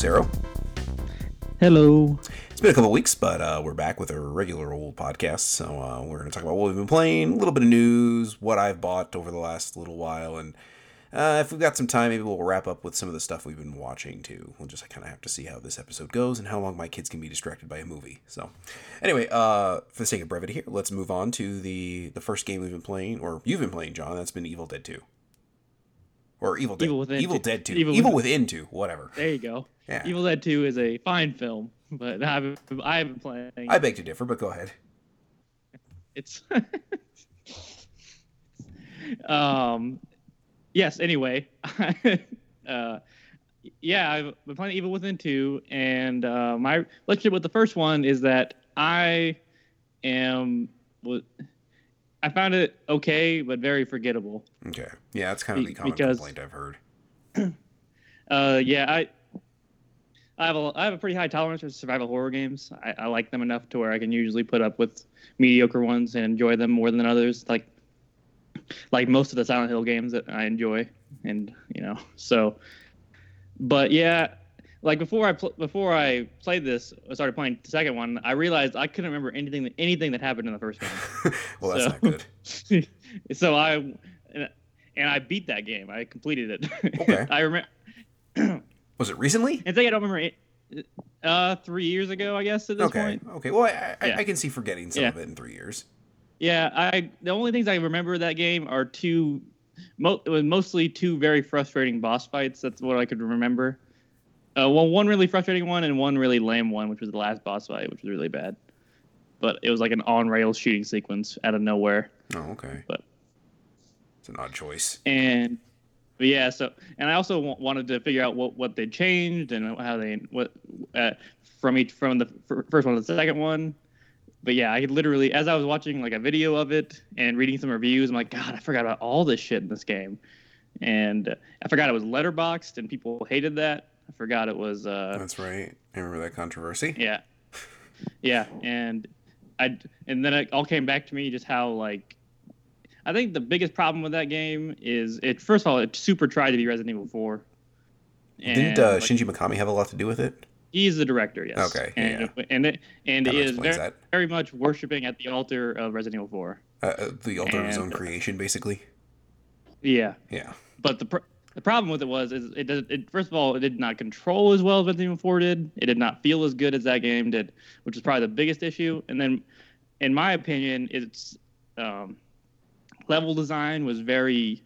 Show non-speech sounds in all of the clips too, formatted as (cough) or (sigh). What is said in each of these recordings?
Lucero. Hello. It's been a couple weeks, but uh, we're back with our regular old podcast. So uh, we're going to talk about what we've been playing, a little bit of news, what I've bought over the last little while, and uh, if we've got some time, maybe we'll wrap up with some of the stuff we've been watching too. We'll just kind of have to see how this episode goes and how long my kids can be distracted by a movie. So, anyway, uh, for the sake of brevity here, let's move on to the the first game we've been playing, or you've been playing, John. That's been Evil Dead Two, or Evil Dead, Evil Within Evil two. Dead Two, Evil Evil, Within- Within Two, whatever. There you go. Yeah. Evil Dead 2 is a fine film, but (laughs) I haven't, I haven't playing. I beg to differ, but go ahead. It's (laughs) um yes, anyway. (laughs) uh yeah, I've been playing Evil Within 2 and uh, my relationship with the first one is that I am I found it okay but very forgettable. Okay, yeah, that's kind of the common because- complaint I've heard. (clears throat) Uh, yeah, I, I have a I have a pretty high tolerance for survival horror games. I, I like them enough to where I can usually put up with mediocre ones and enjoy them more than others. Like, like most of the Silent Hill games that I enjoy, and you know, so. But yeah, like before I pl- before I played this, I started playing the second one. I realized I couldn't remember anything that anything that happened in the first one. (laughs) well, that's So- not good. (laughs) so I and, and I beat that game. I completed it. Okay. (laughs) I remember. (clears throat) Was it recently? I think I don't remember it. Uh, three years ago, I guess at this Okay, point. okay. Well, I, I, Yeah. I can see forgetting some Yeah. of it in three years. Yeah, I the only things I remember of that game are two. Mo- it was mostly two very frustrating boss fights. That's what I could remember. Uh, well, one really frustrating one and one really lame one, which was the last boss fight, which was really bad. But it was like an on rails shooting sequence out of nowhere. Oh, okay. But- it's an odd choice. and but yeah so and i also w- wanted to figure out what what they changed and how they what uh, from each from the f- first one to the second one but yeah i literally as i was watching like a video of it and reading some reviews i'm like god i forgot about all this shit in this game and uh, i forgot it was letterboxed and people hated that i forgot it was uh That's right. I remember that controversy. yeah yeah and i and then it all came back to me just how like i think the biggest problem with that game is it first of all it super tried to be resident evil 4 Didn't uh, like, Shinji Mikami have a lot to do with it? he's the director yes Okay, and yeah. and it and it is very, that. very much worshiping at the altar of resident evil 4 Uh, uh, the altar of his own creation, basically. yeah Yeah. but the the problem with it was is it does it first of all it did not control as well as Resident Evil 4 did. It did not feel as good as that game did, which is probably the biggest issue. And then, in my opinion, its um, level design was very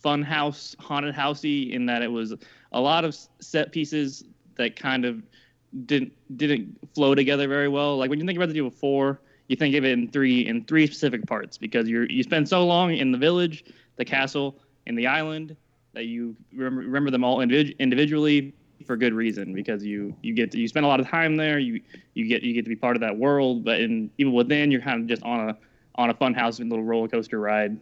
fun house haunted housey in that it was a lot of set pieces that kind of didn't didn't flow together very well. Like when you think about Resident Evil 4, you think of it in three in three specific parts because you're you spend so long in the village, the castle, and the island that you remember, remember them all individ- individually for good reason because you you get to, you spend a lot of time there. You you get you get to be part of that world. But in Evil Within, you're kind of just on a on a fun house little roller coaster ride,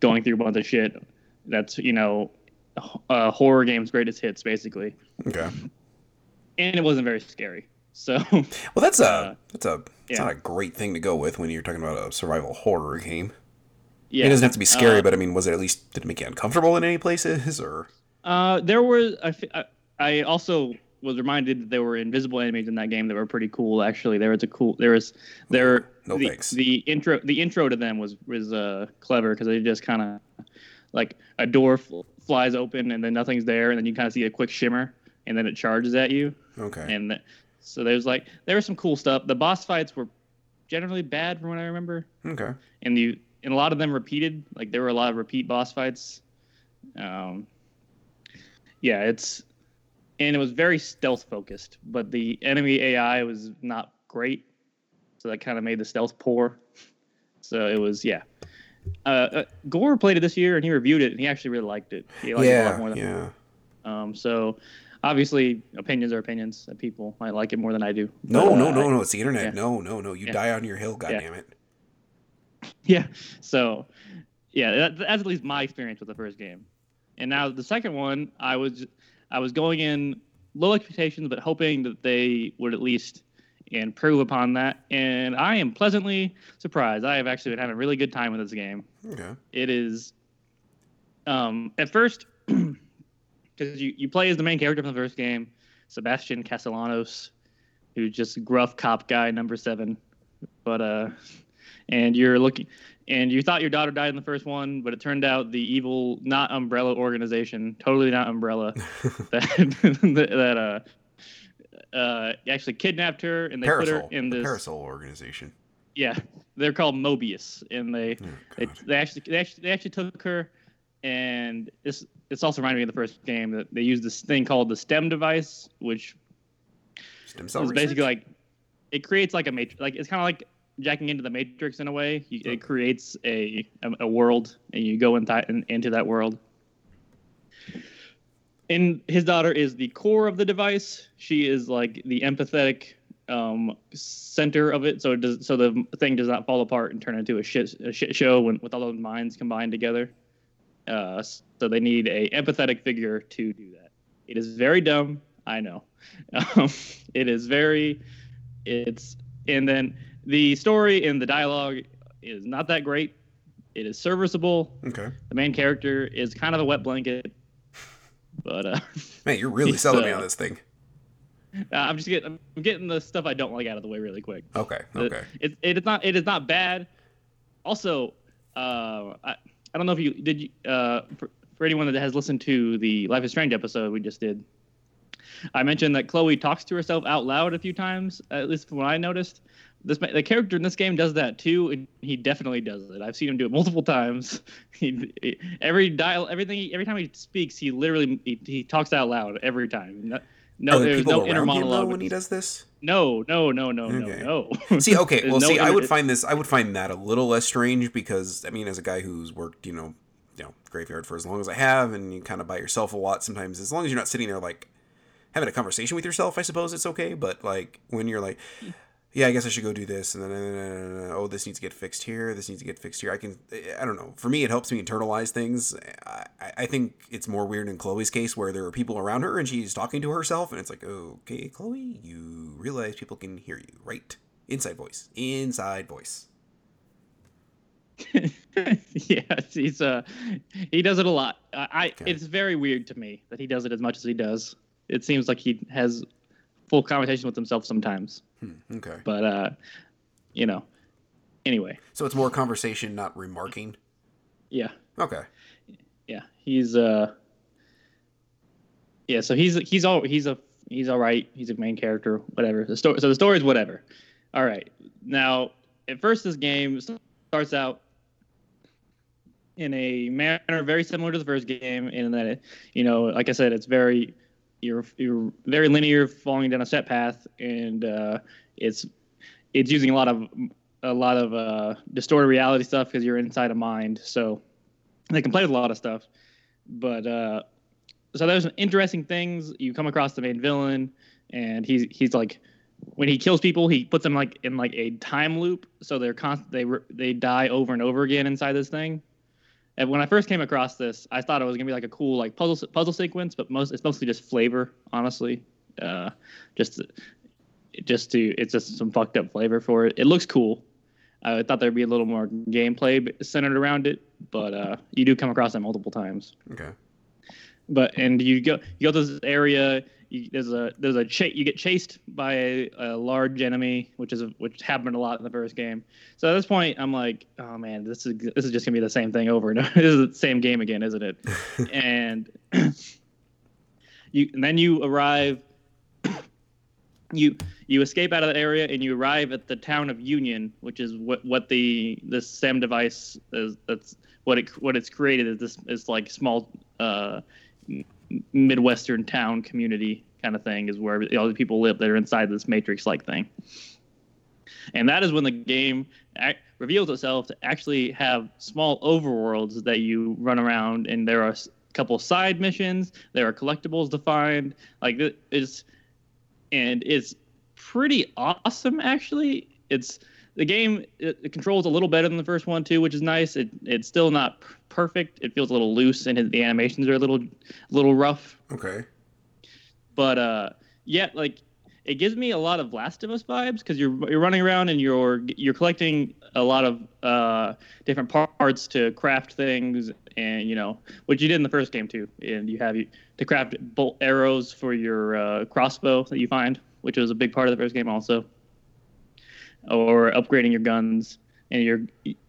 going through a bunch of shit. That's you know, uh, horror games greatest hits basically, Okay. and it wasn't very scary. So Well, that's a Uh, that's a it's yeah. not a great thing to go with when you're talking about a survival horror game. Yeah, It doesn't have to be scary, Uh, but I mean, was it at least did it make you uncomfortable in any places or? Uh, there were. I also was reminded that there were invisible enemies in that game that were pretty cool. Actually, there was a cool. There was there. No the, thanks. The intro. The intro to them was was uh, clever because they just kind of like a door fl- flies open and then nothing's there and then you kind of see a quick shimmer and then it charges at you Okay. and th- so there's like there was some cool stuff. The boss fights were generally bad from what I remember Okay. and you and a lot of them repeated like there were a lot of repeat boss fights um yeah it's and it was very stealth focused but the enemy ai was not great so that kind of made the stealth poor so it was yeah uh, uh gore played it this year and he reviewed it and he actually really liked it he liked it a lot Yeah. more than Yeah. um so obviously opinions are opinions and people might like it more than i do No, But, no, uh, no, no. It's the internet. yeah. No, no, no. You Yeah. die on your hill. God Yeah. damn it. (laughs) Yeah. So, yeah, that, that's at least my experience with the first game. And now the second one, I was I was going in low expectations, but hoping that they would at least improve upon that. And I am pleasantly surprised. I have actually been having a really good time with this game. Okay. It is um, at first, (clears throat) because you, you play as the main character from the first game, Sebastian Castellanos, who's just gruff cop guy number seven, but uh, and you're looking, and you thought your daughter died in the first one, but it turned out the evil, not Umbrella organization, totally not Umbrella, (laughs) (laughs) that that uh, uh, actually kidnapped her and they Parasol, put her in the this Parasol organization. yeah, they're called Mobius, and they Oh, they, they actually they actually they actually took her, and this this also reminded me of the first game that they used this thing called the STEM device, which Stem cell is basically like it creates like a matrix, like it's kind of like jacking into the matrix in a way. You, it creates a, a a world, and you go inside in, into that world. And his daughter is the core of the device. She is like the empathetic um, center of it, so it does so the thing does not fall apart and turn into a shit a shit show when, with all those minds combined together. Uh, so they need a empathetic figure to do that. It is very dumb, I know. (laughs) Um, it is very, it's and then the story and the dialogue is not that great. It is serviceable. Okay. The main character is kind of a wet blanket, but uh, (laughs) Man, you're really selling me uh, on this thing. I'm just getting I'm getting the stuff I don't like out of the way really quick. Okay. Okay. It, it is not it is not bad. Also, uh, I, I don't know if you did you uh, for, for anyone that has listened to the Life is Strange episode we just did. I mentioned that Chloe talks to herself out loud a few times, at least from what I noticed. This the character in this game does that too, and he definitely does it. I've seen him do it multiple times. (laughs) He, he- every dial, everything, every time he speaks, he literally he, he talks out loud every time. No, no oh, there's no inner monologue. when he does this? No, no, no, no, Okay. no, no. See, (laughs) okay, well, no see, I would find this, I would find that a little less strange because, I mean, as a guy who's worked, you know, you know, graveyard for as long as I have, and you kind of by yourself a lot, sometimes, as long as you're not sitting there like having a conversation with yourself, I suppose it's okay. But like when you're like, yeah, I guess I should go do this, and then uh, oh, this needs to get fixed here, this needs to get fixed here. I can, I don't know. For me, it helps me internalize things. I, I think it's more weird in Chloe's case where there are people around her and she's talking to herself, and it's like, okay, Chloe, you realize people can hear you, right? Inside voice, inside voice. (laughs) yeah, he's uh, he does it a lot. I, I Okay. it's very weird to me that he does it as much as he does. It seems like he has full conversation with himself sometimes, Hmm, okay, but uh, you know. Anyway, so it's more conversation, not remarking. yeah, Okay, yeah, he's uh, yeah. So he's he's all he's a he's all right. He's a main character, whatever. The story. So the story is whatever. All right. Now, at first, this game starts out in a manner very similar to the first game, in that it, you know, like I said, it's very you're you're very linear, falling down a set path, and uh, it's it's using a lot of a lot of uh, distorted reality stuff because you're inside a mind. So they can play with a lot of stuff, but uh, so there's some interesting things. You come across the main villain, and he's he's like when he kills people, he puts them like in like a time loop, so they're constant. They they die over and over again inside this thing. And when I first came across this, I thought it was gonna be like a cool like puzzle puzzle sequence, but most it's mostly just flavor, honestly. Uh, just just to it's just some fucked up flavor for it. It looks cool. I thought there'd be a little more gameplay centered around it, but uh, you do come across that multiple times okay, but and you go you go to this area you, there's a there's a cha- you get chased by a, a large enemy which is which happened a lot in the first game so at this point i'm like oh man this is this is just gonna be the same thing over and (laughs) over this is the same game again isn't it (laughs) and (clears throat) you and then you arrive (clears throat) you you escape out of that area and you arrive at the town of Union, which is what what the this STEM device is. That's what it what it's created is this is like small uh, midwestern town community kind of thing is where all the people live that are inside this matrix like thing. And that is when the game ac- reveals itself to actually have small overworlds that you run around, and there are a couple side missions. There are collectibles to find. Like it is and it's pretty awesome actually it's the game it, it controls a little better than the first one too which is nice it, it's still not perfect it feels a little loose and the animations are a little little rough okay. but uh yeah like it gives me a lot of last of us vibes because you're you're running around and you're you're collecting a lot of uh, different parts to craft things, and you know what you did in the first game too. And you have you to craft bolt arrows for your uh, crossbow that you find, which was a big part of the first game also, or upgrading your guns. And you're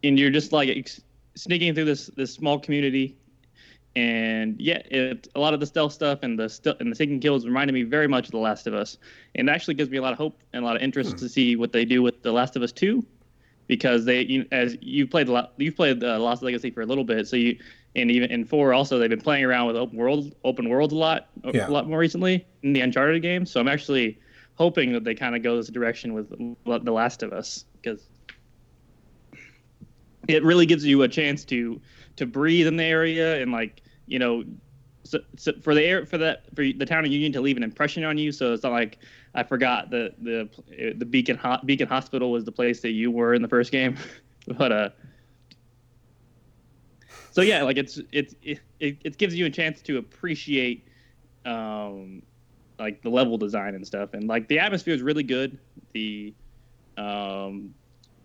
and you're just like sneaking through this this small community and yeah, it, a lot of the stealth stuff and the st- and the taking kills reminded me very much of The Last of Us, and actually gives me a lot of hope and a lot of interest mm. to see what they do with The Last of Us Two, because they you, as you played the you've played the Lost Legacy for a little bit, so you and even in four also they've been playing around with open world open worlds a lot yeah. a lot more recently in the Uncharted games, so I'm actually hoping that they kind of go this direction with The Last of Us because it really gives you a chance to to breathe in the area and like you know, so, so for the air for that for the town of Union to leave an impression on you. So it's not like I forgot the the the Beacon Ho- Beacon Hospital was the place that you were in the first game, (laughs) but uh. So yeah, like it's it's it, it, it gives you a chance to appreciate um like the level design and stuff and like the atmosphere is really good the um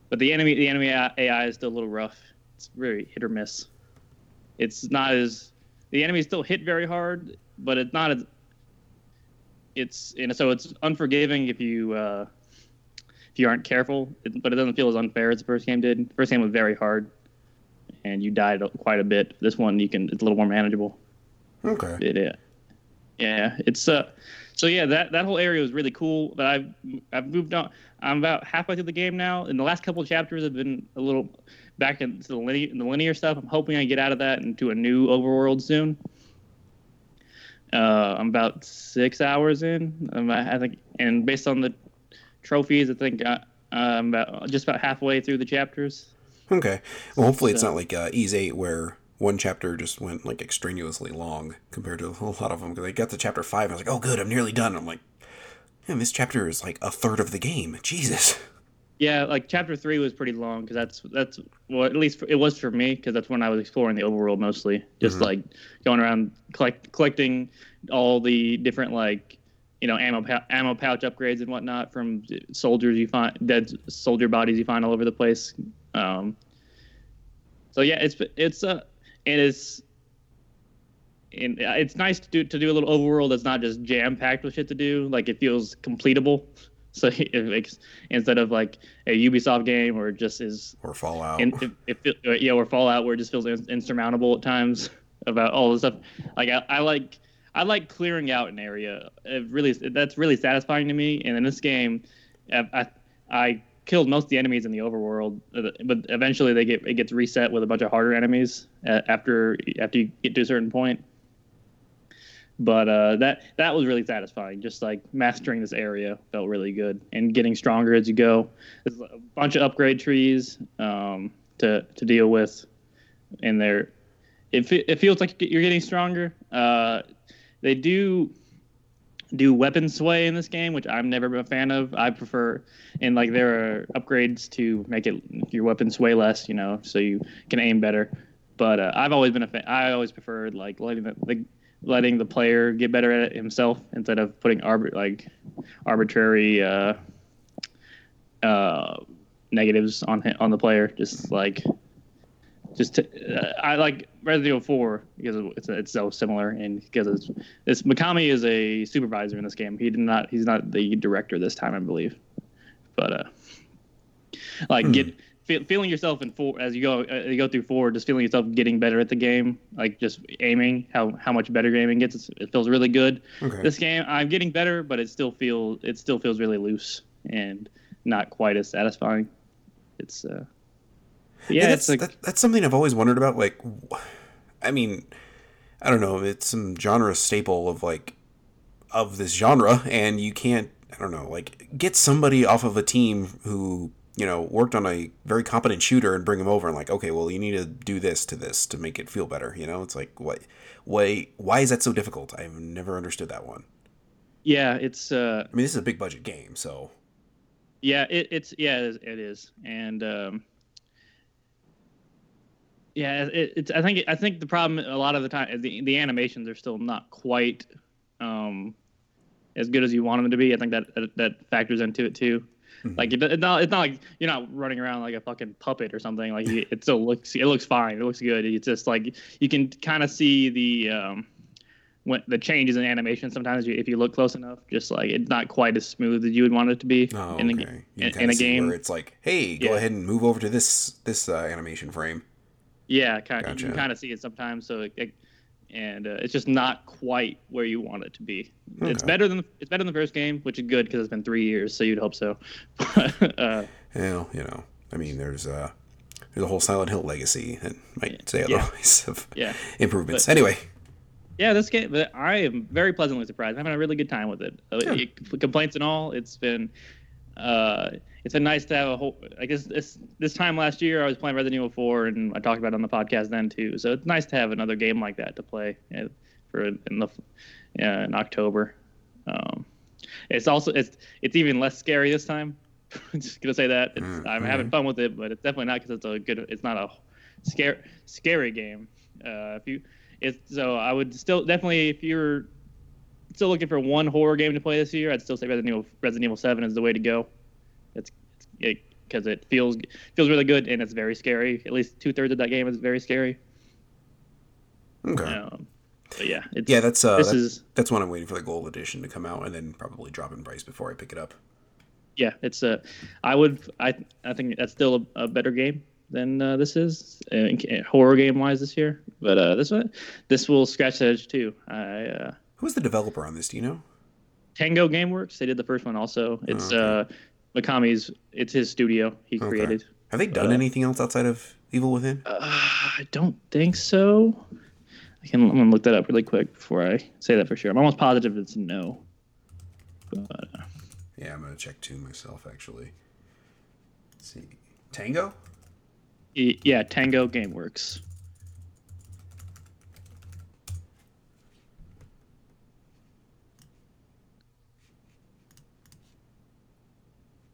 but the enemy the enemy AI is still a little rough it's very hit or miss it's not as the enemies still hit very hard, but it's not as it's you know so it's unforgiving if you uh, if you aren't careful, it, but it doesn't feel as unfair as the first game did. The first game was very hard, and you died quite a bit. This one you can it's a little more manageable. Okay. It, yeah. It's uh, so yeah that that whole area was really cool. But I've I've moved on. I'm about halfway through the game now, and the last couple of chapters have been a little back into the linear, the linear stuff. I'm hoping I get out of that into a new overworld soon. Uh, I'm about six hours in. Um, I think, and based on the trophies, I think I, uh, I'm about just about halfway through the chapters. Okay. Well, hopefully so, it's not like uh, Ys Eight where one chapter just went like extraneously long compared to (laughs) a lot of them. Because I got to chapter five, and I was like, "Oh, good, I'm nearly done." I'm like, "Man, this chapter is like a third of the game." Jesus. Yeah, like chapter three was pretty long because that's that's well at least it was for me because that's when I was exploring the overworld mostly, just mm-hmm. like going around collect, collecting all the different like you know ammo ammo pouch upgrades and whatnot from soldiers you find dead soldier bodies you find all over the place. Um, so yeah, it's it's uh it is and it's nice to do to do a little overworld that's not just jam packed with shit to do. Like it feels completable. (laughs) So it makes instead of like a Ubisoft game or just is or Fallout, it, it, uh, yeah, or Fallout where it just feels insurmountable at times (laughs) about all the stuff. Like I, I like I like clearing out an area. It really that's really satisfying to me. And in this game, I, I, I killed most of the enemies in the overworld, but eventually they get it gets reset with a bunch of harder enemies after after you get to a certain point but uh, that that was really satisfying. Just like mastering this area felt really good, and getting stronger as you go. There's a bunch of upgrade trees um, to to deal with, and there, it it feels like you're getting stronger. Uh, they do do weapon sway in this game, which I'm never been a fan of. I prefer, and like there are upgrades to make it your weapon sway less, you know, so you can aim better. But uh, I've always been a fan. I always preferred like letting the, the letting the player get better at it himself instead of putting arbit like arbitrary uh, uh, negatives on on the player. Just like just to, uh, I like Resident Evil 4 because it's it's so similar and because it's this Mikami is a supervisor in this game. He did not he's not the director this time I believe, but uh, like hmm. get feel, feeling yourself in four as you go uh, you go through four, just feeling yourself getting better at the game, like just aiming, how how much better aiming gets. It feels really good. Okay. This game, I'm getting better, but it still feels it still feels really loose and not quite as satisfying. It's uh, yeah, that's like, that, that's something I've always wondered about. Like, I mean, I don't know, it's some genre staple of like of this genre, and you can't. I don't know, like get somebody off of a team who you know, worked on a very competent shooter and bring him over and like, okay, well, you need to do this to this to make it feel better. You know, it's like, what, why, why is that so difficult? I've never understood that one. Yeah, it's. uh I mean, this is a big budget game, so. Yeah, it, it's yeah, it is, it is. and um, yeah, it, it's. I think I think the problem a lot of the time the the animations are still not quite um, as good as you want them to be. I think that that, that factors into it too Mhm. Like it, it's not it's not like you're not running around like a fucking puppet or something. Like it still looks it looks fine. It looks good. It's just like you can kind of see the um when the changes in animation sometimes you, if you look close enough. Just like it's not quite as smooth as you would want it to be Oh, in, okay. a, in, in a game. where it's like, hey, go Yeah. ahead and move over to this this uh, animation frame. Yeah, kind of. You can kind of see it sometimes. So, it, it- and uh, it's just not quite where you want it to be. It's better than it's better than the first game, which is good because it's been three years. So you'd hope so. (laughs) But, uh, Well, you know, I mean, there's uh, there's a whole Silent Hill legacy that might say Yeah. otherwise of yeah, improvements. anyway, yeah. This game, I am very pleasantly surprised. I'm having a really good time with it. Uh, Yeah. it- complaints and all, it's been. Uh, it's been nice to have a whole. I guess this this time last year I was playing Resident Evil 4, and I talked about it on the podcast then too. So it's nice to have another game like that to play uh, for in the yeah, in October. Um, it's also it's it's even less scary this time. (laughs) Just gonna say that it's, Mm, I'm having fun with it, but it's definitely not because it's a good. It's not a scare scary game. Uh, if you it's so I would still definitely if you're still looking for one horror game to play this year, I'd still say Resident Evil Resident Evil Seven is the way to go. It's because it, feels feels really good and it's very scary. At least two thirds of that game is very scary. okay, Um, but yeah, it's, yeah, that's uh, this that's, is that's when I'm waiting for the gold edition to come out, and then probably drop in price before I pick it up. yeah, it's a. I would I I think that's still a, a better game than uh, this is uh, horror game wise this year. But uh, this one this will scratch the edge too. I. Who's the developer on this? Do you know? Tango GameWorks. They did the first one also. It's okay. uh Mikami's. It's his studio. He Okay. created. Have they done Uh, anything else outside of Evil Within? Uh, I don't think so. I can. I'm gonna look that up really quick before I say that for sure. I'm almost positive it's no. But uh, Yeah, I'm gonna check too myself actually. Let's see, Tango. yeah, Tango GameWorks.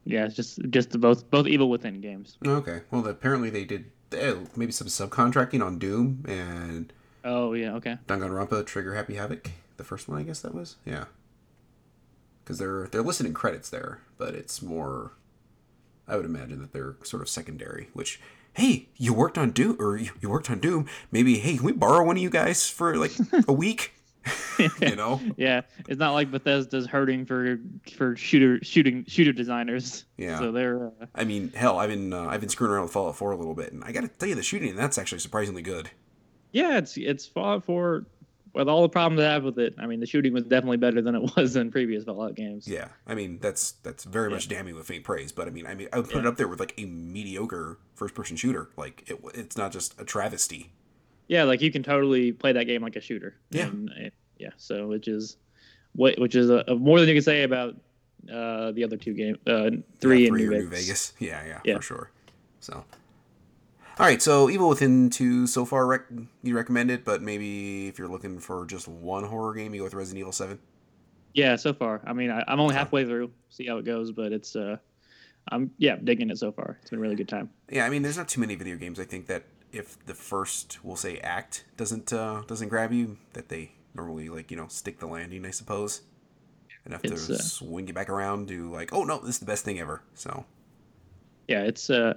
Yeah, it's just just the both both Evil Within games. Okay, well apparently they did eh, maybe some subcontracting on Doom and Oh yeah, okay. Danganronpa Trigger Happy Havoc. The first one, I guess that was. Yeah. Because they're they're listed in credits there, but it's more. I would imagine that they're sort of secondary. Which, hey, you worked on Doom, or you, you worked on Doom. Maybe, hey, can we borrow one of you guys for like (laughs) a week? (laughs) you know? Yeah, it's not like Bethesda's hurting for for shooter shooting shooter designers. Yeah. So they're uh, I mean, hell, I've been uh, I've been screwing around with Fallout 4 a little bit, and I got to tell you, the shooting that's actually surprisingly good. yeah, it's it's Fallout 4 with all the problems I have with it. I mean, the shooting was definitely better than it was in previous Fallout games. Yeah, I mean that's that's very much damning with faint praise, but I mean I mean I would put it up there with like a mediocre first person shooter. Like it, it's not just a travesty. Yeah, like you can totally play that game like a shooter. Yeah. And, uh, yeah. So which is what which is uh more than you can say about uh, the other two games, uh, three yeah, in three New Vegas. Vegas. Yeah, yeah, Yeah. for sure. So, all right. So, Evil Within two so far rec- you recommend it, but maybe if you're looking for just one horror game, you go with Resident Evil Seven. Yeah, so far. I mean, I, I'm only halfway through. See how it goes, but it's uh, I'm yeah digging it so far. It's been a really good time. Yeah, I mean, there's not too many video games. I think that if the first, we'll say, act doesn't uh, doesn't grab you, that they normally like you know stick the landing. I suppose enough It's, to uh, swing it back around to like, oh no, this is the best thing ever. So Yeah, it's uh,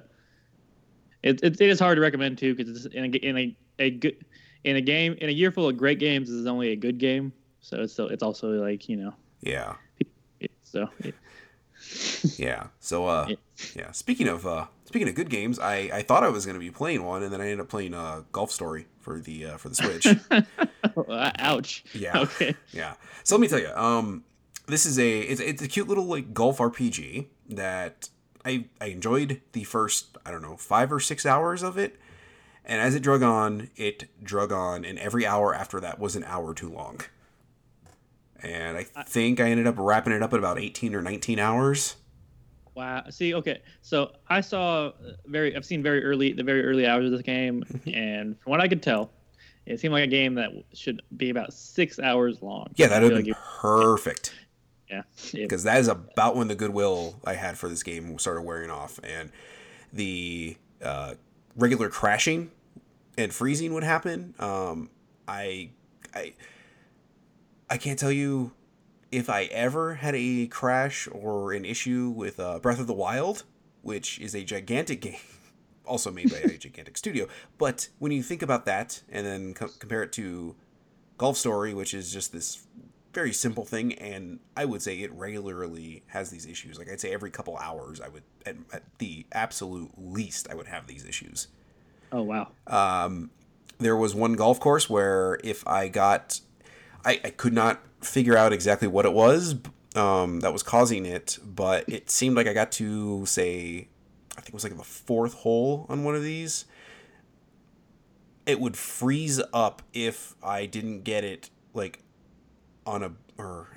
it, it, it is hard to recommend too because it's in a in a, a good in a game in a year full of great games this is only a good game. So it's still it's also like you know yeah, so it, (laughs) yeah. So uh, Yeah. yeah. Speaking of uh, speaking of good games, I I thought I was gonna be playing one, and then I ended up playing uh, Golf Story for the uh, for the Switch. (laughs) ouch. Yeah. Okay. Yeah. So let me tell you, um, this is a it's, it's a cute little like golf RPG that I I enjoyed the first I don't know five or six hours of it, and as it drug on, it drug on, and every hour after that was an hour too long. And I think I ended up wrapping it up at about eighteen or nineteen hours. Wow. See, okay. So I saw very, I've seen very early, the very early hours of this game, Mm-hmm. and from what I could tell, it seemed like a game that should be about six hours long. Yeah, that would have perfect. yeah. Because that is about when the goodwill I had for this game started wearing off, and the uh, regular crashing and freezing would happen. Um, I, I, I can't tell you if I ever had a crash or an issue with uh, Breath of the Wild, which is a gigantic (laughs) game, also made by a gigantic studio, but when you think about that and then co- compare it to Golf Story, which is just this very simple thing, and I would say it regularly has these issues. Like I'd say every couple hours, I would at, at the absolute least, I would have these issues. Oh wow. Um, there was one golf course where if I got, I, I could not figure out exactly what it was um, that was causing it, but it seemed like I got to say, I think it was like the fourth hole on one of these. It would freeze up if I didn't get it like on a or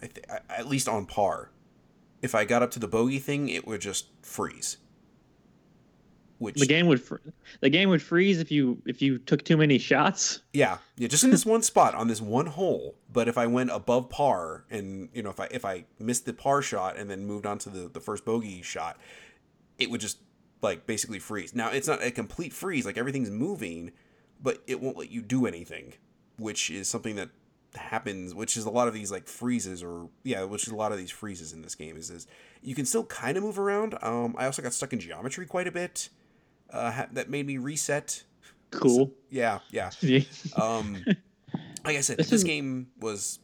at least on par. If I got up to the bogey thing, it would just freeze. Which the game would fr- the game would freeze if you if you took too many shots. Yeah, yeah, just in this one spot on this one hole. But if I went above par and you know if I if I missed the par shot and then moved on to the the first bogey shot, it would just like basically freeze. Now it's not a complete freeze, like everything's moving, but it won't let you do anything, which is something that happens which is a lot of these like freezes or yeah which is a lot of these freezes in this game is is you can still kind of move around um i also got stuck in geometry quite a bit uh ha- that made me reset cool so, yeah (laughs) yeah um like i said this, this is... game was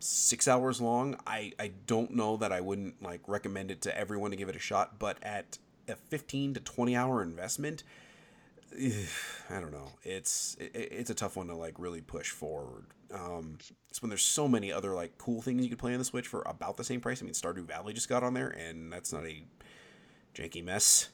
six hours long i i don't know that i wouldn't like recommend it to everyone to give it a shot but at a 15 to 20 hour investment (sighs) I don't know. It's it, it's a tough one to like really push forward. Um, it's when there's so many other like cool things you could play on the Switch for about the same price. I mean, Stardew Valley just got on there, and that's not a janky mess.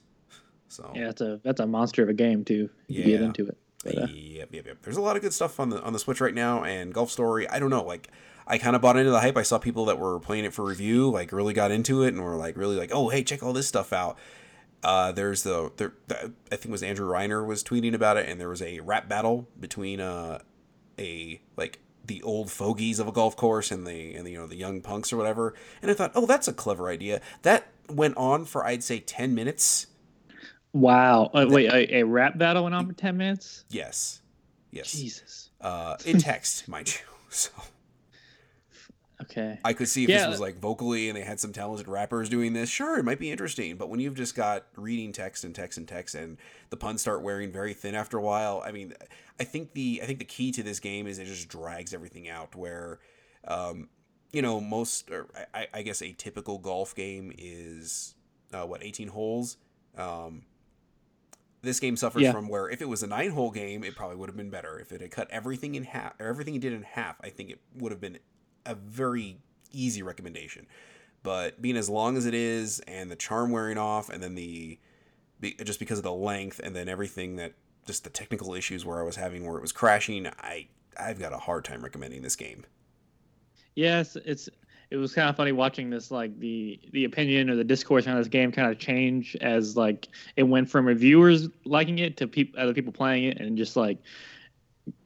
So yeah, that's a that's a monster of a game too. Yeah. get into it. But, uh... Yep, yep, yep. There's a lot of good stuff on the on the Switch right now, and Golf Story. I don't know, like. I kind of bought into the hype. I saw people that were playing it for review, like really got into it and were like really like, oh hey, check all this stuff out. Uh, there's the, there, the, I think it was Andrew Reiner was tweeting about it, and there was a rap battle between uh, a like the old fogies of a golf course and the and the, you know the young punks or whatever. And I thought, oh, that's a clever idea. That went on for I'd say ten minutes. Wow! Uh, wait, a, a, rap battle went on for ten minutes? Yes, yes. Jesus. Uh, in text, (laughs) mind you. So Okay. I could see if yeah. this was like vocally and they had some talented rappers doing this. Sure, it might be interesting. But when you've just got reading text and text and text and the puns start wearing very thin after a while, I mean, I think the I think the key to this game is it just drags everything out. Where, um, you know, most or I, I guess a typical golf game is uh, what eighteen holes. Um, this game suffers yeah. from where if it was a nine hole game, it probably would have been better. If it had cut everything in half, or everything it did in half, I think it would have been a very easy recommendation. But being as long as it is, and the charm wearing off, and then the just because of the length, and then everything that just the technical issues where I was having where it was crashing, I I've got a hard time recommending this game. Yes, it's it was kind of funny watching this like the the opinion or the discourse on this game kind of change as like it went from reviewers liking it to people other people playing it and just like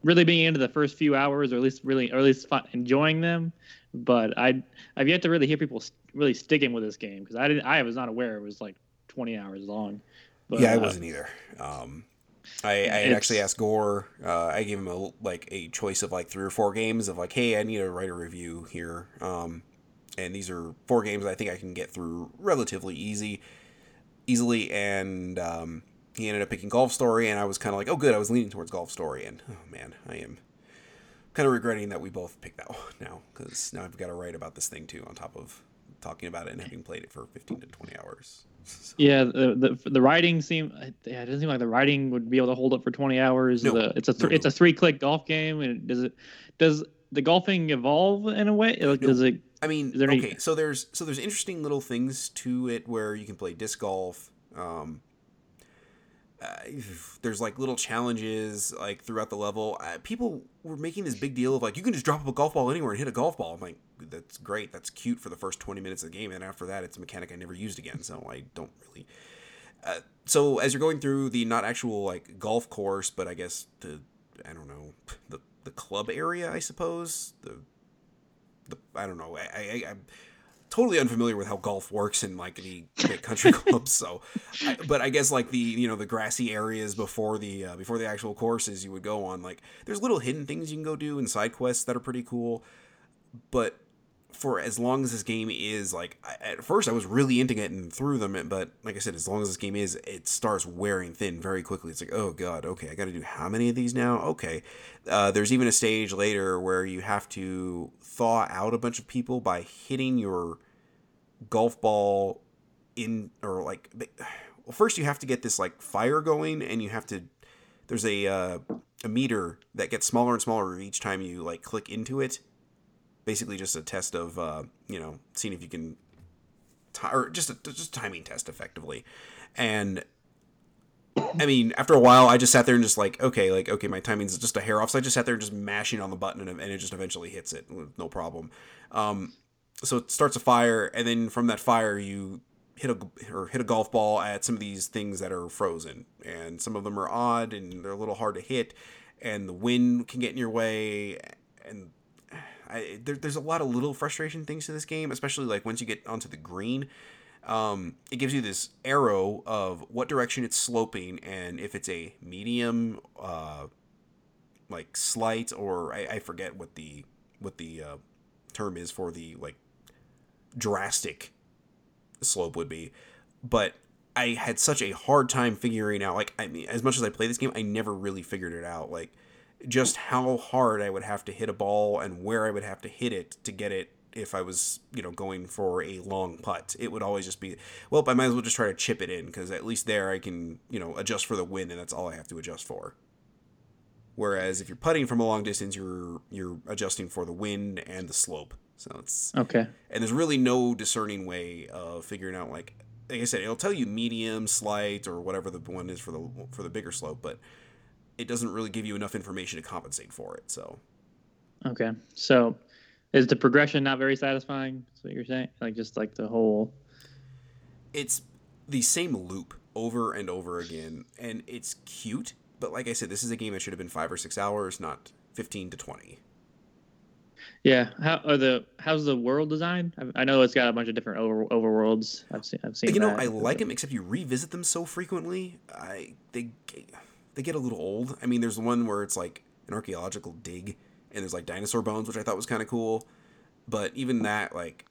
really being into the first few hours, or at least really, or at least enjoying them. But I, I've yet to really hear people really sticking with this game because I didn't, I was not aware it was like 20 hours long. But, yeah, I uh, wasn't either. Um, I, I actually asked Gore. Uh, I gave him a like a choice of like three or four games of like, hey, I need to write a review here. Um, and these are four games I think I can get through relatively easy, easily. And um, he ended up picking Golf Story, and I was kind of like, oh, good. I was leaning towards Golf Story, and oh man, I am kind of regretting that we both picked that (laughs) one now because now I've got to write about this thing too, on top of talking about it and having played it for 15 to 20 hours. (laughs) So. Yeah, the, the the writing seem yeah, it doesn't seem like the writing would be able to hold up for 20 hours. No, the, it's a th- no, it's a three click golf game, and does it does the golfing evolve in a way? Like, no. Does it? I mean, okay, any... so there's so there's interesting little things to it where you can play disc golf. Um, uh, there's like little challenges like throughout the level. Uh, people were making this big deal of like you can just drop up a golf ball anywhere and hit a golf ball. I'm like, that's great, that's cute for the first 20 minutes of the game, and after that, it's a mechanic I never used again. So I don't really. Uh, so as you're going through the not actual like golf course, but I guess the I don't know the the club area, I suppose the the I don't know I I, I totally unfamiliar with how golf works in like the country (laughs) clubs. So, I, but I guess like the you know the grassy areas before the uh, before the actual courses you would go on, like there's little hidden things you can go do and side quests that are pretty cool. But for as long as this game is like at first I was really into getting through them, but like I said, as long as this game is, it starts wearing thin very quickly. It's like, oh god, okay, I got to do how many of these now? Okay, uh, there's even a stage later where you have to thaw out a bunch of people by hitting your golf ball in or like (sighs) well first you have to get this like fire going and you have to there's a uh, a meter that gets smaller and smaller each time you like click into it basically just a test of uh, you know seeing if you can t- or just a just timing test effectively and I mean, after a while, I just sat there and just like, okay, like, okay, my timing's just a hair off. So I just sat there just mashing on the button and, and it just eventually hits it, no problem. Um, so it starts a fire, and then from that fire, you hit a or hit a golf ball at some of these things that are frozen, and some of them are odd and they're a little hard to hit, and the wind can get in your way, and I, there, there's a lot of little frustration things to this game, especially like once you get onto the green. Um, it gives you this arrow of what direction it's sloping, and if it's a medium, uh, like slight, or I, I forget what the what the uh, term is for the like drastic slope would be, but I had such a hard time figuring out. Like, I mean, as much as I play this game, I never really figured it out. Like, just how hard I would have to hit a ball and where I would have to hit it to get it if I was, you know, going for a long putt. It would always just be, well, I might as well just try to chip it in because at least there I can, you know, adjust for the wind and that's all I have to adjust for. Whereas if you're putting from a long distance, you're you're adjusting for the wind and the slope. So it's okay. And there's really no discerning way of figuring out like like I said, it'll tell you medium, slight, or whatever the one is for the for the bigger slope, but it doesn't really give you enough information to compensate for it. So okay, so is the progression not very satisfying? That's what you're saying, like just like the whole. It's the same loop over and over again, and it's cute. But like I said, this is a game that should have been five or six hours, not fifteen to twenty. Yeah, how are the how's the world design? I, I know it's got a bunch of different over overworlds. I've seen I've seen. You know, that. I like them, except you revisit them so frequently. I they they get a little old. I mean, there's one where it's like an archaeological dig, and there's like dinosaur bones, which I thought was kind of cool. But even that, like,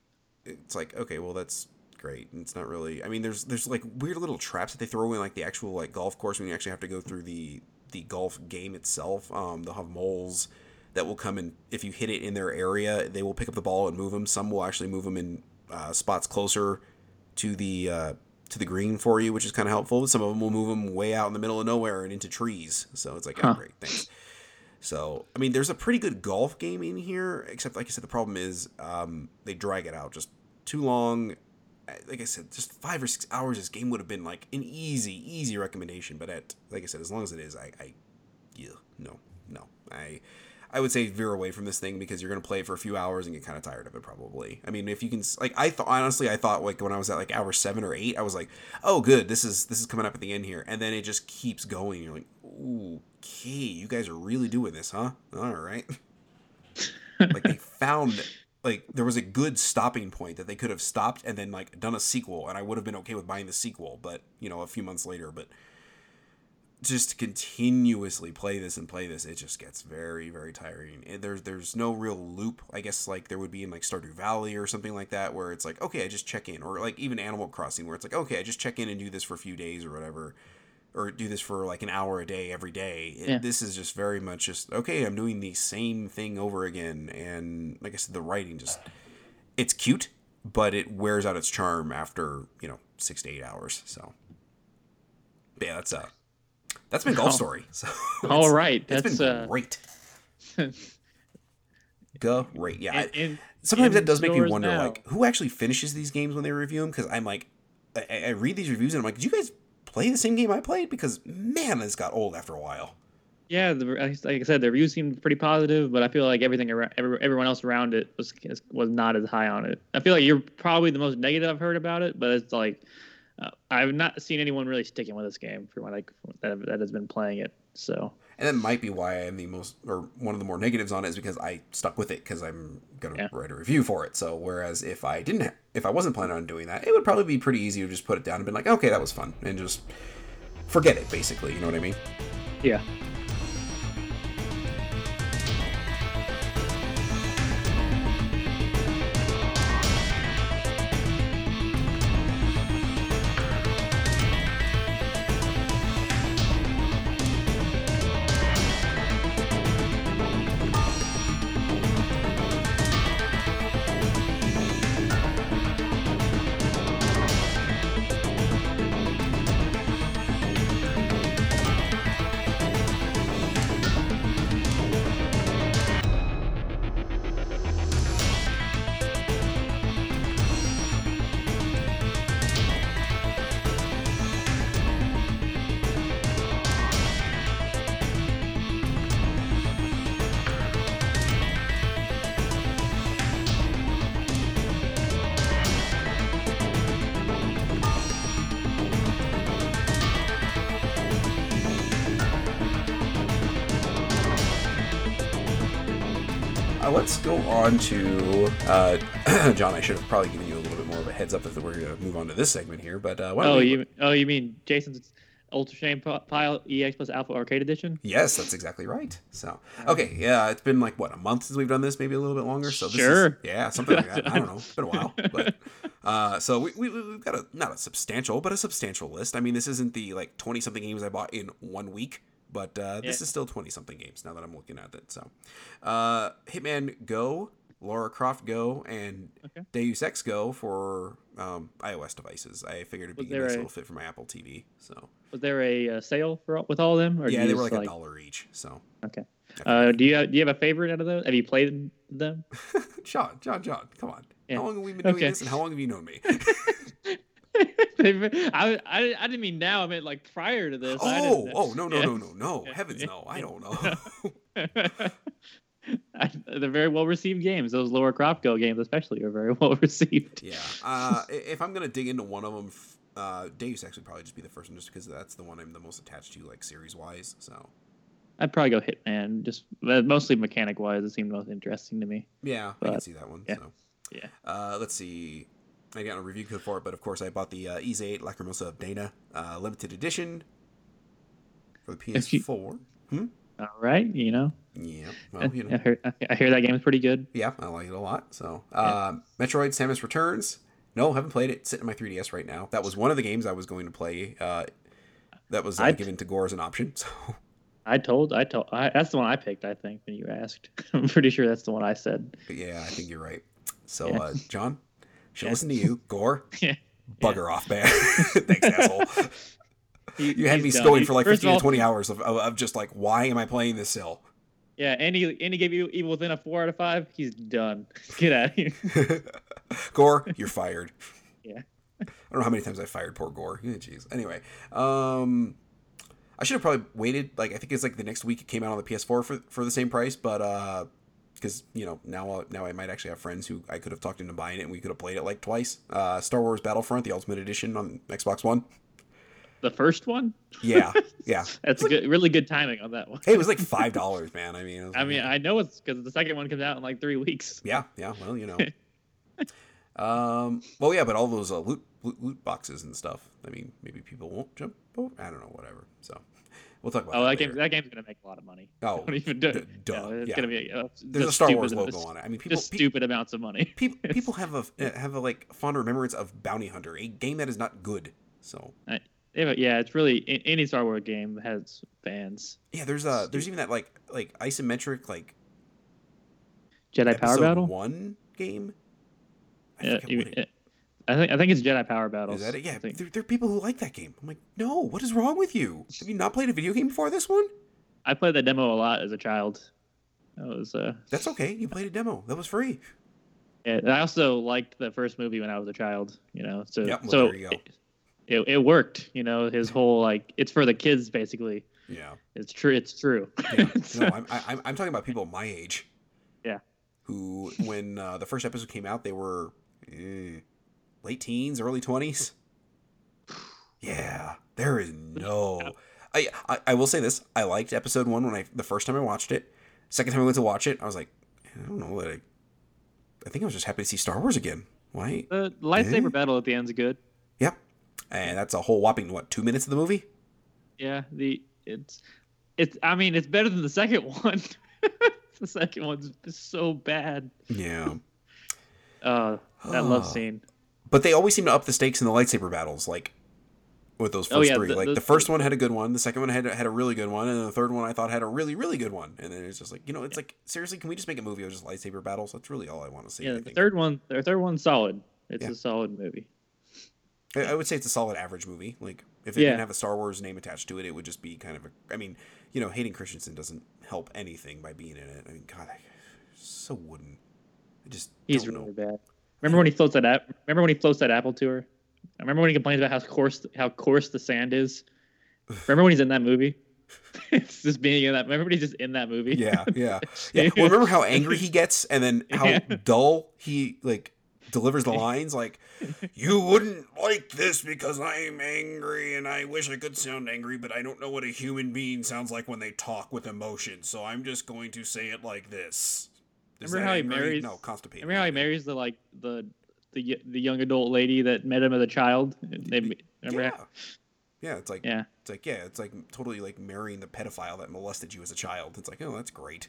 it's like okay, well that's great. And it's not really. I mean, there's there's like weird little traps that they throw in like the actual like golf course when you actually have to go through the the golf game itself. Um, they'll have moles that will come in if you hit it in their area. They will pick up the ball and move them. Some will actually move them in uh, spots closer to the uh, to the green for you, which is kind of helpful. Some of them will move them way out in the middle of nowhere and into trees. So it's like, huh. oh, great, thanks. So I mean, there's a pretty good golf game in here, except like I said, the problem is um, they drag it out just too long. Like I said, just five or six hours. This game would have been like an easy, easy recommendation. But at like I said, as long as it is, I, I yeah, no, no, I I would say veer away from this thing because you're gonna play it for a few hours and get kind of tired of it probably. I mean, if you can like, I thought honestly, I thought like when I was at like hour seven or eight, I was like, oh good, this is this is coming up at the end here, and then it just keeps going. You're like, okay, you guys are really doing this, huh? All right. (laughs) like they found like there was a good stopping point that they could have stopped and then like done a sequel, and I would have been okay with buying the sequel, but you know, a few months later, but just continuously play this and play this, it just gets very, very tiring. There's there's no real loop. I guess like there would be in like Stardew Valley or something like that, where it's like okay, I just check in, or like even Animal Crossing, where it's like okay, I just check in and do this for a few days or whatever, or do this for like an hour a day every day. Yeah. This is just very much just okay. I'm doing the same thing over again, and like I said, the writing just it's cute, but it wears out its charm after you know six to eight hours. So yeah, that's uh that's been (laughs) Golf oh. Story. So (laughs) all right, that's been uh... great. (laughs) great, yeah. In, sometimes that does make me wonder, now. like, who actually finishes these games when they review them? Because I'm like, I, I, read these reviews and I'm like, did you guys play the same game I played? Because man, this got old after a while. Yeah, the, like I said, the reviews seemed pretty positive, but I feel like everything around, everyone else around it was was not as high on it. I feel like you're probably the most negative I've heard about it, but it's like uh, I've not seen anyone really sticking with this game for like that, that has been playing it. So and that might be why I'm the most or one of the more negatives on it is because I stuck with it because I'm gonna yeah. write a review for it. So whereas if I didn't, ha- if I wasn't planning on doing that, it would probably be pretty easy to just put it down and be like, okay, that was fun, and just forget it. Basically, you know what I mean? Yeah. Let's go on to uh, (clears throat) John. I should have probably given you a little bit more of a heads up if we're going to move on to this segment here. But uh, oh, we... you oh you mean Jason's Ultra Shame Pile EX plus Alpha Arcade Edition? Yes, that's exactly right. So okay, yeah, it's been like what a month since we've done this, maybe a little bit longer. So this sure, is, yeah, something like that. I don't know. (laughs) It's been a while, but uh, so we, we we've got a not a substantial, but a substantial list. I mean, this isn't the like twenty something games I bought in one week. But uh, this yeah. is still 20 something games now that I'm looking at it. So, uh, Hitman Go, Lara Croft Go, and okay. Deus Ex Go for um, iOS devices. I figured it'd be a nice a, little fit for my Apple TV. So, was there a, uh, sale for with all of them? Or yeah, they were like, like, a dollar each. So, okay. Uh, do you have, do you have a favorite out of those? Have you played them? (laughs) John, John, John, come on. Yeah. How long have we been doing okay. this, and how long have you known me? (laughs) (laughs) I, I, I didn't mean now. I meant like prior to this. Oh, oh no, no, yeah. no, no, no. (laughs) Heavens, no. I don't know. (laughs) I, they're very well received games. Those lower Go games, especially, are very well received. Yeah. Uh, if I'm gonna dig into one of them, uh, Deus Ex would probably just be the first one, just because that's the one I'm the most attached to, like series wise. So. I'd probably go Hitman, just uh, mostly mechanic wise. It seemed most interesting to me. Yeah, but, I can see that one. Yeah. So. Yeah. Uh, let's see. I got a review code for it, but of course I bought the uh, Ys 8 Lacrimosa of Dana uh, limited edition for the PS4. You... Hmm? All right, you know. Yeah, well, you know. I hear, I hear that game is pretty good. Yeah, I like it a lot. So, uh, yeah. Metroid: Samus Returns. No, haven't played it. It's sitting on my 3DS right now. That was one of the games I was going to play. Uh, that was uh, given to Gore as an option. (laughs) So. I told, I told, I, that's the one I picked. I think when you asked, (laughs) I'm pretty sure that's the one I said. But yeah, I think you're right. So, yeah. uh, John, should listen to you, Gore. (laughs) yeah. Bugger yeah. off, man. (laughs) Thanks, asshole. (laughs) He, you had me going for like 15 all, to 20 hours of, of, of, just like, why am I playing this still? Yeah, and he, and he gave you Evil Within a 4 out of 5. He's done. Get out of here. Gore, you're fired. Yeah. I don't know how many times I fired poor Gore. Jeez. Anyway, um, I should have probably waited. Like, I think it's like the next week it came out on the PS4 for, for the same price, but uh, because you know now uh, now I might actually have friends who I could have talked into buying it and we could have played it like twice. Uh, Star Wars Battlefront, the Ultimate Edition on Xbox One. The first one. Yeah, (laughs) yeah. That's like, good, really good timing on that one. hey, it was like five dollars, man. I mean, (laughs) I like, mean, I know it's because the second one comes out in like three weeks. Yeah, yeah. Well, you know. (laughs) um. Well, yeah, but all those uh, loot, loot loot boxes and stuff. I mean, maybe people won't jump. over. I don't know. Whatever. So. We'll talk about. Oh, that, that game. That game's gonna make a lot of money. (laughs) Oh, don't even do. D- duh. it's yeah. gonna be. Uh, There's a Star Wars logo (laughs) on it. I mean, people just stupid pe- amounts of money. people (laughs) people have a have a like fond remembrance of Bounty Hunter, a game that is not good. So. I, yeah, it's really any Star Wars game has fans. Yeah, there's a there's even that like like isometric like Jedi Power Battle one game. I yeah, it, I think I think it's Jedi Power Battles. Is that it? Yeah, there, there, are people who like that game. I'm like, no, what is wrong with you? Have you not played a video game before this one? I played that demo a lot as a child. That was uh. That's okay. You played a demo. That was free. Yeah, I also liked the first movie when I was a child. You know, so yep, well, so it, it, it worked. You know, his (laughs) whole like it's for the kids basically. Yeah, it's true. It's true. Yeah. (laughs) no, I'm, I'm I'm talking about people my age. Yeah. Who, when uh, the first episode came out, they were. Eh, late teens, early twenties. Yeah, there is no. I, I, I will say this: I liked episode one when I the first time I watched it. Second time I went to watch it, I was like, I don't know that I. I think I was just happy to see Star Wars again. Why? The lightsaber eh? battle at the end's good. Yep, and that's a whole whopping what two minutes of the movie. Yeah, the it's it's. I mean, it's better than the second (laughs) one. the second one's so bad. Yeah. uh, that love scene but they always seem to up the stakes in the lightsaber battles, like with those oh, first oh, yeah, three. The, like the, the first one had a good one, the second one had had a really good one, and the third one I thought had a really really good one. And then it's just like you know, it's yeah. like seriously, can we just make a movie of just lightsaber battles? That's really all I want to see. Yeah, the third one, the third one's solid. It's yeah. a solid movie. I, I, would say it's a solid average movie. Like if it didn't have a Star Wars name attached to it, it would just be kind of a. I mean, you know, Hayden Christensen doesn't help anything by being in it. I mean, God, I, so wooden. I just he's really know. bad. Remember when he floats that app? Remember when he floats that Apple tour? I remember when he complains about how coarse how coarse the sand is. Remember when he's in that movie? (laughs) it's just being in that. Remember when he's just in that movie? Yeah, yeah, (laughs) yeah. Well, remember how angry he gets, and then how yeah. dull he like delivers the (laughs) lines. Like, you wouldn't like this because I'm angry, and I wish I could sound angry, but I don't know what a human being sounds like when they talk with emotion. So I'm just going to say it like this. Remember how he angry? marries- No, constipated. Remember how he marries the like the the the young adult lady that met him as a child? They remember? Yeah. how- Yeah, it's like yeah. it's like yeah, it's like totally like marrying the pedophile that molested you as a child. It's like oh, that's great.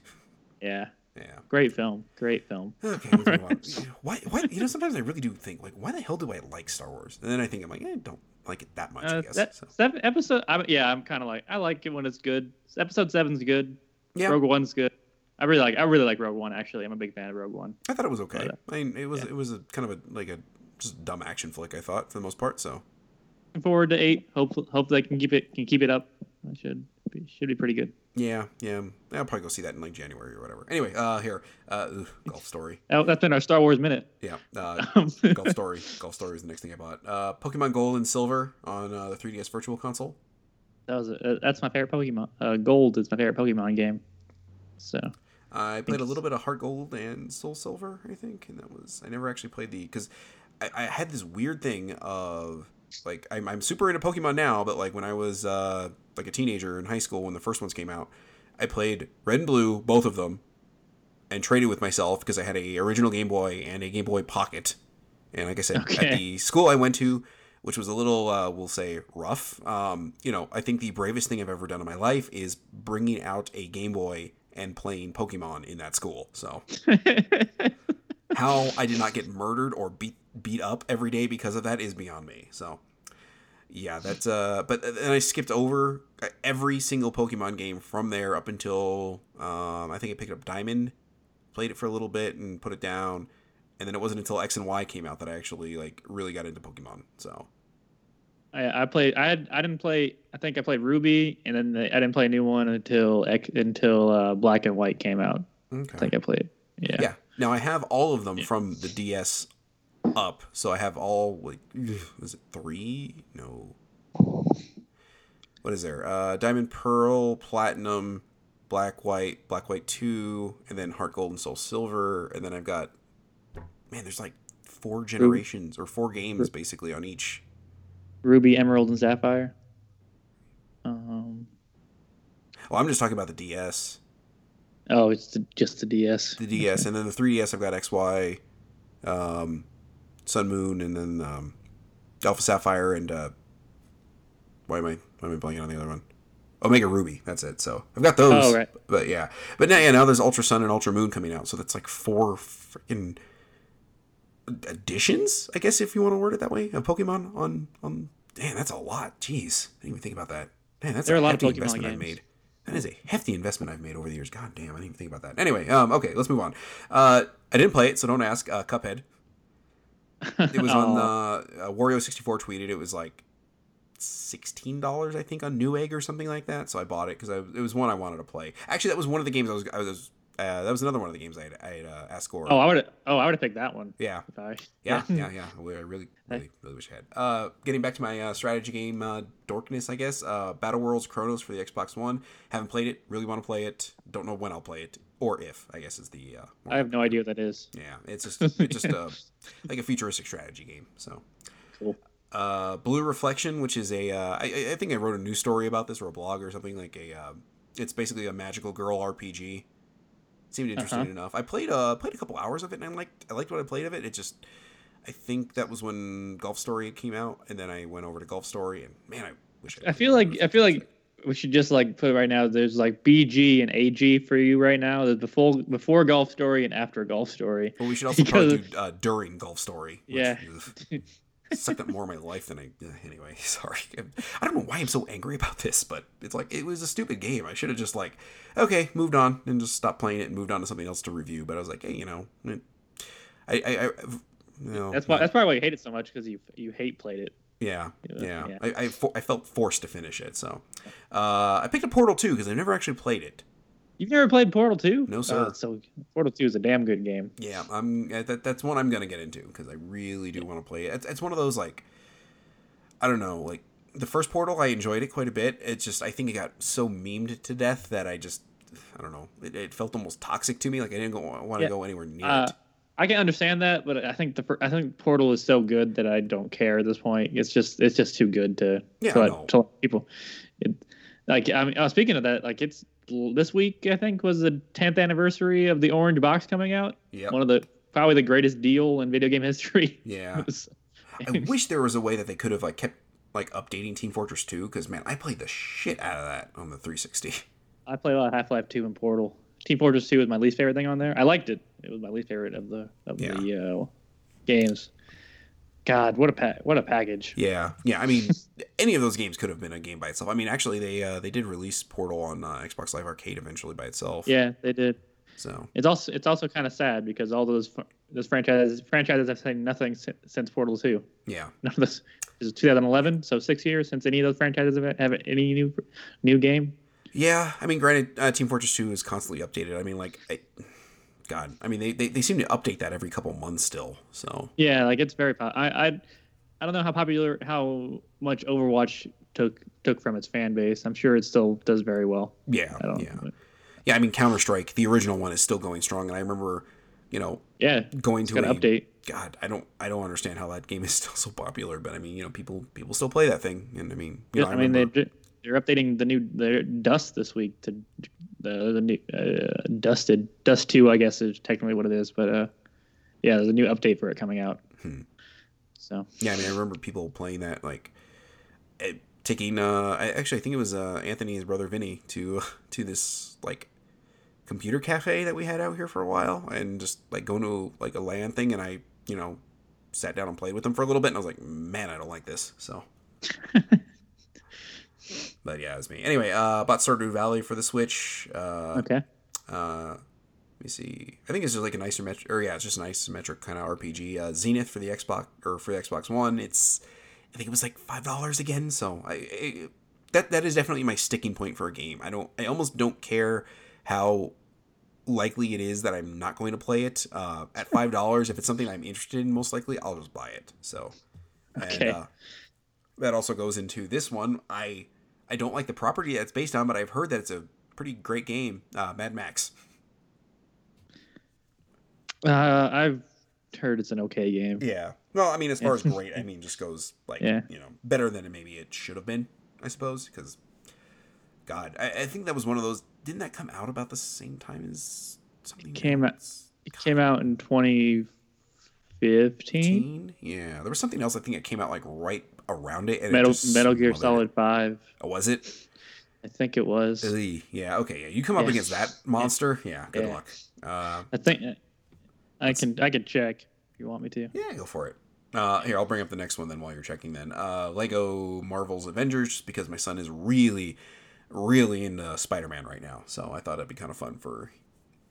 Yeah. Yeah. Great film. Great film. Okay, let's move on. (laughs) Why? Why? You know, sometimes I really do think like, why the hell do I like Star Wars? And then I think I'm like, eh, don't like it that much. I Uh, guess. that so. seven episode. I, yeah, I'm kind of like I like it when it's good. Episode seven's good. Yeah, Rogue One's good. I really like. I really like Rogue One. Actually, I'm a big fan of Rogue One. I thought it was okay. But, uh, I mean, it was yeah. it was a kind of a like a just dumb action flick. I thought for the most part. So Looking forward to eight. Hope hope they can keep it can keep it up. I should be, should be pretty good. yeah, yeah, I'll probably go see that in like January or whatever. Anyway, uh, here, uh, ugh, Golf Story. Oh, that's been our Star Wars minute. Yeah, uh, (laughs) Golf Story. Golf Story is the next thing I bought. Uh, Pokemon Gold and Silver on uh, the 3DS Virtual Console. that was a, that's my favorite Pokemon. Uh, Gold is my favorite Pokemon game. So I played a little bit of Heart Gold and Soul Silver, I think, and that was I never actually played the because I, I had this weird thing of like I'm, I'm super into Pokemon now, but like when I was uh, like a teenager in high school when the first ones came out, I played Red and Blue, both of them, and traded with myself because I had a original Game Boy and a Game Boy Pocket, and like I said, Okay. at the school I went to. Which was a little, uh, we'll say, rough. Um, you know, I think the bravest thing I've ever done in my life is bringing out a Game Boy and playing Pokemon in that school. So (laughs) how I did not get murdered or beat beat up every day because of that is beyond me. So yeah, that's uh but then I skipped over every single Pokemon game from there up until um I think I picked up Diamond, played it for a little bit and put it down. And then it wasn't until X and Y came out that I actually like really got into Pokemon. So I, I played. I had, I didn't play. I think I played Ruby, and then the, I didn't play a new one until until uh, Black and White came out. I think I played. Yeah. Yeah. Now I have all of them Yeah. from the DS up. So I have all like (sighs) was it three? No. What is there? Uh Diamond Pearl, Platinum, Black White, Black White 2, and then Heart Gold and Soul Silver, and then I've got man, there's like four generations or four games basically on each. Ruby, Emerald, and Sapphire. Um. Oh, I'm just talking about the DS. Oh, it's the, just the DS. The DS and then the 3DS I've got XY um Sun Moon and then um Alpha Sapphire and uh why am I why am I blanking on the other one? Omega Ruby, that's it. So I've got those. Oh, right. But yeah. But now yeah, now there's Ultra Sun and Ultra Moon coming out, so that's like four freaking additions, I guess if you want to word it that way, of Pokemon on on damn, that's a lot. Jeez. I didn't even think about that. Man, that's There are a lot of Pokemon investment I've made. That is a hefty investment I've made over the years. God damn, I didn't even think about that. Anyway, um, okay, let's move on. Uh, I didn't play it, so don't ask. Uh, Cuphead. It was on (laughs) the uh, Wario sixty four tweeted it was like sixteen dollars, I think, on Newegg or something like that. So I bought it because it was one I wanted to play. Actually, that was one of the games I was. I was. Uh, that was another one of the games I had, I had uh, asked Gore. Oh, I would. Oh, I would have picked that one. yeah, I, yeah, (laughs) yeah, yeah. I really, (laughs) really, really wish I had. Uh, getting back to my uh, strategy game, uh, dorkness, I guess. Uh, Battle Worlds Kronos for the Xbox One. Haven't played it. Really want to play it. Don't know when I'll play it or if. I guess is the. Uh, I have no idea what that is. yeah, it's just it's just uh, (laughs) like a futuristic strategy game. So. Cool. Uh, Blue Reflection, which is a, uh, I, I think I wrote a news story about this or a blog or something like a. Uh, it's basically a magical girl RPG. Seemed interesting Uh-huh. enough. I played uh played a couple hours of it and I liked I liked what I played of it. It just I think that was when Golf Story came out, and then I went over to Golf Story, and man, I wish I. I feel like I feel like we should just like put it right now. There's like BG and AG for you right now. There's before before Golf Story and after Golf Story. Well, we should also probably do uh, during Golf Story. which, Yeah. (laughs) sucked up more of my life than I. Anyway, (laughs) sorry. I don't know why I'm so angry about this, but it's like it was a stupid game. I should have just like, okay, moved on and just stopped playing it and moved on to something else to review. But I was like, hey, you know, it, I, I, I you know, That's why that's probably why you hate it so much because you you hate played it. Yeah, Yeah, yeah. I, I, fo- I felt forced to finish it, so uh, I picked up Portal 2 because I've never actually played it. You've never played Portal Two? No, sir. Oh, so Portal Two is a damn good game. Yeah, I'm. uh, That, that's one I'm gonna get into because I really do want to play it. It's, it's one of those like, I don't know, like the first Portal. I enjoyed it quite a bit. It's just I think it got so memed to death that I just, I don't know. It, it felt almost toxic to me. Like I didn't want to Yeah. go anywhere near Uh, it. I can understand that, but I think the I think Portal is so good that I don't care at this point. It's just it's just too good to Yeah, to, let- to let people. It, like I mean, uh, speaking of that, like it's this week I think was the 10th anniversary of the Orange Box coming out. Yeah. One of the probably the greatest deal in video game history. (laughs) Yeah. I wish there was a way that they could have like kept like updating Team Fortress 2 because man, I played the shit out of that on the 360. (laughs) I played a lot of Half Life 2 and Portal. Team Fortress 2 was my least favorite thing on there. I liked it. It was my least favorite of the of Yeah. the uh, games. God, what a pa- what a package. Yeah, yeah. I mean, (laughs) any of those games could have been a game by itself. I mean, actually, they uh, they did release Portal on uh, Xbox Live Arcade eventually by itself. Yeah, they did. So It's also it's also kind of sad because all those those franchises franchises have said nothing si- since Portal 2. yeah, None of this this is 2011, so six years since any of those franchises have, have any new new game. yeah. I mean, granted, uh, Team Fortress 2 is constantly updated. I mean, like, I, God, I mean, they, they they seem to update that every couple months still. So Yeah, like it's very. I I I don't know how popular how much Overwatch took took from its fan base. I'm sure it still does very well. yeah, I don't. yeah, know. yeah. I mean, Counter Strike, the original one, is still going strong, and I remember, you know, Yeah, going to got a to update. God, I don't I don't understand how that game is (laughs) still so popular, but I mean, you know, people people still play that thing, and I mean, you Yeah, know, I mean remember- they they're updating the new their Dust this week to the the new uh, Dusted Dust Two, I guess is technically what it is, but uh, yeah, there's a new update for it coming out. Hmm. So Yeah, I mean, I remember people playing that, like, eh, taking. Uh, I actually I think it was uh, Anthony's brother Vinny to (laughs) to this like computer cafe that we had out here for a while, and just like going to like a LAN thing, and I you know sat down and played with them for a little bit, and I was like, man, I don't like this. So. (laughs) but yeah, it was me. Anyway, uh, bought Stardew Valley for the Switch. Uh, okay, uh, let me see. I think it's just like an isometric, or yeah, it's just an isometric kind of RPG. Uh, Zenith for the Xbox or for the Xbox One. It's, I think it was like five dollars again. So I, I, that that is definitely my sticking point for a game. I don't, I almost don't care how likely it is that I'm not going to play it. Uh, at five dollars, (laughs) if it's something I'm interested in, most likely I'll just buy it. So, and Okay. uh, that also goes into this one. I I don't like the property that it's based on, but I've heard that it's a pretty great game. Uh, Mad Max. uh, I've heard it's an okay game. Yeah. Well, I mean, as far as great, I mean, just goes like Yeah. you know better than maybe it should have been, I suppose. Because, God, I, I think that was one of those. Didn't that come out about the same time as something? came out- It came out in 2015. Yeah, there was something else. I think it came out like right around it. And it Metal just Metal Gear Solid it. Five. Oh, was it? I think it was. Yeah. Okay. Yeah. You come up Yeah. against that monster. Yeah. Good Yeah. luck. Uh, I think I can I can check if you want me to. Yeah, go for it. Uh, here, I'll bring up the next one then while you're checking. Then uh, Lego Marvel's Avengers, just because my son is really, really into Spider-Man right now. So I thought it'd be kind of fun for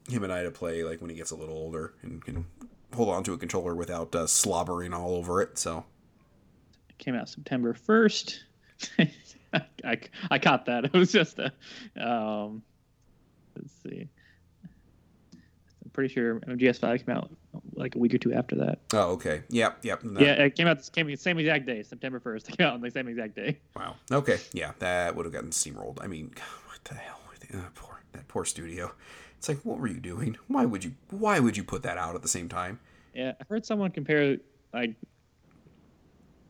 him and I to play like when he gets a little older and can hold on to a controller without uh, slobbering all over it. So It came out September first. (laughs) I, I caught that. (laughs) It was just a um let's see. I'm pretty sure MGS5 came out like a week or two after that. oh okay, yep, yep. no, Yeah, it came out the came same exact day, September 1st. (laughs) It came out on the same exact day. Wow. Okay. Yeah, that would have gotten steamrolled. I mean, what the hell? Uh, poor that poor studio. It's like, what were you doing? Why would you? Why would you put that out at the same time? Yeah, I heard someone compare like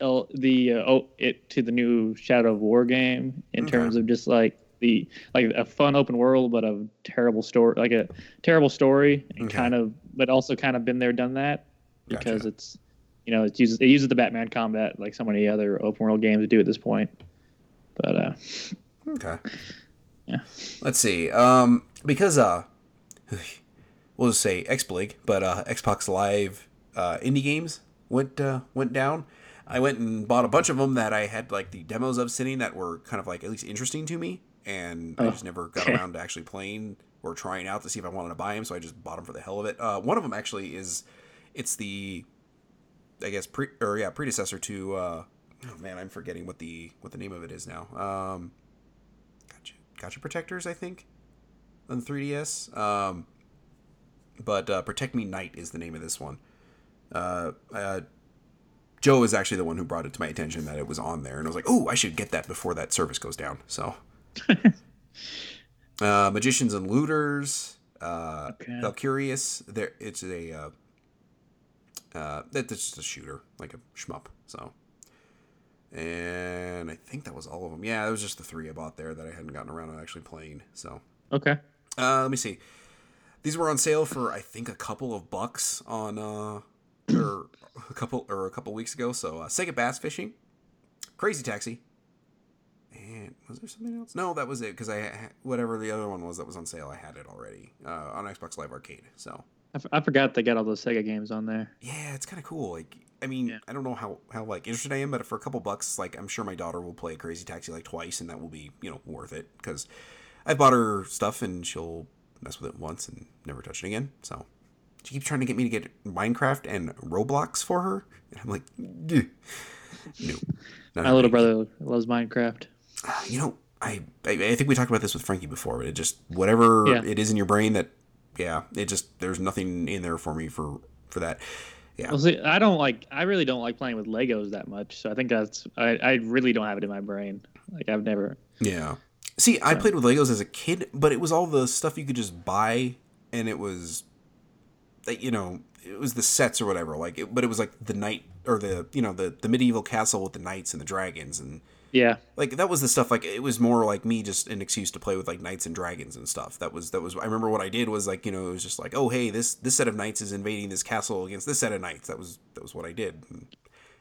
L, the uh, oh, it to the new Shadow of War game in Okay. terms of just like the like a fun open world, but a terrible story, like a terrible story, and Okay. kind of, but also kind of been there, done that, because Gotcha. it's you know it uses it uses the Batman combat like so many other open world games do at this point. But uh, Okay. Yeah. Let's see. Um, because uh, (sighs) we'll just say XBlig, but uh, Xbox Live uh, indie games went uh, went down. I went and bought a bunch of them that I had like the demos of sitting that were kind of like at least interesting to me, and I Oh, just never got around to actually playing or trying out to see if I wanted to buy them. So I just bought them for the hell of it. Uh, one of them actually is, it's the, I guess pre or yeah predecessor to. Uh, oh man, I'm forgetting what the what the name of it is now. Um, gotcha, Gotta Protectors, I think, on 3ds. Um, but uh, Protect Me Knight is the name of this one. Uh, uh, Joe is actually the one who brought it to my attention that it was on there, and I was like, "Oh, I should get that before that service goes down." So, (laughs) uh, Magicians and Looters, uh, Okay. Valkyrius. There, it's a uh, uh, that's just a shooter, like a shmup. So, and I think that was all of them. Yeah, it was just the three I bought there that I hadn't gotten around to actually playing. So Okay. uh, let me see. These were on sale for I think a couple of bucks on uh or a couple or a couple weeks ago. So uh, Sega Bass Fishing, Crazy Taxi, and was there something else? No, that was it because I whatever the other one was that was on sale, I had it already uh, on Xbox Live Arcade. So I, f- I forgot they got all those Sega games on there. yeah, it's kind of cool. Like I mean, Yeah. I don't know how how like interested I am, but for a couple bucks, like I'm sure my daughter will play Crazy Taxi like twice, and that will be you know worth it because I bought her stuff and she'll mess with it once and never touch it again. So she keeps trying to get me to get Minecraft and Roblox for her, and I'm like, no. My little brother loves Minecraft. (sighs) You know, I, I I think we talked about this with Frankie before, but it just whatever Yeah. it is in your brain that yeah, it just there's nothing in there for me for for that. Yeah. Well, see, I don't like. I really don't like playing with Legos that much. So I think that's. I, I really don't have it in my brain. Like I've never. Yeah. See, I played with Legos as a kid, but it was all the stuff you could just buy, and it was, you know, it was the sets or whatever. Like, it, but it was like the knight or the you know the the medieval castle with the knights and the dragons and Yeah. like that was the stuff. Like, it was more like me just an excuse to play with like knights and dragons and stuff. That was that was. I remember what I did was like you know it was just like oh hey this this set of knights is invading this castle against this set of knights. That was that was what I did. And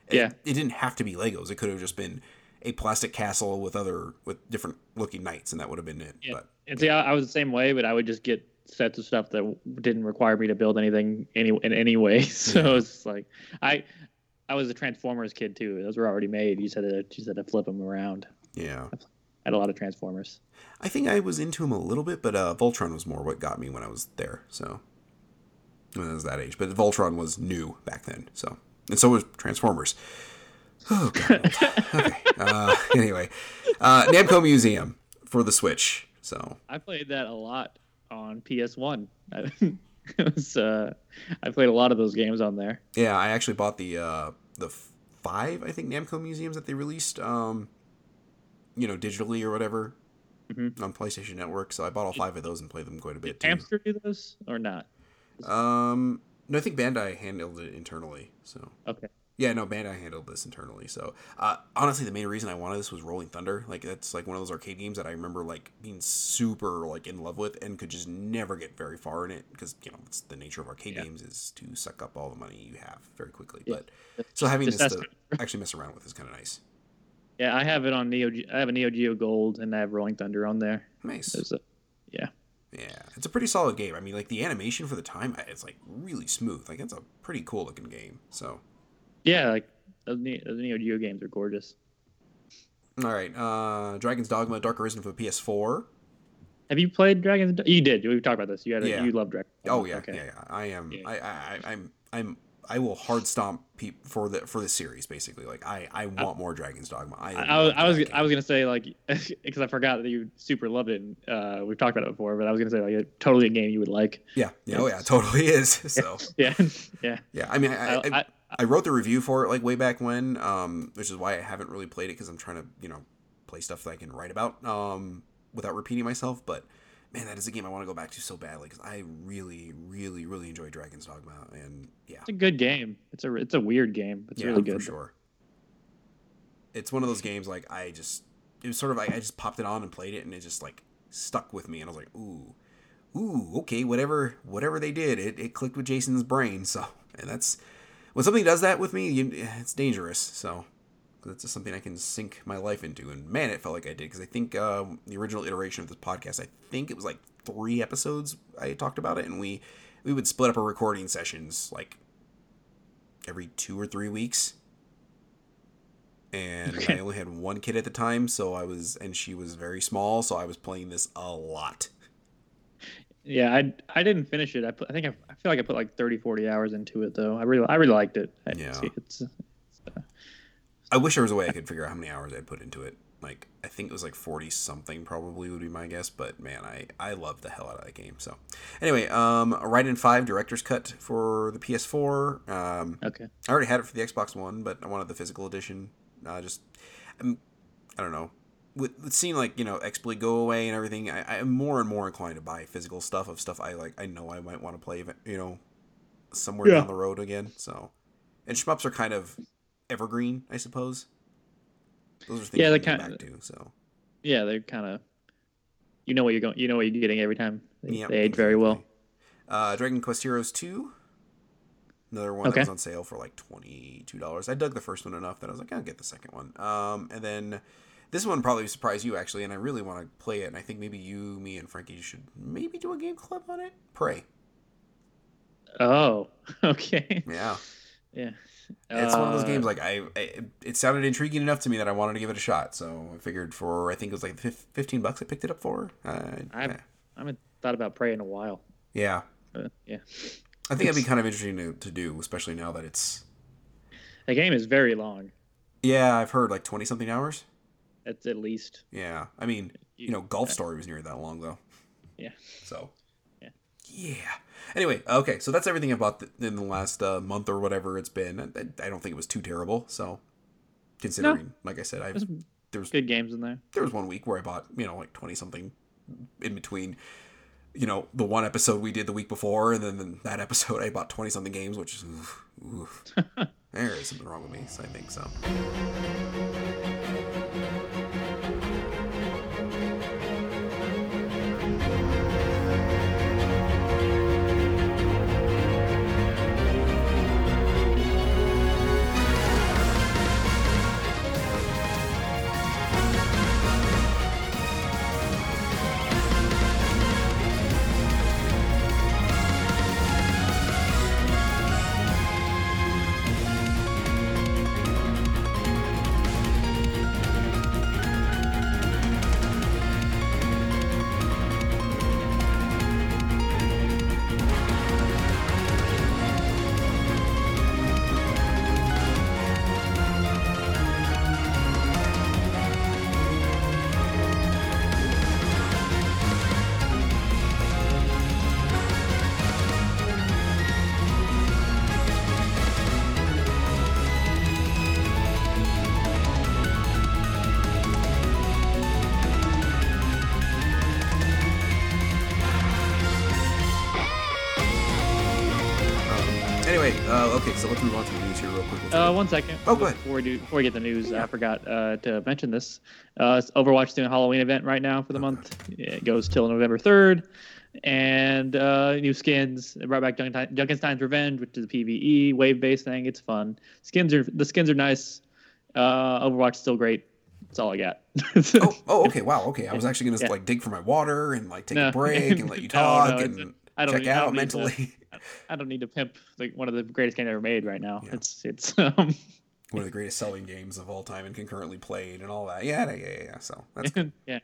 it- Yeah. it didn't have to be Legos. It could have just been a plastic castle with other with different looking knights, and that would have been it. Yeah. But And see, I, I was the same way, but I would just get sets of stuff that didn't require me to build anything any in any way. (laughs) So Yeah. it's like I. I was a Transformers kid too. Those were already made. You said to, you just had to flip them around. yeah, I had a lot of Transformers. I think I was into him a little bit, but uh, Voltron was more what got me when I was there. So when I was that age, but Voltron was new back then. So and so was Transformers. Oh god. (laughs) okay. Uh, anyway, uh, Namco Museum for the Switch. So I played that a lot on PS One. (laughs) it was, uh, I played a lot of those games on there. yeah, I actually bought the uh, the five I think Namco museums that they released. Um, you know, digitally or whatever. Mhm. On PlayStation Network, so I bought all five of those and played them quite a bit Did. Hamster do those or not? Um, no, I think Bandai handled it internally. So Okay. Yeah, no, Bandai handled this internally. So uh, honestly, the main reason I wanted this was Rolling Thunder. Like that's like one of those arcade games that I remember like being super like in love with and could just never get very far in it because you know it's the nature of arcade Yeah. games is to suck up all the money you have very quickly. Yeah. But so having Just this to (laughs) actually mess around with is kind of nice. Yeah, I have it on Neo. Ge- I have a Neo Geo Gold, and I have Rolling Thunder on there. Nice. A, yeah, Yeah, it's a pretty solid game. I mean, like the animation for the time, it's like really smooth. Like it's a pretty cool looking game. So. Yeah. Like those, Ne- those Neo Geo games are gorgeous. All right, uh, Dragon's Dogma: Dark Arisen for the PS4. Have you played Dragons? You did. We talked about this. You had. A, Yeah. You love Dragon. Oh yeah, Okay. yeah, yeah. I am. Yeah. I, I, I, I'm. I'm. I will hard stomp peop for the for the series. Basically, like I, I want more Dragon's Dogma. I, I, I, was- I was I gonna say like (laughs) because I forgot that you super loved it. And, uh, we've talked about it before, but I was gonna say like a, totally a game you would like. yeah, yeah, oh yeah, (laughs) totally is. (laughs) So Yeah, yeah. yeah, I mean, I, I, wrote the review for it like way back when, um, which is why I haven't really played it because I'm trying to you know play stuff that I can write about um, without repeating myself. But man, that is a game I want to go back to so badly because I really, really, really enjoy Dragon's Dogma, and yeah, it's a good game. It's a it's a weird game. It's yeah, really good. for sure. It's one of those games like I just it was sort of like I just popped it on and played it and it just like stuck with me and I was like ooh ooh okay whatever whatever they did it, it clicked with Jason's brain (laughs) so and that's when something does that with me you, it's dangerous so that's just something I can sink my life into and man it felt like I did because I think um, the original iteration of this podcast I think it was like three episodes I talked about it and we we would split up our recording sessions like every two or three weeks and I only had one kid at the time, so I was, and she was very small, so I was playing this a lot. Yeah, I I didn't finish it. I put, I think I, I feel like I put like 30, 40 hours into it though. I really I really liked it. I, Yeah. it's, it's uh, I wish there was a way I could figure out how many hours I'd put into it. Like, I think it was like forty something, probably would be my guess. But man, I I love the hell out of that game. So, anyway, um, Raiden Five Director's Cut for the PS4. Um, okay. I already had it for the Xbox One, but I wanted the physical edition. Uh, just, I'm, I don't know. With, seeing like you know XBLA go away and everything, I, I'm more and more inclined to buy physical stuff of stuff I like. I know I might want to play, you know, somewhere Yeah. down the road again. So, and shmups are kind of evergreen, I suppose. Those are things Yeah, they kinda- back to. So Yeah, they're kind of. You know what you're going. You know what you're getting every time. They, Yep, they age very well. Uh, Dragon Quest Heroes 2. Another one Okay. that was on sale for like $22. I dug the first one enough that I was like, I'll get the second one. Um, and then this one probably surprised you actually, and I really want to play it. And I think maybe you, me, and Frankie should maybe do a game club on it. Prey. Oh, (laughs) okay. Yeah. Yeah. It's one of those Uh, games like I, I, it sounded intriguing enough to me that I wanted to give it a shot. So I figured for I think it was like fifteen bucks I picked it up for. Uh, I yeah. I haven't thought about Prey in a while. yeah, But yeah, I think it'd be kind of interesting to, to do, especially now that it's the game is very long. yeah I've heard like twenty something hours. That's at least. Yeah, I mean you know Golf Story was near that long though. Yeah. So. Yeah. Yeah. Anyway, okay, so that's everything about the, in the last uh, month or whatever it's been. I, I don't think it was too terrible. So, considering, like I said, I There's there was good games in there. there was one week where I bought, you know, like 20 something in between, you know, the one episode we did the week before and then (laughs) that episode I bought 20 something games, which is, oof, oof. (laughs) there is something wrong with me, so I think so. Anyway, uh, okay, so let's move on to the news here real quick. Uh, one second. Oh, go ahead. Before we do, before we get the news, I forgot uh, to mention this. Uh, Overwatch doing a Halloween event right now for the month. It goes till November third, and uh, new skins. They brought back Junkenstein- Junkenstein's Revenge, which is a PVE wave-based thing. It's fun. Skins are the skins are nice. Uh, Overwatch is still great. That's all I got. oh, (laughs) oh, okay, wow, okay. I was actually gonna Yeah. like dig for my water and like take No. a break and let you (laughs) talk no, it's- and I don't check out to- mentally. I don't need to pimp like one of the greatest games ever made right now. Yeah. It's it's (laughs) um, One of the greatest selling games of all time and concurrently played and all that. Yeah, yeah, yeah, yeah. So that's (laughs) yeah.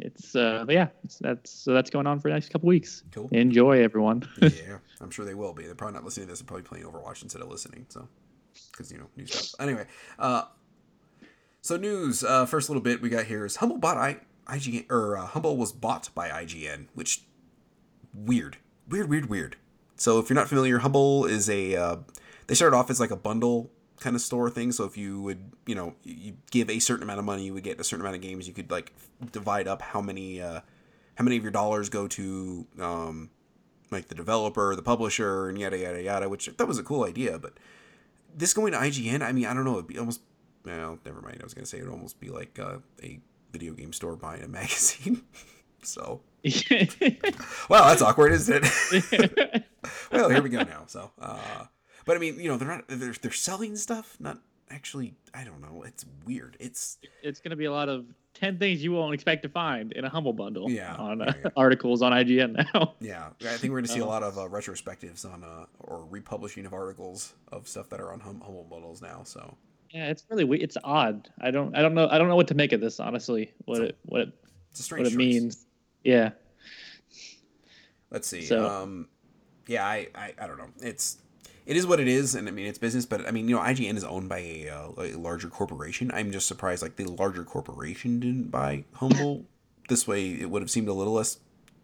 It's uh, but yeah, it's, that's so that's going on for the next couple weeks. cool. Enjoy, everyone. (laughs) yeah, I'm sure they will be. They're probably not listening to this. They're probably playing Overwatch instead of listening. So, because you know new stuff. Anyway, uh, so news. Uh, first little bit we got here is Humble bought I, IGN or uh, Humble was bought by IGN, which weird, weird, weird, weird. So if you're not familiar, Humble is a uh, they started off as like a bundle kind of store thing. So if you would, you know, you- give a certain amount of money, you would get a certain amount of games. You could like divide up how many uh, how many of your dollars go to um, like the developer, the publisher, and yada yada yada. Which that was a cool idea, but this going to IGN, I mean, I don't know, it'd be almost. Well, never mind. I was gonna say it'd almost be like uh, a video game store buying a (laughs) magazine. so, (laughs) well, that's awkward, isn't it? (laughs) (laughs) well, here we go now. So, uh, but I mean, you know, they're not they're they're selling stuff, not actually. I don't know. It's weird. It's it's gonna be a lot of ten things you won't expect to find in a humble bundle. Yeah, on uh, yeah, articles on IGN now. yeah. I think we're gonna see a Oh. lot of uh, retrospectives on uh, or republishing of articles of stuff that are on hum- humble bundles now. So yeah, it's really we- it's odd. I don't I don't know I don't know what to make of this honestly. What it what it, it's a strange. what it means. Yeah. Let's see. So- Um, yeah, I, I, I don't know. It's it is what it is, and I mean it's business. But I mean, you know, IGN is owned by a, uh, a larger corporation. I'm just surprised like the larger corporation didn't buy Humble. this way, it would have seemed a little less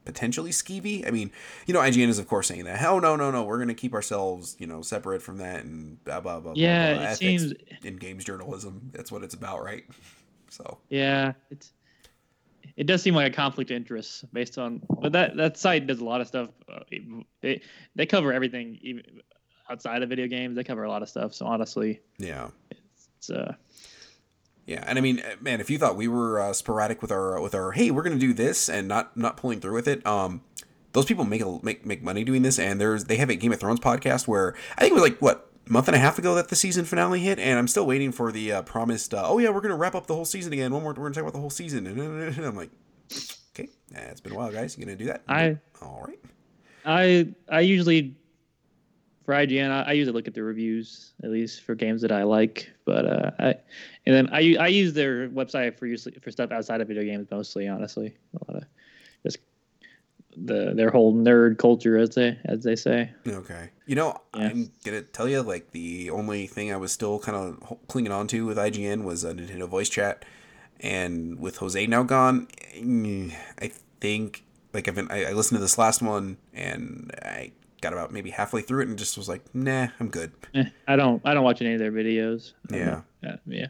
potentially skeevy. I mean, you know, IGN is of course saying that. Hell no, no, no. We're gonna keep ourselves, you know, separate from that and blah blah blah. Yeah, blah, blah. it Ethics seems in games journalism. That's what it's about, right? (laughs) So yeah, it's it does seem like a conflict of interest based on but that that site does a lot of stuff uh, they they cover everything even outside of video games. They cover a lot of stuff. So honestly yeah. it's uh Yeah, and I mean, uh, man, if you thought we were uh, sporadic with our with our hey, we're gonna do this and not not pulling through with it, um, those people make a, make make money doing this, and there's they have a Game of Thrones podcast where I think it was like what month and a half ago that the season finale hit, and I'm still waiting for the uh, promised. Uh, oh yeah, we're gonna wrap up the whole season again. One more, we're gonna talk about the whole season, (laughs) and I'm like, okay, yeah, it's been a while, guys. You gonna do that? I all right. I I usually for IGN I, I usually look at the reviews at least for games that I like, but uh, I and then I I use their website for usually for stuff outside of video games mostly. Honestly, a lot of just the their whole nerd culture as they as they say. Okay. You know, Yeah. I'm gonna tell you like the only thing I was still kind of clinging on to with IGN was a Nintendo voice chat, and with Jose now gone, mm, I think like I've been I, I listened to this last one and I got about maybe halfway through it and just was like, nah, I'm good. Eh, I don't I don't watch any of their videos. Yeah. know. Uh, yeah.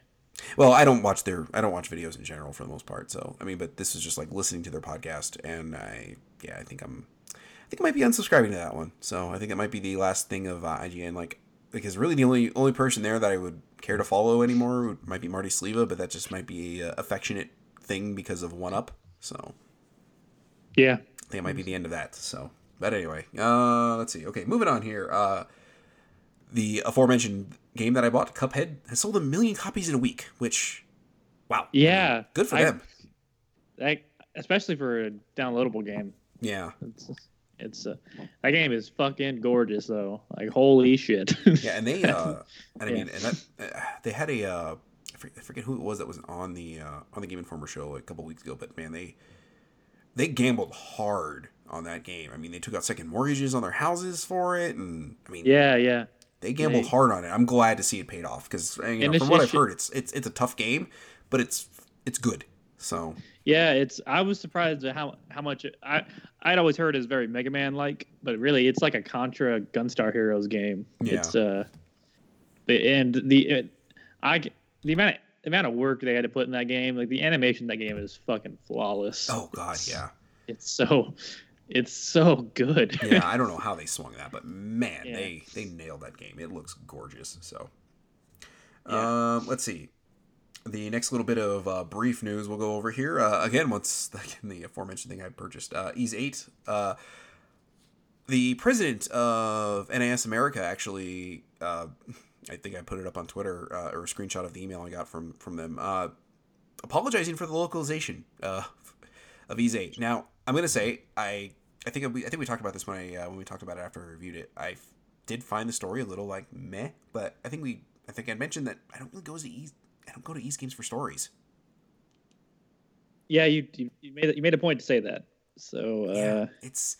Well, I don't watch their I don't watch videos in general for the most part. So I mean, but this is just like listening to their podcast, and I yeah, I think I'm I think I might be unsubscribing to that one. So I think it might be the last thing of uh, IGN. Like because really the only only person there that I would care to follow anymore would, might be Marty Sliva, but that just might be a affectionate thing because of One Up. So Yeah. I think it might be the end of that. So, but anyway, uh, let's see. Okay, moving on here. Uh, the aforementioned game that I bought, Cuphead, has sold a million copies in a week, which, wow, Yeah. good for I- them. Like especially for a downloadable game. Yeah, It's it's uh, that game is fucking gorgeous though. Like holy shit. (laughs) yeah, and they, uh, and I Yeah. mean, and that uh, they had a, uh, I forget, I forget who it was that was on the uh, on the Game Informer show a couple weeks ago, but man, they they gambled hard on that game. I mean, they took out second mortgages on their houses for it, and I mean, yeah, yeah. They gambled They- hard on it. I'm glad to see it paid off because you know, from what I've heard, it's it's it's a tough game, but it's it's good. So Yeah, it's. I was surprised at how how much it, I I'd always heard is very Mega Man like, but really it's like a Contra Gunstar Heroes game. Yeah. It's uh, and the it, I the amount of, the amount of work they had to put in that game, like the animation in that game is fucking flawless. oh god, yeah, It's so, it's so good. yeah. (laughs) I don't know how they swung that, but man, Yeah. they they nailed that game. It looks gorgeous. So, Yeah. um, let's see. The next little bit of uh, brief news we'll go over here. Uh, again, once (laughs) again, the aforementioned thing I purchased, uh, Ys Eight. Uh, the president of NIS America actually, uh, (laughs) I think I put it up on Twitter uh, or a screenshot of the email I got from from them, uh, apologizing for the localization uh, of Ys Eight. Now, I'm gonna say I I think we I think we talked about this when I uh, when we talked about it after I reviewed it. I f- did find the story a little like meh, but I think we I think I mentioned that I don't really go to Ys I don't go to Ys games for stories. yeah, you you you made it- you made a point to say that. So uh, yeah, it's.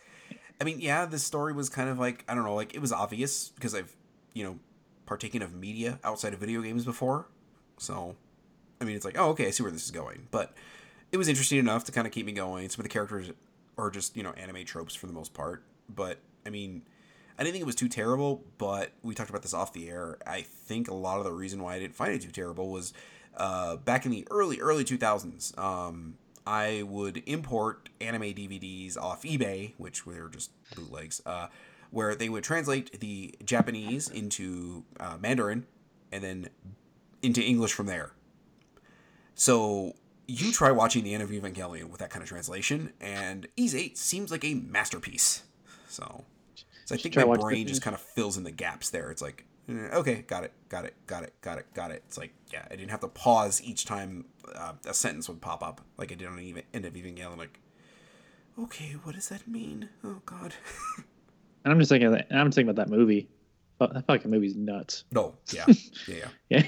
I mean, yeah, the story was kind of like I don't know, like it was obvious because I've you know partaken of media outside of video games before, so I mean, it's like oh okay, I see where this is going, but it was interesting enough to kind of keep me going. Some of the characters are just you know anime tropes for the most part, but I mean. I didn't think it was too terrible, but we talked about this off the air. I think a lot of the reason why I didn't find it too terrible was uh, back in the early early 2000s. Um, I would import anime DVDs off eBay, which were just bootlegs, uh, where they would translate the Japanese into uh, Mandarin and then into English from there. So you try watching the end of Evangelion with that kind of translation, and Ys 8 seems like a masterpiece. So, so I think my brain just kind of fills in the gaps there. It's like, eh, okay, got it, got it, got it, got it, got it. It's like, yeah, I didn't have to pause each time uh, a sentence would pop up like I did on the even- end of Evangelion. Like, okay, what does that mean? Oh God. and I'm just thinking that, I'm just thinking about that movie. Oh, that fucking movie's nuts. no, (laughs) yeah, yeah, yeah. Yeah,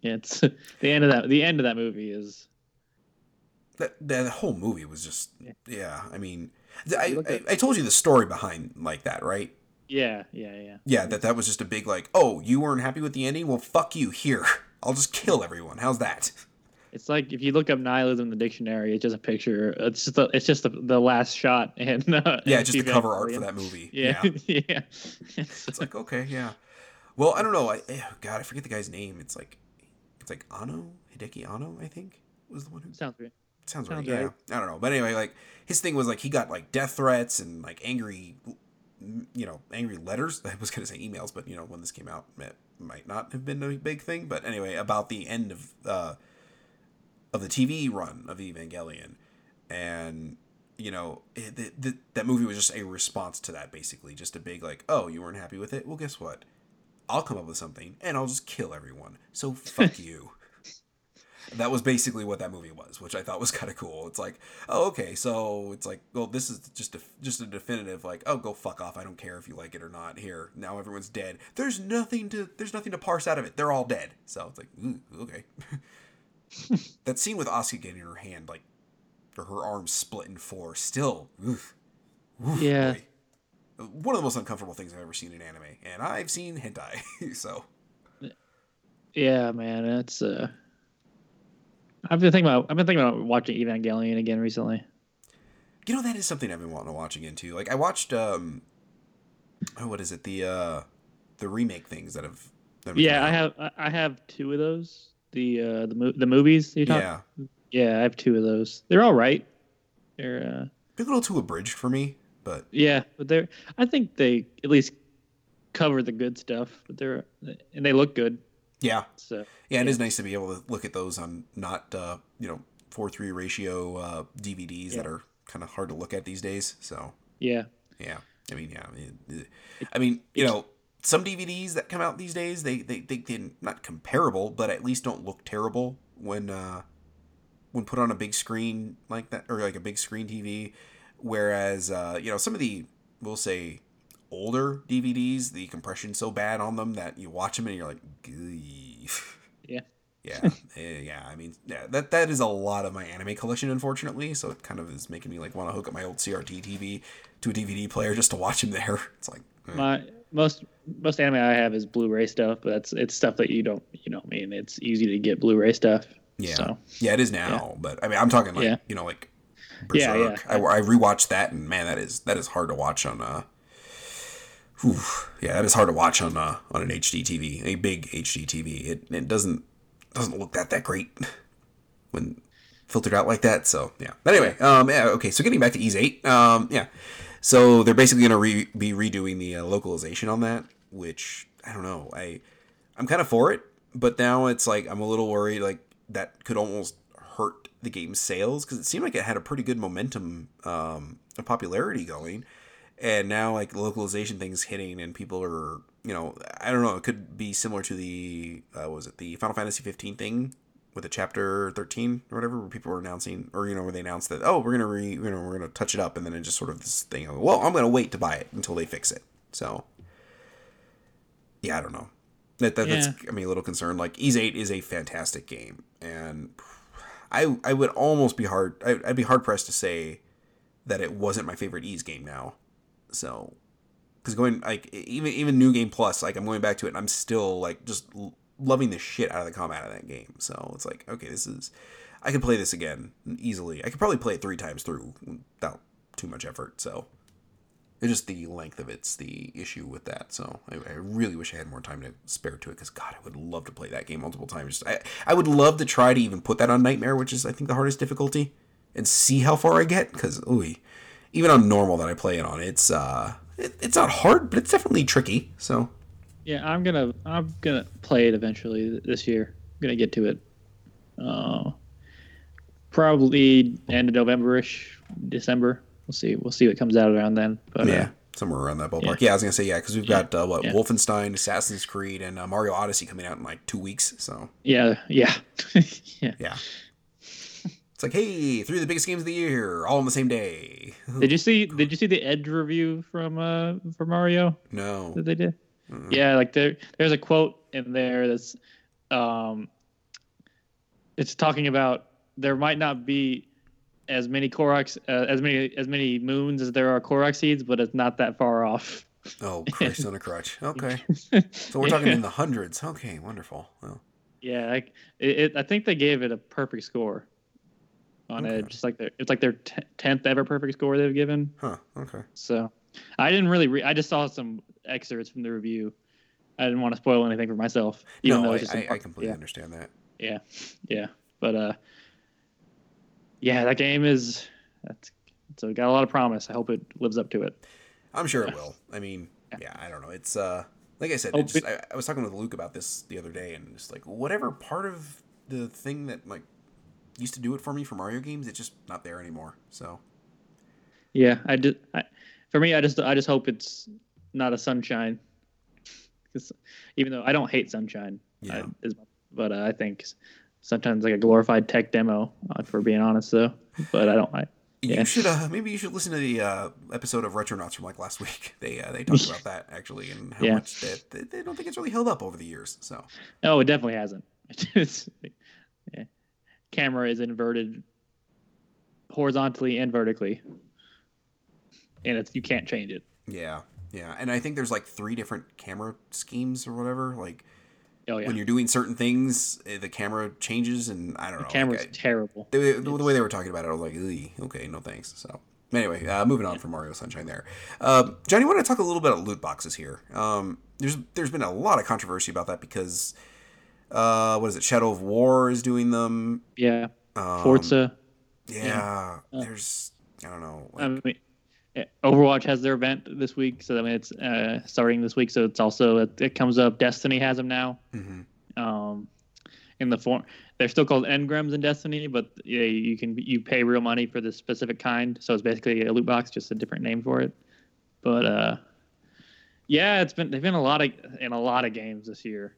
yeah, it's the end of that. The end of that movie is That that whole movie was just, Yeah. yeah. I mean, I, I, I told you the story behind like that, right? yeah, yeah, yeah. Yeah, that that was just a big like, oh, you weren't happy with the ending? Well, fuck you. Here, (laughs) I'll just kill everyone. How's that? It's like if you look up nihilism in the dictionary, it's just a picture. It's just the, it's just the, the last shot (laughs) and uh, Yeah, and just the cover art for that movie. Yeah, yeah. (laughs) yeah. It's, like okay, yeah. Well, I don't know. I eh, God, I forget the guy's name. It's like it's like Anno Hideaki Anno, I think was the one who sounds weird. Sounds right. sounds Yeah. I don't know, but anyway, like his thing was like he got like death threats and like angry, you know, angry letters. (laughs) I was gonna say emails, but you know, when this came out, it might not have been a big thing. But anyway, about the end of uh, of the TV run of Evangelion, and you know it, the, the, that movie was just a response to that, basically, just a big like, oh, you weren't happy with it? Well, guess what? I'll come up with something and I'll just kill everyone. So fuck (laughs) you. That was basically what that movie was, which I thought was (laughs) kind of cool. It's like, oh, okay, so it's like, well, this is just a just a definitive, like, oh, go fuck off. I don't care if you like it or not. Here, now everyone's dead. There's nothing to there's nothing to parse out of it. They're all dead. So it's like, ooh, okay. (laughs) that scene with Asuka getting her hand, like, or her arm split in four, still, oof, oof, Yeah. boy. One of the most uncomfortable things I've ever seen in anime, and I've seen hentai, (laughs) so Yeah, man, it's uh. I've been thinking about I've been thinking about watching Evangelion again recently. You know that is something I've been wanting to watch again too. Like I watched um oh what is it? The uh the remake things that have that have Yeah, I out. have I- have two of those. The uh the mo- the movies you talk. Yeah. Yeah, I have two of those. They're all right. They're uh A little too abridged for me, but yeah, but they're I think they at least cover the good stuff. But they're and they look good. Yeah. So Yeah, it is nice to be able to look at those on not uh, you know, 4-3 ratio uh DVDs that are kind of hard to look at these days. So, yeah, yeah. I mean, yeah. I mean, I mean, you know, some DVDs that come out these days, they they they're not comparable, but at least don't look terrible when uh when put on a big screen like that or like a big screen TV. Whereas uh, you know, some of the we'll say older DVDs, the compression's so bad on them that you watch them and you're like, "Gee." yeah. (laughs) yeah, eh, yeah. I mean, yeah, that that is a lot of my anime collection, unfortunately. So it kind of is making me like want to hook up my old CRT TV to a DVD player just to watch them there. (laughs) It's like, eh. My most most anime I have is Blu-ray stuff, but that's it's stuff that you don't you know. I mean, it's easy to get Blu-ray stuff. yeah, So yeah, it is now. But I mean, I'm talking like Yeah. you know, like Yeah, yeah. I, I rewatched that, and man, that is that is hard to watch on uh. Whew, yeah, that is hard to watch on uh, on an HD TV, a big HD TV. It it doesn't doesn't look that that great when filtered out like that. So yeah. But anyway, um, yeah, okay. So getting back to Ys Eight, um, yeah. So they're basically gonna re- be redoing the uh, localization on that, which I don't know. I I'm kind of for it, but now it's like I'm a little worried. Like that could almost hurt the game's sales because it seemed like it had a pretty good momentum, um, of popularity going, and now like localization things hitting and people are you know I don't know. It could be similar to the uh, what was it the Final Fantasy 15 thing with a chapter 13 or whatever where people were announcing or you know where they announced that oh we're gonna re you know we're gonna touch it up and then it just sort of this thing of well i'm gonna wait to buy it until they fix it so yeah i don't know that, that that's Yeah. i mean a little concerned like Ys 8 is a fantastic game and i i would almost be hard I, i'd be hard pressed to say that it wasn't my favorite Ys game now so because going like even even new game plus like i'm going back to it and i'm still like just loving the shit out of the combat of that game. So it's like okay this is i could play this again easily. I could probably play it three times through without too much effort. So it's just the length of it's the issue with that. So i, I really wish i had more time to spare to it because god i would love to play that game multiple times. I, I would love to try to even put that on nightmare which is i think the hardest difficulty and see how far i get because ooh even on normal that i play it on it's uh it, it's not hard but it's definitely tricky so yeah, I'm gonna I'm gonna play it eventually this year. I'm gonna get to it. Uh, probably end of November-ish, December. We'll see. We'll see what comes out around then. But yeah uh, somewhere around that ballpark yeah, i was gonna say yeah because we've got uh, what Yeah. wolfenstein assassin's creed and uh, mario odyssey coming out in like two weeks so yeah, yeah, (laughs) yeah. yeah it's like hey three of the biggest games of the year all on the same day. (laughs) Did you see? Did you see the Edge review from uh from Mario? No. That they did? Yeah, like there there's a quote in there that's um it's talking about there might not be as many Korok uh, as many as many moons as there are Korok seeds, but it's not that far off. oh (laughs) christ on a crutch. Okay. (laughs) So we're talking in the hundreds. Okay wonderful. Well. Yeah, like it, it, I think they gave it a perfect score on Okay. it, just like their it's like their tenth ever perfect score they've given. huh okay So I didn't really re- I just saw some excerpts from the review. I didn't want to spoil anything for myself. Even no though I, it's just a I, I completely yeah, understand that yeah, yeah. But uh, yeah, that game is that's so got a lot of promise. I hope it lives up to it. I'm sure it will. I mean, yeah, I don't know. It's uh, like I said, Oh, it just, I, I was talking with Luke about this the other day, and it's like whatever part of the thing that like used to do it for me for Mario games. It's just not there anymore. So Yeah, I just I, for me, I just I just hope it's not a sunshine. Because even though I don't hate sunshine, Yeah. I, but uh, I think sometimes like a glorified tech demo. Uh, for being honest, though, but I don't. I, you should uh, maybe you should listen to the uh, episode of Retronauts from like last week. (laughs) They uh, they talked about that actually and how Yeah. much that they, they don't think it's really held up over the years. So no, it definitely hasn't. (laughs) It's, yeah. Camera is inverted horizontally and vertically, and it's you can't change it. yeah, yeah, and I think there's like three different camera schemes or whatever. Like Oh yeah, when you're doing certain things, eh, the camera changes, and I don't know. camera's like, I- terrible. the, the, the way they were talking about it, I was like, okay, no thanks. So anyway, uh, moving on from Mario Sunshine there. Uh, Johnny, want to talk a little bit about loot boxes here. Um, there's there's been a lot of controversy about that because uh, what is it? Shadow of War is doing them. Yeah, Um, Forza. Yeah, there's I don't know. Like, I mean, Overwatch has their event this week, so I mean it's uh, starting this week. So it's also it, it comes up. Destiny has them now. mhm. Um, in the form, they're still called engrams in Destiny, but yeah, you can you pay real money for this specific kind. So it's basically a loot box, just a different name for it. But uh, yeah, it's been they've been a lot of in a lot of games this year.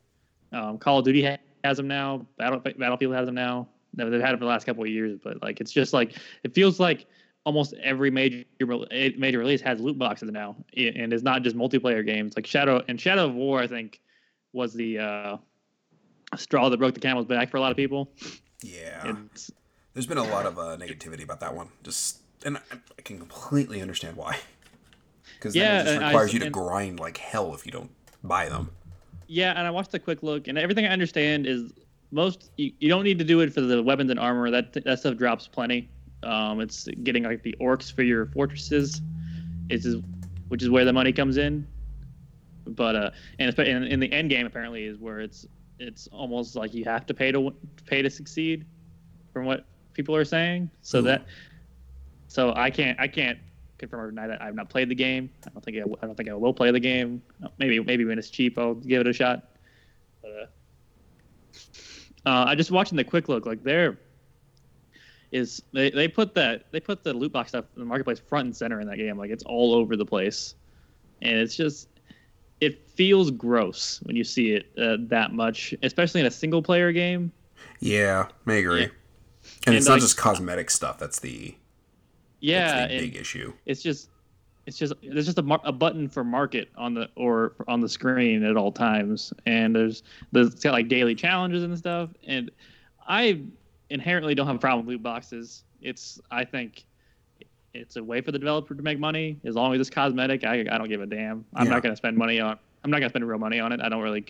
Um, Call of Duty ha- has them now. Battle, Battlefield has them now. They've had them for the last couple of years, but like it's just like it feels like almost every major major release has loot boxes now, and it's not just multiplayer games. Like Shadow and Shadow of War, I think, was the uh, straw that broke the camel's back for a lot of people. yeah, It's, there's been a lot of uh, negativity about that one. Just and I, can completely understand why. Because Yeah, it just and I- requires you to grind like hell if you don't buy them. Yeah, and I watched a quick look, and everything I understand is most you, you don't need to do it for the weapons and armor. That that stuff drops plenty. Um, it's getting like the orcs for your fortresses, is which is where the money comes in. But uh, and in, in the end game apparently is where it's it's almost like you have to pay to pay to succeed, from what people are saying. So Ooh. that so I can't I can't confirm or deny that I've not played the game. I don't think I don't think I will play the game. Maybe maybe when it's cheap I'll give it a shot. But, uh, uh, I just watching the quick look like there is they, they put that they put the loot box stuff in the marketplace front and center in that game like it's all over the place and it's just it feels gross when you see it uh, that much especially in a single player game Yeah, I agree. Yeah. And, And, it's not just cosmetic stuff. That's the yeah that's the and- big issue. it's just it's just there's just a, mar- a button for market on the or on the screen at all times. And there's there's got like daily challenges and stuff. And i inherently don't have a problem with loot boxes. It's i think it's a way for the developer to make money. As long as it's cosmetic i, I don't give a damn. I'm Yeah. not going to spend money on i'm not going to spend real money on it. I don't really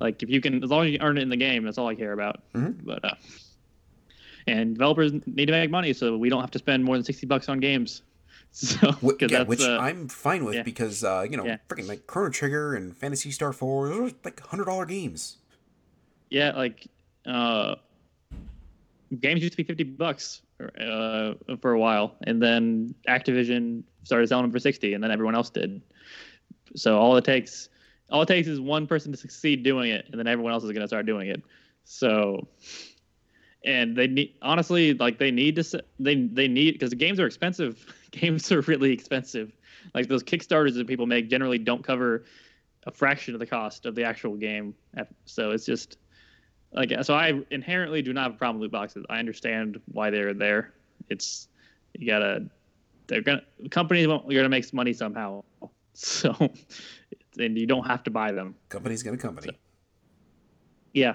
like if you can as long as you earn it in the game that's all i care about. Mhm. but uh and developers need to make money so we don't have to spend more than 60 bucks on games (laughs) so yeah, that's, which uh, I'm fine with yeah. because uh, you know, Yeah. freaking like Chrono Trigger and Phantasy Star Four, those are like hundred dollar games. yeah like uh games used to be 50 bucks uh for a while and then activision started selling them for 60 and then everyone else did so all it takes all it takes is one person to succeed doing it and then everyone else is going to start doing it so and they need honestly like they need to they they need because the games are expensive. (laughs) Games are really expensive. Like those kickstarters that people make generally don't cover a fraction of the cost of the actual game. So it's just like so i inherently do not have a problem with loot boxes. I understand why they're there. It's you gotta they're gonna companies won't, you're gonna make money somehow. (laughs) So and you don't have to buy them. Company's gonna company. yeah. I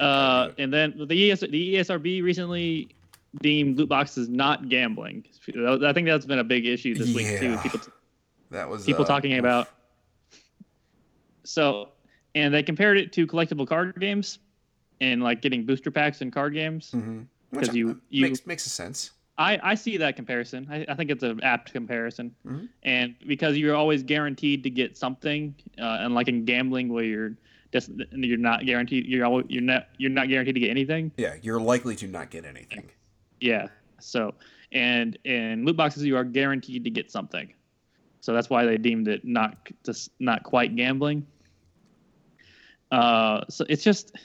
uh, and then the ES, the ESRB recently deemed loot boxes not gambling. I think that's been a big issue this week too. People that was people uh, talking oof. about. So, and they compared it to collectible card games, and like getting booster packs in card games. Mhm. You- uh, you- makes makes a sense. I, I see that comparison. I, I think it's an apt comparison, Mhm. and because you're always guaranteed to get something, uh, and like in gambling where you're just you're not guaranteed you're always, you're not you're not guaranteed to get anything. Yeah, you're likely to not get anything. Yeah. So, and in loot boxes, you are guaranteed to get something. So that's why they deemed it not just not quite gambling. Uh, so it's just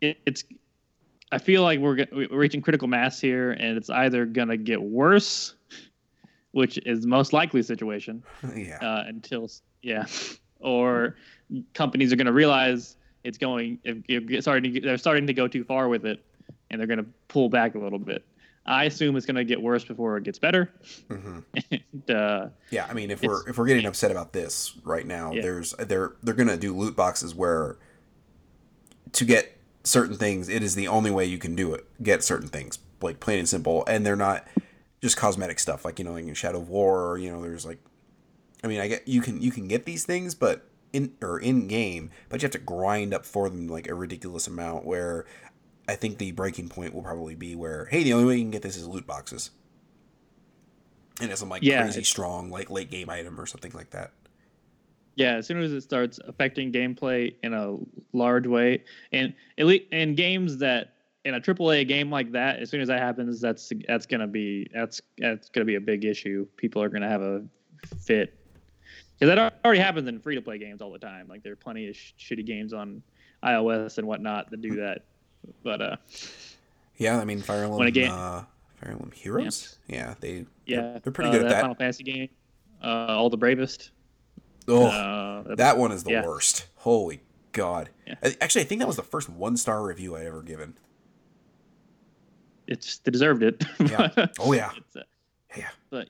it, it's I feel like we're we're reaching critical mass here, and it's either gonna get worse, which is the most likely situation. (laughs) yeah. Uh, until yeah, (laughs) or companies are gonna realize it's going. If, if starting to, they're starting to go too far with it, and they're gonna pull back a little bit. I assume it's gonna get worse before it gets better. hmm (laughs) and, uh, Yeah, I mean, if we're if we're getting upset about this right now, Yeah. there's they're they're gonna do loot boxes where to get certain things, it is the only way you can do it. Get certain things, like plain and simple, and they're not just cosmetic stuff, like you know, like in Shadow of War. Or, you know, there's like, I mean, I get you can you can get these things, but in or in game, but you have to grind up for them like a ridiculous amount. Where I think the breaking point will probably be where, hey, the only way you can get this is loot boxes. And it's some like Yeah, crazy strong like late game item or something like that. Yeah, as soon as it starts affecting gameplay in a large way, and at least in games that in a AAA game like that, as soon as that happens, that's that's gonna be that's that's gonna be a big issue. People are gonna have a fit because that already happens in free to play games all the time. Like there are plenty of sh- shitty games on iOS and whatnot that do that. But uh, Yeah, I mean Fire Emblem. When a game- uh, Fire Emblem Heroes. Yeah, they. yeah, they're, they're pretty uh, good at that. Final Fantasy game, uh, all the bravest. oh, that one is the yeah. worst. Holy God! Yeah. Actually, I think that was the first one star review I ever given. it's they deserved it. (laughs) Yeah. Oh yeah, uh, yeah. But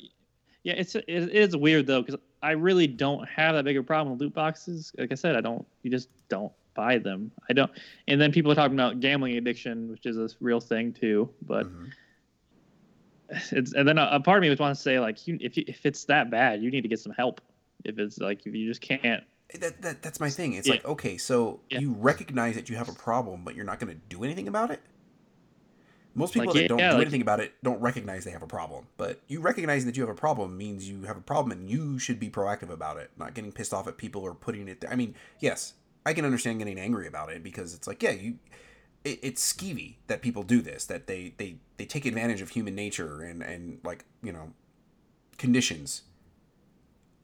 yeah, it's it is weird though because I really don't have that big of a problem with loot boxes. Like I said, I don't. You just don't buy them. I don't. And then people are talking about gambling addiction, which is a real thing too. But Mhm. it's and then a, a part of me would want to say like, you, if you, if it's that bad, you need to get some help. If it's like if you just can't. That, that that's my thing. It's Yeah. like okay, so Yeah. you recognize that you have a problem, but you're not going to do anything about it. Most people Like, that yeah, don't yeah, do like- anything about it don't recognize they have a problem. But you recognizing that you have a problem means you have a problem, and you should be proactive about it. Not getting pissed off at people or putting it. There. I mean, yes, I can understand getting angry about it because it's like, yeah, you. It, it's skeevy that people do this. That they they they take advantage of human nature and and like you know conditions.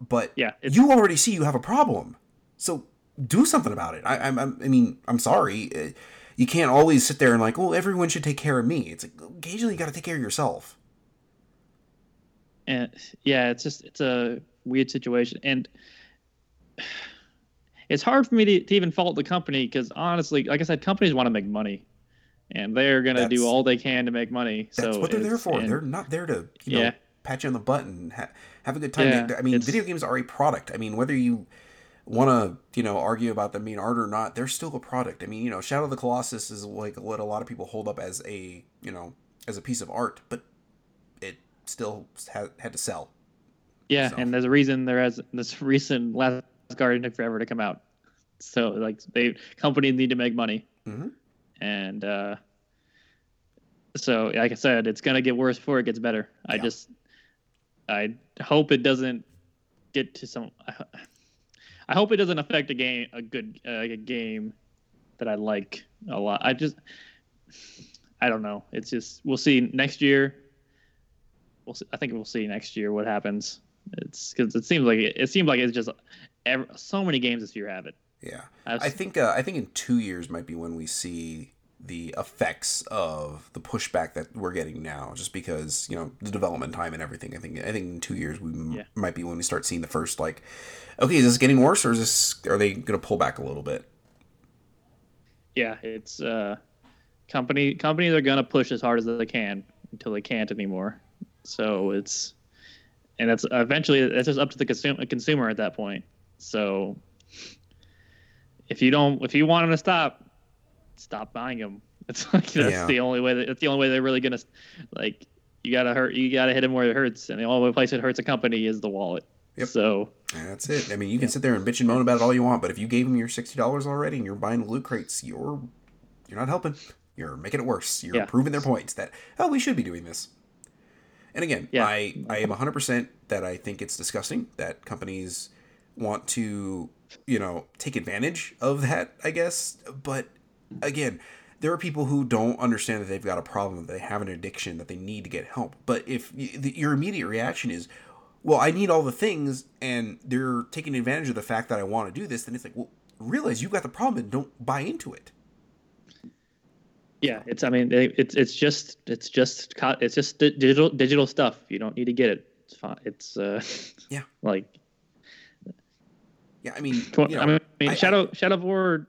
But Yeah, you already see you have a problem, so do something about it. I, I'm, I'm I mean, I'm sorry. You can't always sit there and like, well, everyone should take care of me. It's like occasionally you got to take care of yourself. and yeah, it's just it's a weird situation, and it's hard for me to, to even fault the company because honestly, like I said, companies want to make money, and they're gonna That's- do all they can to make money. That's so what they're there for. and- They're not there to you know Yeah. pat you on the butt and ha- have a good time. Yeah, I mean, video games are a product. I mean, whether you want to you know argue about them being art or not, they're still a product. I mean, you know, Shadow of the Colossus is like what a lot of people hold up as a you know as a piece of art, but it still had, had to sell. Yeah, So- and there's a reason there has this recent Last Guardian took forever to come out. So like they companies need to make money, Mhm. and uh, so like I said, it's gonna get worse before it gets better. I just I hope it doesn't get to some. I hope it doesn't affect a game, a good uh, a game that I like a lot. I just I don't know. It's just we'll see next year. We'll see, I think we'll see next year what happens. It's because it seems like it, it seems like it's just ever, so many games this year have it. Yeah. I've, I think uh, I think in two years might be when we see the effects of the pushback that we're getting now, just because you know the development time and everything. I think I think in two years we m- Yeah. might be when we start seeing the first like, okay, is this getting worse or is this are they going to pull back a little bit? yeah, it's uh, company companies are gonna push as hard as they can until they can't anymore. So it's and that's eventually it's just up to the consumer consumer at that point. So if you don't if you want them to stop, stop buying them. (laughs) It's like that's Yeah. the only way. That, that's the only way they're really gonna like. You gotta hurt. You gotta hit them where it hurts, and the only place it hurts a company is the wallet. Yep. So that's it. I mean, you can sit there and bitch and moan about it all you want, but if you gave them your sixty dollars already and you're buying loot crates, you're you're not helping. You're making it worse. You're Yeah. proving their points that oh, we should be doing this. And again, Yeah. I I am hundred percent that I think it's disgusting that companies want to you know take advantage of that. I guess, but again. There are people who don't understand that they've got a problem, that they have an addiction, that they need to get help. But if your immediate reaction is, well, I need all the things, and they're taking advantage of the fact that I want to do this, then it's like, well, realize you've got the problem and don't buy into it. Yeah, it's. I mean, it's it's just it's just it's just digital digital stuff. You don't need to get it. It's fine. It's uh. Yeah. (laughs) Like. Yeah, I mean, you know, I mean, I mean I- Shadow Shadow War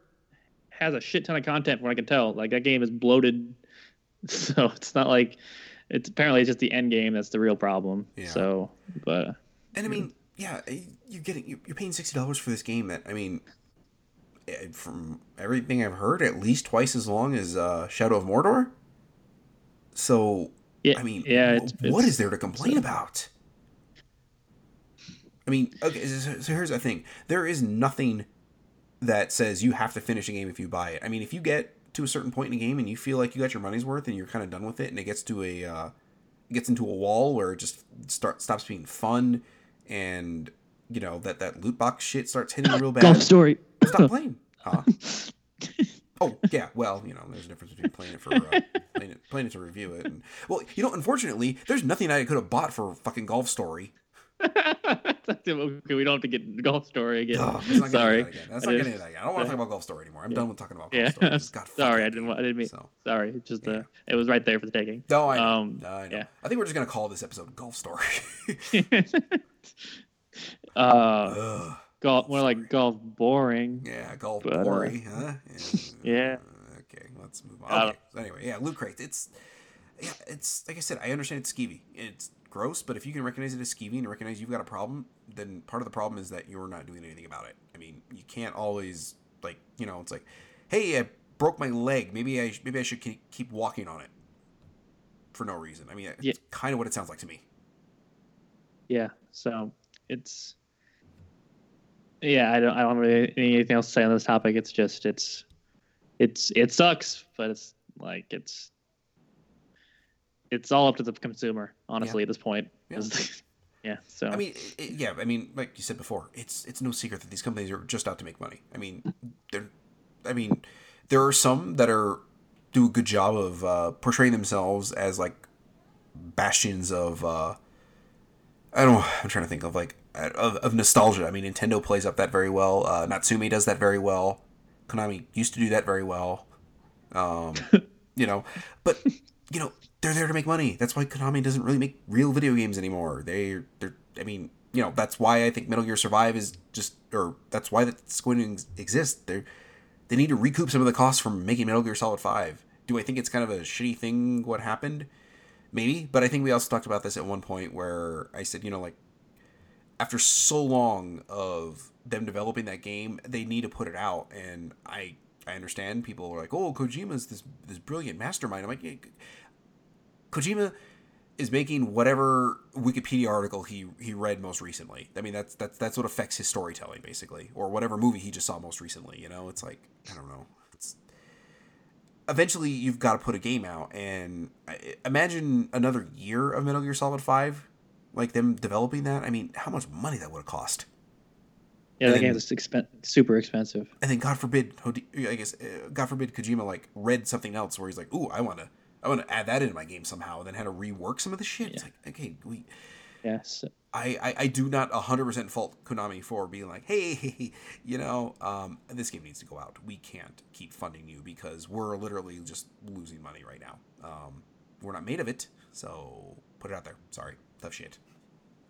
has a shit ton of content, from what I can tell. Like that game is bloated, (laughs) so it's not like it's apparently it's just the end game that's the real problem. Yeah. So, but And I mean, yeah, you're getting you- you're paying sixty dollars for this game that I mean, eh, from everything I've heard, at least twice as long as uh, Shadow of Mordor. So yeah, I mean, yeah, it's, what it's- is there to complain about? I mean, okay, so, so here's the thing: there is nothing that says you have to finish a game if you buy it. I mean, if you get to a certain point in a game and you feel like you got your money's worth and you're kind of done with it, and it gets to a uh, gets into a wall where it just start stops being fun, and you know that that loot box shit starts hitting real (laughs) bad. golf story. Stop playing, (laughs) huh? oh yeah, well you know there's a difference between playing it for uh, playing it playing it to review it. And, well, you know, unfortunately, there's nothing I could have bought for fucking Golf Story. (laughs) okay, we don't have to get golf story again. Let's not Sorry. into that again. Let's I not get didn't- into that again. I don't want to talk about Golf Story anymore. I'm Yeah. done with talking about Golf Yeah, Story. (laughs) Got sorry, I didn't. I didn't mean. So, Sorry, it's just Yeah. uh, it was right there for the taking. no, I know. Um, I know. yeah. I think we're just gonna call this episode Golf Story. (laughs) uh, Ugh. golf more like golf boring. Yeah, Golf But, uh, Story, huh? Yeah. Okay, let's move on. Okay. So anyway, yeah, Loot Crate. It's yeah, it's like I said. I understand it's skeevy. It's gross, but if you can recognize it as skeevy and recognize you've got a problem, then part of the problem is that you're not doing anything about it. I mean, you can't always like you know, it's like, hey, I broke my leg. Maybe I maybe I should keep walking on it for no reason. I mean, it's Yeah. kind of what it sounds like to me. Yeah, so it's yeah. I don't. I don't really anything else to say on this topic. It's just it's it's it sucks, but it's like it's it's all up to the consumer, honestly, at this point. Yeah. (laughs) yeah. So I mean, it- yeah. I mean, like you said before, it's it's no secret that these companies are just out to make money. I mean, they're, I mean, there are some that are do a good job of uh, portraying themselves as like bastions of. Uh, I don't. know, I'm trying to think of like of, of nostalgia. I mean, Nintendo plays up that very well. Uh, Natsume does that very well. Konami used to do that very well. Um, (laughs) you know, but you know they're there to make money. That's why Konami doesn't really make real video games anymore. They they're I mean you know that's why I think Metal Gear Survive is just or that's why that's going to exist. They they need to recoup some of the costs from making Metal Gear Solid Five. Do I think it's kind of a shitty thing what happened? Maybe, but I think we also talked about this at one point where I said you know like after so long of them developing that game, they need to put it out. And I I understand people are like, oh, Kojima's this this brilliant mastermind. I'm like, yeah, Kojima is making whatever Wikipedia article he he read most recently. I mean, that's that's that's what affects his storytelling basically, or whatever movie he just saw most recently. You know, it's like I don't know. It's eventually you've got to put a game out, and imagine another year of Metal Gear Solid Five, like them developing that. I mean, how much money that would have cost. Yeah, and- game is expen- super expensive. and then God forbid, I guess, uh, God forbid, Kojima like read something else where he's like, "Ooh, I want to, I want to add that into my game somehow," and then had to rework some of the shit. It's like, okay, we, Yes. I, I, I do not hundred percent fault Konami for being like, hey, (laughs) you know, um, this game needs to go out. We can't keep funding you because we're literally just losing money right now. Um, we're not made of it, so put it out there. Sorry, tough shit.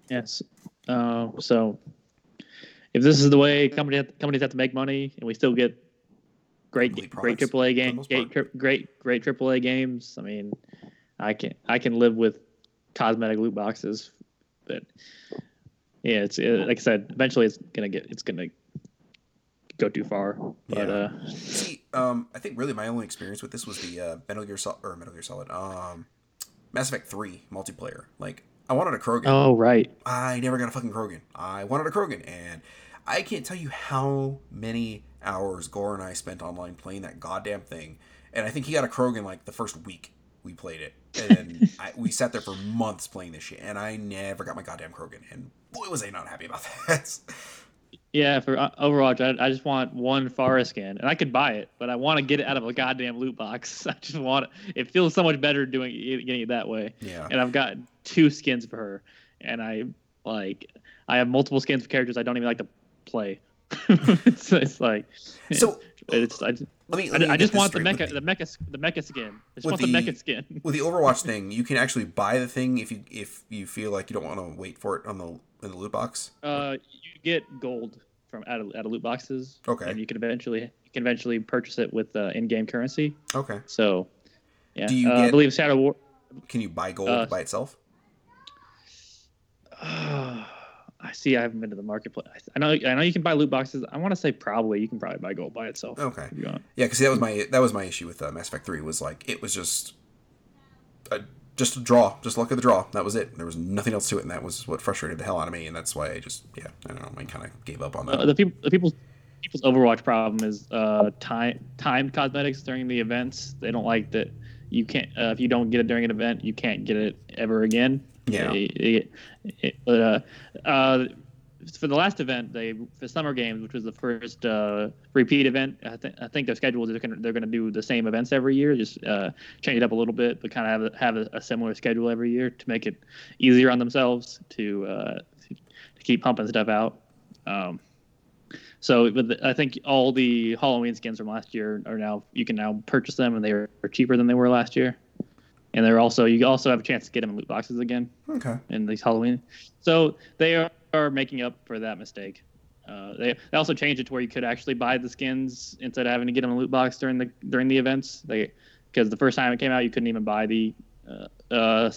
Yes. Uh, so if this is the way company companies have to make money, and we still get great great AAA for the game, most great, great great AAA games, I mean, I can I can live with cosmetic loot boxes, but yeah, it's it, like I said, eventually it's gonna get it's gonna go too far. But Yeah. uh, See, um, I think really my only experience with this was the uh, Metal Gear Solid or Metal Gear Solid, um, Mass Effect Three multiplayer. Like, I wanted a Krogan. oh right, I never got a fucking Krogan. I wanted a Krogan, and I can't tell you how many hours Gore and I spent online playing that goddamn thing. And I think he got a Krogan like the first week we played it, and (laughs) I, we sat there for months playing this shit, and I never got my goddamn Krogan. And boy, was I not happy about (laughs) that. yeah. For uh, Overwatch, I, I just want one Pharah skin, and I could buy it, but I want to get it out of a goddamn loot box. (laughs) I just want it. It feels so much better doing it, getting it that way. yeah, and I've got two skins for her, and I like I have multiple skins for characters I don't even like to play. (laughs) it's, it's like So (laughs) it's I, just- let me. I, Let me I get just want the mecha With the mecha the mecha skin. I just want the, the- mecha skin. (laughs) with the Overwatch thing, you can actually buy the thing if you if you feel like you don't want to wait for it on the in the loot box. Uh, you get gold from out of, out of loot boxes. Okay. And you can eventually you can eventually purchase it with uh, in-game currency. Okay. So, yeah, Do you uh, I believe Shadow War. Can you buy gold Uh, by itself? (sighs) I see. I haven't been to the marketplace. I know. I know you can buy loot boxes. I want to say probably you can probably buy gold by itself. Okay. if you want. Yeah, because that was my that was my issue with uh, Mass Effect Three was like it was just a, just a draw, just luck of the draw. That was it. There was nothing else to it, and that was what frustrated the hell out of me, and that's why I just yeah I don't know I kind of gave up on that. Uh, the people, the people's people's Overwatch problem is uh, time timed cosmetics during the events. They don't like that you can't uh, if you don't get it during an event, you can't get it ever again. Yeah. It- it- but uh, uh, for the last event, they for Summer Games, which was the first uh, repeat event, I, th- I think their schedule is they're going to do the same events every year, just uh, change it up a little bit, but kind of have a, have a, a similar schedule every year to make it easier on themselves to uh, to keep pumping stuff out. Um, so the, I think all the Halloween skins from last year are now you can now purchase them and they are cheaper than they were last year. And they're also you also have a chance to get them in loot boxes again okay. in these Halloween. So they are, are making up for that mistake. Uh, they, they also changed it to where you could actually buy the skins instead of having to get them in a loot box during the during the events. They because the first time it came out, you couldn't even buy the uh, uh,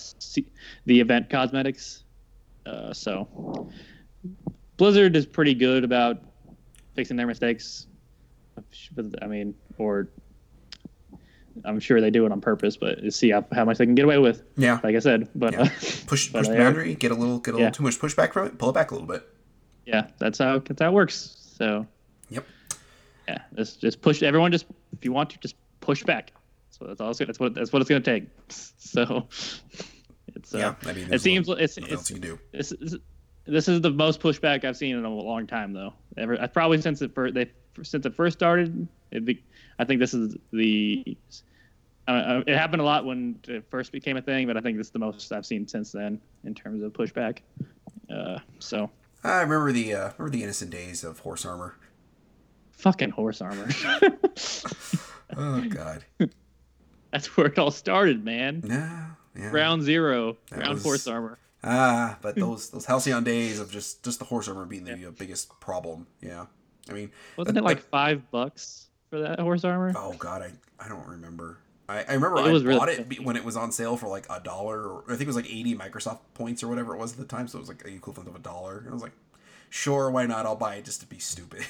the event cosmetics. Uh, so Blizzard is pretty good about fixing their mistakes. I mean, or I'm sure they do it on purpose, but see how, how much they can get away with. Yeah. Like I said, but Yeah. uh, (laughs) Push but push the boundary, get a little get a little Yeah. too much pushback from it, pull it back a little bit. yeah, that's how that's how it works. So Yep. yeah, just just push everyone. Just if you want to, just push back. So that's all. It's, that's what that's what it's going to take. (laughs) So it's uh, Yeah. I mean, it seems nothing it's it's you can do. this is this is the most pushback I've seen in a long time though. Ever probably since it first they since it first started. It be, I think this is the. Uh, it happened a lot when it first became a thing, but I think this is the most I've seen since then in terms of pushback. Uh, so I remember the uh, remember the innocent days of horse armor. fucking horse armor. (laughs) Oh God. (laughs) That's where it all started, man. No. Yeah. Round zero, That round was- horse armor. Ah, but those those halcyon days of just just the horse armor being the uh, biggest problem. Yeah. I mean, Wasn't that- it like five bucks for that horse armor? Oh God, I, I don't remember. I, I remember It I was really bought it when it was on sale for like a dollar, or I think it was like eighty Microsoft points or whatever it was at the time. So it was like the equivalent of a dollar. And I was like, sure, why not? I'll buy it just to be stupid.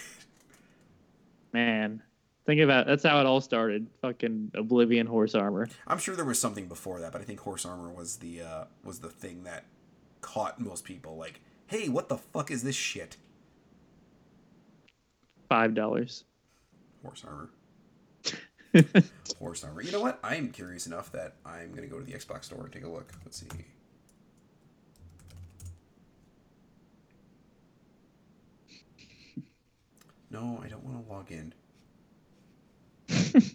(laughs) Man, think about that's how it all started. Fucking Oblivion horse armor. I'm sure there was something before that, but I think horse armor was the uh, was the thing that caught most people. Like, hey, what the fuck is this shit? Five dollars. Horse armor. (laughs) Horse armor. You know what? I'm curious enough that I'm gonna go to the Xbox store and take a look. Let's see. No, I don't want to log in. (laughs)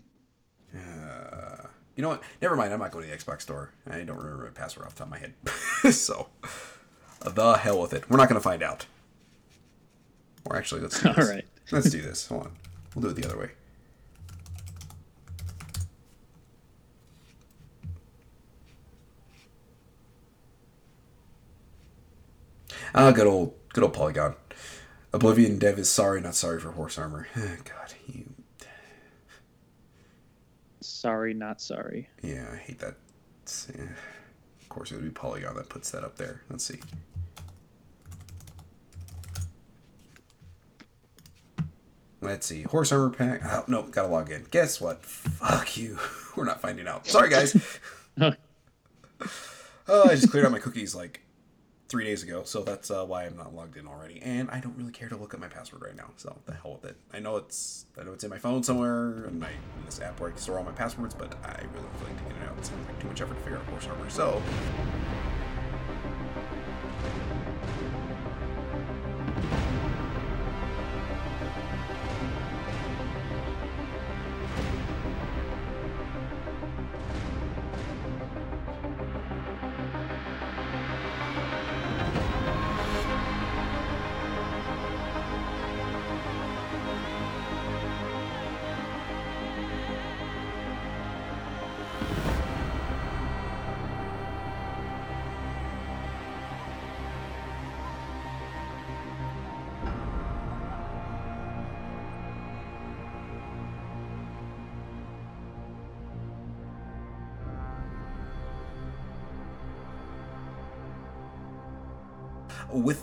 uh, you know what? Never mind. I'm not going to the Xbox store. I don't remember my password off the top of my head. (laughs) so, the hell with it. We're not going to find out. Or actually, let's do this. right. Let's do this. Hold on. We'll do it the other way. Ah, good old, good old Polygon. Oblivion Dev is sorry, not sorry for horse armor. (sighs) God, you. Sorry, not sorry. Yeah, I hate that. Eh. Of course, it would be Polygon that puts that up there. Let's see. Let's see. Horse armor pack. Oh, no, gotta log in. Guess what? Fuck you. (laughs) We're not finding out. Sorry, guys. (laughs) oh, I just cleared out my cookies like three days ago, so that's uh, why I'm not logged in already. And I don't really care to look at my password right now, so the hell with it. I know it's I know it's in my phone somewhere, and I in this app where I can store all my passwords, but I really don't feel like taking it out. It's gonna take too much effort to figure out horse armor. So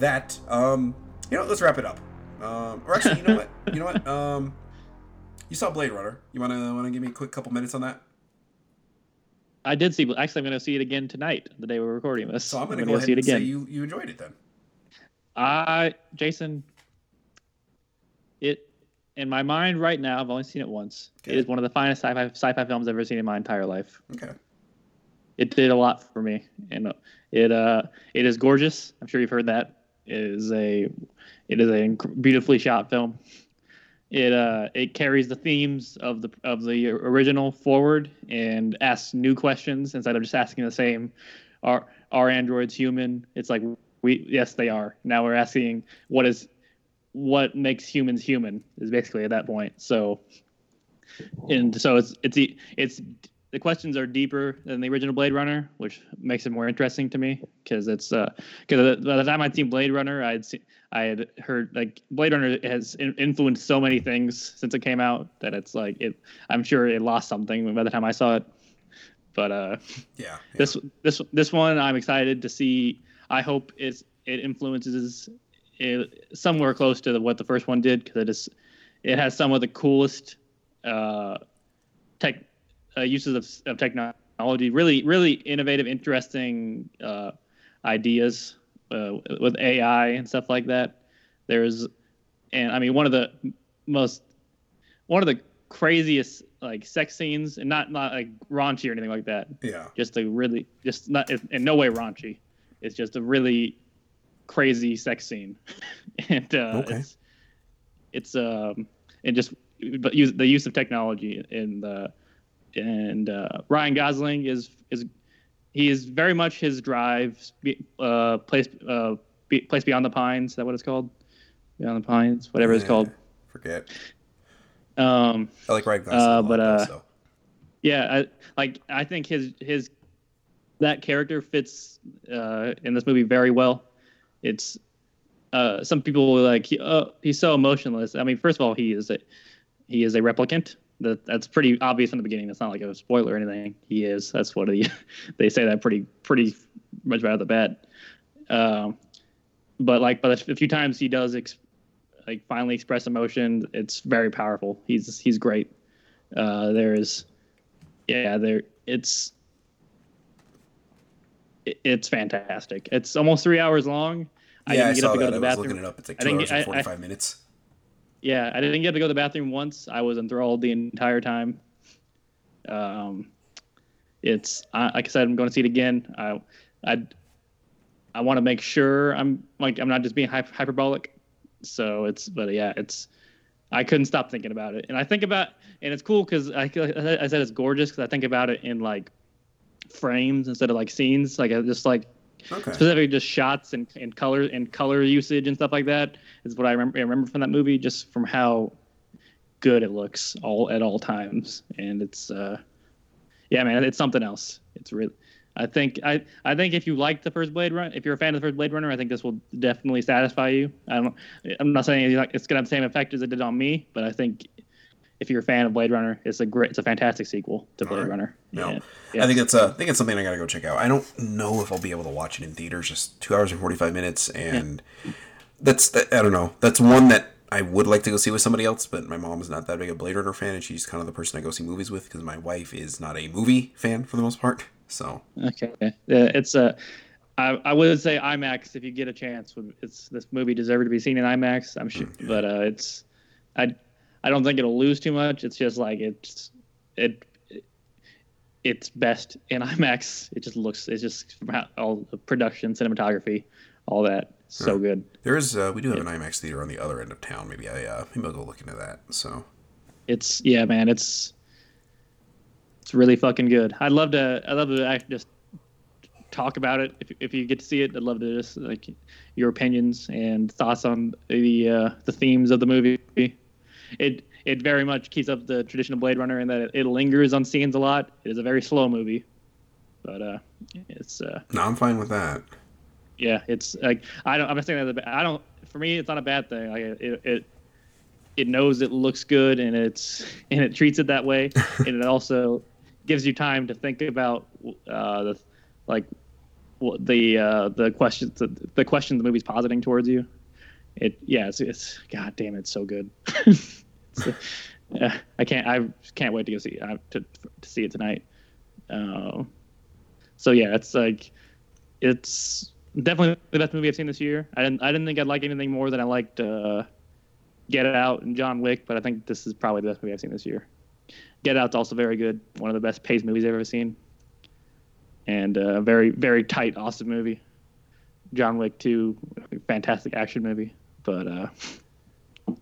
that, um, you know, let's wrap it up. Um, or actually, you know what? (laughs) You know what? Um, you saw Blade Runner. You wanna wanna give me a quick couple minutes on that? I did see. Actually, I'm going to see it again tonight, the day we're recording this. So I'm gonna, go see it again. you you enjoyed it then. I, Jason, it in my mind right now. I've only seen it once. Okay. It is one of the finest sci-fi sci-fi films I've ever seen in my entire life. Okay. It did a lot for me, and uh, it uh, it is gorgeous. I'm sure you've heard that. Is a, it is a beautifully shot film. It uh, it carries the themes of the of the original forward and asks new questions instead of just asking the same. Are are androids human? It's like we yes they are. Now we're asking what is what makes humans human is basically at that point. So and so it's it's it's the questions are deeper than the original Blade Runner, which makes it more interesting to me because it's because by the time I'd seen Blade Runner, I'd seen I had heard like Blade Runner has in- influenced so many things since it came out that it's like it. I'm sure it lost something by the time I saw it, but uh, Yeah. yeah. this this this one I'm excited to see. I hope it's it influences it somewhere close to the, what the first one did because it is it has some of the coolest uh, tech uh, uses of, of technology. Really, really innovative, interesting uh, ideas uh, with AI and stuff like that. There's, and I mean, one of the most, one of the craziest like sex scenes, and not not like raunchy or anything like that. yeah. Just a really, just not in no way raunchy. It's just a really crazy sex scene, (laughs) and uh, Okay. it's it's um and just but use the use of technology in the and uh, Ryan Gosling is is he is very much his drive uh place uh be, place beyond the pines is that what it's called beyond the pines whatever it's called Forget. um I like Ryan Gosling. Uh, but, uh, also. yeah I, like I think his his that character fits uh in this movie very well it's uh some people were like uh, he's so emotionless I mean first of all he is a he is a replicant that that's pretty obvious from the beginning. That's not like a spoiler or anything. He is. That's what he, (laughs) they say that pretty pretty much right out of the bat. Um, but like, but a few times he does ex- like finally express emotion. It's very powerful. He's he's great. Uh, there's, yeah, there. It's it's fantastic. It's almost three hours long. I yeah, I didn't get saw up to go that. to I the was bathroom. looking it up. It's like two hours get- and I- I- forty-five minutes. Yeah, I didn't get to go to the bathroom once. I was enthralled the entire time. Um, it's I, like I said, I'm going to see it again. I, I, I want to make sure I'm like I'm not just being hyper, hyperbolic. So it's, but yeah, it's. I couldn't stop thinking about it, and I think about, and it's cool because I, I said it's gorgeous because I think about it in like frames instead of like scenes. Like I just like Okay. specifically just shots and, and color and color usage and stuff like that is what I remember, I remember from that movie just from how good it looks all at all times. And it's uh yeah man it's something else. It's really I think I I think if you like the first Blade Runner if you're a fan of the first Blade Runner I think this will definitely satisfy you. I don't I'm not saying it's gonna have the same effect as it did on me but I think if you're a fan of Blade Runner it's a great it's a fantastic sequel to Blade Alright. Runner No. And- I think it's uh, I think it's something I gotta go check out. I don't know if I'll be able to watch it in theaters. Just two hours and forty five minutes, and that's that, I don't know. That's one that I would like to go see with somebody else, but my mom is not that big a Blade Runner fan, and she's kind of the person I go see movies with because my wife is not a movie fan for the most part. So Okay. Yeah, it's a. I, I would say IMAX if you get a chance. It's this movie deserved to be seen in IMAX. I'm sure, but uh, it's. I. I don't think it'll lose too much. It's just like it's. It. It's best in (laughs) IMAX. It just looks. It's just all the production, cinematography, all that. So good. there is uh, we do have an IMAX theater on the other end of town. Maybe I uh, maybe I'll go look into that. So It's yeah, man. It's. It's really fucking good. I'd love to. I'd love to act, just talk about it if, if you get to see it. I'd love to just like your opinions and thoughts on the uh, the themes of the movie. It it very much keeps up the tradition of Blade Runner in that it, it lingers on scenes a lot. It is a very slow movie, but uh, it's uh, no, I'm fine with that. yeah, it's like I don't. I'm not saying that. I don't. For me, it's not a bad thing. Like it, it, it knows it looks good and it's (laughs) and it treats it that way, (laughs) and it also gives you time to think about uh, the like the uh, the questions the, the question the movie's positing towards you. It yeah, it's, it's god damn, it's so good. (laughs) it's, uh, I can't I can't wait to go see uh, to to see it tonight. Uh, so yeah, it's like it's definitely the best movie I've seen this year. I didn't I didn't think I'd like anything more than I liked uh, Get Out and John Wick, but I think this is probably the best movie I've seen this year. Get Out's also very good, one of the best paced movies I've ever seen, and uh, a very very tight, awesome movie. John Wick 2, fantastic action movie, but uh,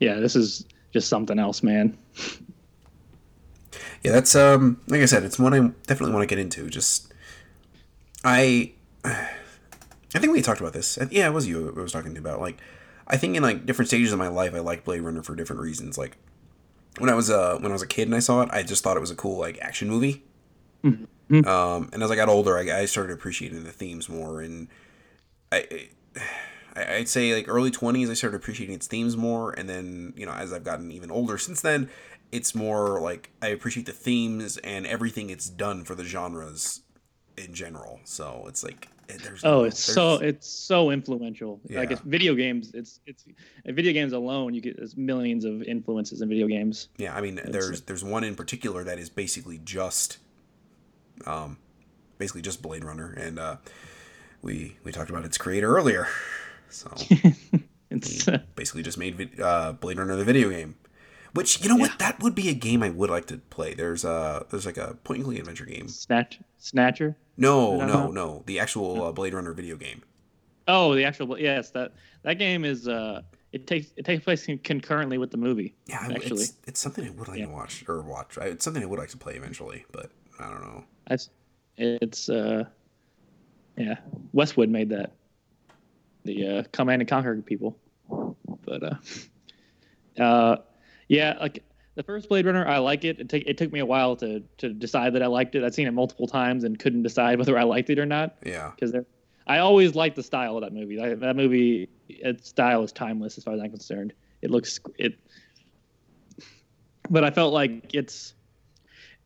yeah, this is just something else, man. Yeah, that's um like I said, it's one I definitely want to get into. Just I I think we talked about this. Yeah, it was you I was talking about. Like, I think in like different stages of my life, I like Blade Runner for different reasons. Like, when I was uh when I was a kid and I saw it, I just thought it was a cool like action movie. Mm-hmm. Um, and as I got older, I, I started appreciating the themes more, and I, I I'd say like early twenties, I started appreciating its themes more, and then you know as I've gotten even older since then, it's more like I appreciate the themes and everything it's done for the genres in general. So it's like eh, there's oh, it's there's, so it's so influential. Yeah. Like it's video games, it's it's video games alone. You get there's millions of influences in video games. Yeah, I mean, it's, there's there's one in particular that is basically just, um, basically just Blade Runner, and uh, we we talked about its creator earlier. So (laughs) it's basically just made uh, Blade Runner the video game. Which you know yeah. what? That would be a game I would like to play. There's a there's like a point and click adventure game. Snatch Snatcher. No, no, know? no. The actual uh, Blade Runner video game. Oh, the actual yes. That that game is uh it takes it takes place concurrently with the movie. Yeah, actually, it's, it's something I would like yeah. to watch or watch. It's something I would like to play eventually, but I don't know. It's it's uh yeah Westwood made that the uh, Command and Conquer people, but uh uh yeah, like the first Blade Runner, I like it. It, took it took me a while to to decide that I liked it. I'd seen it multiple times and couldn't decide whether I liked it or not. Yeah. Because I always liked the style of that movie. That, that movie, its style is timeless as far as I'm concerned. It looks it, but I felt like it's,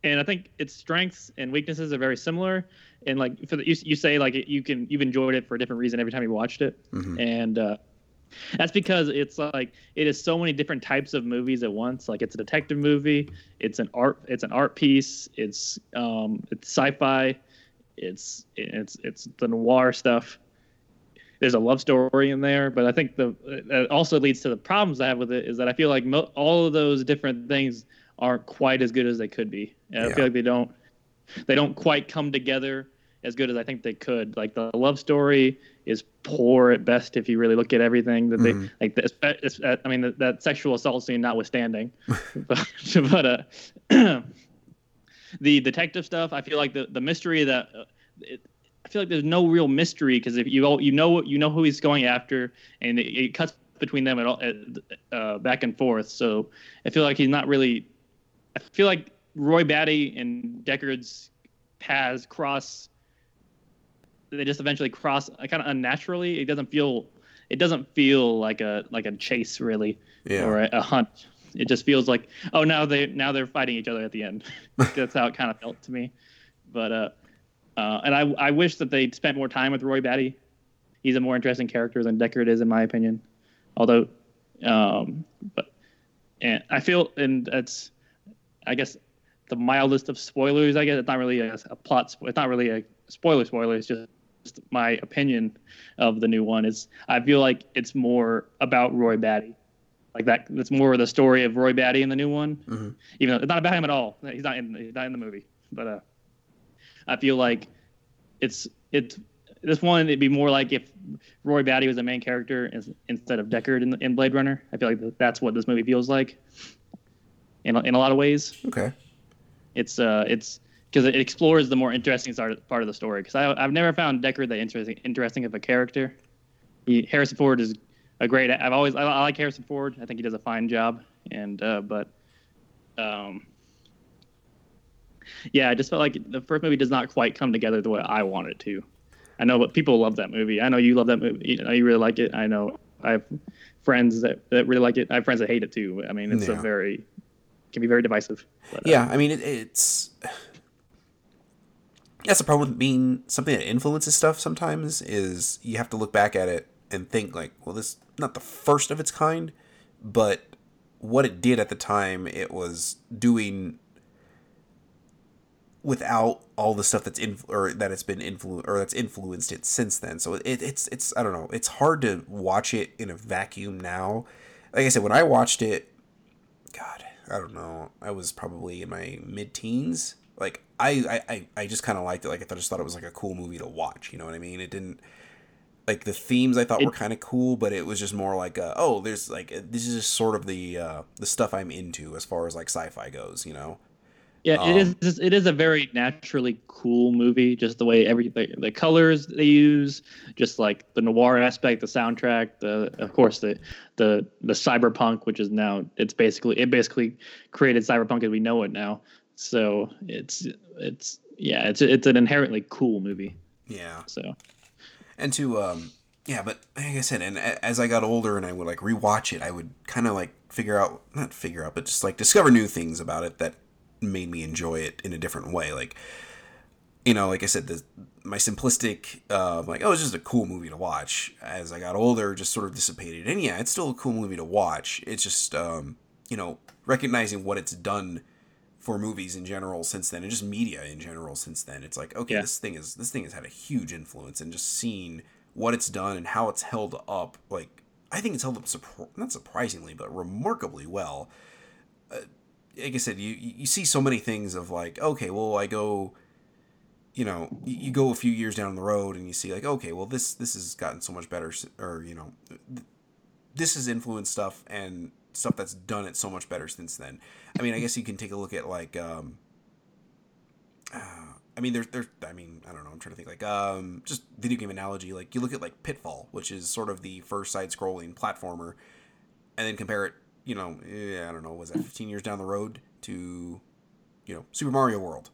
and I think its strengths and weaknesses are very similar. And like for the, you, you say like you can you've enjoyed it for a different reason every time you watched it, mm-hmm. and. uh that's because it's like it is so many different types of movies at once. Like it's a detective movie, it's an art, it's an art piece, it's um, it's sci-fi, it's it's it's the noir stuff. There's a love story in there, but I think the it also leads to the problems I have with it is that I feel like mo- all of those different things aren't quite as good as they could be. And yeah. I feel like they don't they don't quite come together as good as I think they could. Like the love story is poor at best if you really look at everything that they mm-hmm. like. This, I mean, that, that, sexual assault scene notwithstanding, (laughs) but, (laughs) but uh, (clears throat) the detective stuff, I feel like the the mystery that. Uh, it, I feel like there's no real mystery because if you you know you know who he's going after, and it, it cuts between them at all uh, back and forth. So I feel like he's not really. I feel like Roy Batty and Deckard's paths cross they just eventually cross uh, kind of unnaturally. It doesn't feel it doesn't feel like a like a chase really yeah. or a, a, hunt. It just feels like oh now they now they're fighting each other at the end. (laughs) That's how it kind of felt to me. But uh, uh, and I I wish that they spent more time with Roy Batty. He's a more interesting character than Deckard is in my opinion. Although, um, but and I feel and that's I guess the mildest of spoilers. I guess it's not really a, a plot. It's not really a spoiler spoiler. It's just my opinion of the new one is I feel like it's more about Roy Batty. Like that, that's more of the story of Roy Batty in the new one. Mm-hmm. Even though it's not about him at all. He's not in. He's not in the movie. But uh, I feel like it's it's this one. It'd be more like if Roy Batty was the main character instead of Deckard in, in Blade Runner. I feel like that's what this movie feels like. In in a lot of ways. Okay. It's uh it's because it explores the more interesting part of the story. Because I've never found Deckard that interesting interesting of a character. He, Harrison Ford is a great. I've always I, I, like Harrison Ford. I think he does a fine job. And uh, but um, yeah, I just felt like the first movie does not quite come together the way I want it to. I know, but people love that movie. I know you love that movie. You know, you really like it. I know I have friends that, that really like it. I have friends that hate it too. I mean, it's yeah. a very can be very divisive. But, uh, yeah, I mean, it, it's that's the problem with being something that influences stuff sometimes is you have to look back at it and think like well this not the first of its kind but what it did at the time it was doing without all the stuff that's in or that it's been influ or that's influenced it since then. So it, it's it's i don't know it's hard to watch it in a vacuum now. Like i said when i watched it god i don't know i was probably in my mid-teens like I I, I just kind of liked it. Like I just thought it was like a cool movie to watch. You know what I mean? It didn't like the themes I thought it, were kind of cool, but it was just more like uh, oh, there's like this is just sort of the uh, the stuff I'm into as far as like sci-fi goes. You know. Yeah, um, it is. It is a very naturally cool movie. Just the way every the, the colors they use, just like the noir aspect, the soundtrack, the of course the the the cyberpunk, which is now it's basically it basically created cyberpunk as we know it now. So it's it's yeah, it's it's an inherently cool movie. Yeah. So. And to um yeah, but like I said, and as I got older and I would like rewatch it, I would kind of like figure out not figure out, but just like discover new things about it that made me enjoy it in a different way. Like, you know, like I said, the my simplistic, uh, like oh, it's just a cool movie to watch. As I got older, just sort of dissipated, and yeah, it's still a cool movie to watch. It's just, um, you know, recognizing what it's done for movies in general since then and just media in general since then it's like okay yeah. this thing is this thing has had a huge influence and just seeing what it's done and how it's held up like i think it's held up not surprisingly but remarkably well uh, like i said you you see so many things of like okay well i go you know you go a few years down the road and you see like okay well this this has gotten so much better or you know this has influenced stuff and stuff that's done it so much better since then. I mean, I guess you can take a look at like, um, uh, I mean, there's, there's, I mean, I don't know. I'm trying to think like, um, just video game analogy. Like you look at like Pitfall, which is sort of the first side-scrolling platformer, and then compare it, you know, I don't know, was that 15 years down the road to, you know, Super Mario World.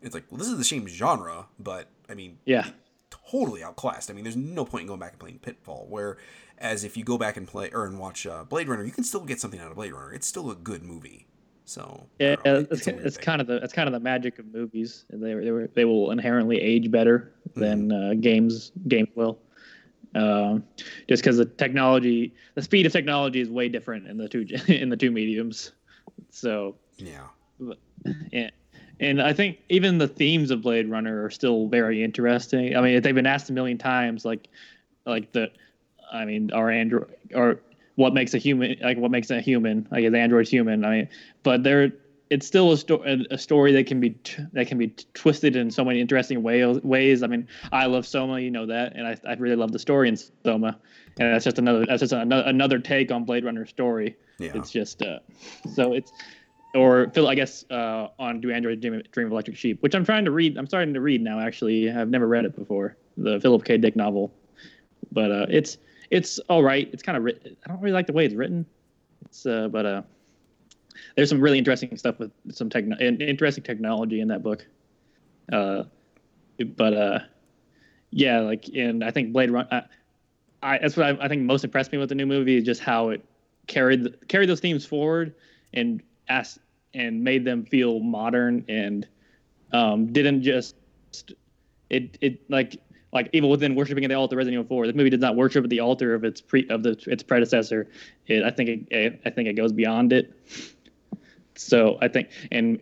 It's like, well, this is the same genre, but I mean, yeah, totally outclassed. I mean, there's no point in going back and playing Pitfall, where as if you go back and play or and watch uh, Blade Runner, you can still get something out of Blade Runner. It's still a good movie. So yeah, know, it's, it's, it's kind of the it's kind of the magic of movies. They they were, they will inherently age better than mm-hmm. uh, games games will. Um, just because the technology, the speed of technology is way different in the two (laughs) in the two mediums. So yeah, and, and I think even the themes of Blade Runner are still very interesting. I mean, they've been asked a million times, like like the I mean, our android or what makes a human like what makes a human like is android human. I mean, but there it's still a, sto- a story that can be t- that can be t- twisted in so many interesting way- ways. I mean, I love Soma, you know that, and I, I really love the story in Soma, and that's just another that's just another, another take on Blade Runner story. Yeah. It's just uh, so it's or Phil, I guess uh, on Do Androids Dream, Dream of Electric Sheep, which I'm trying to read. I'm starting to read now. Actually, I've never read it before. The Philip K. Dick novel, but uh, it's it's all right. It's kind of. I don't really like the way it's written. It's uh, but uh, there's some really interesting stuff with some techno interesting technology in that book. Uh, but uh, yeah, like and I think Blade Run. I, I that's what I, I think most impressed me with the new movie is just how it carried carried those themes forward and asked and made them feel modern and um, didn't just it it like like Evil Within worshiping at the altar Resident Evil 4, this movie does not worship at the altar of its pre of the its predecessor. It, I think it, I think it goes beyond it. So I think and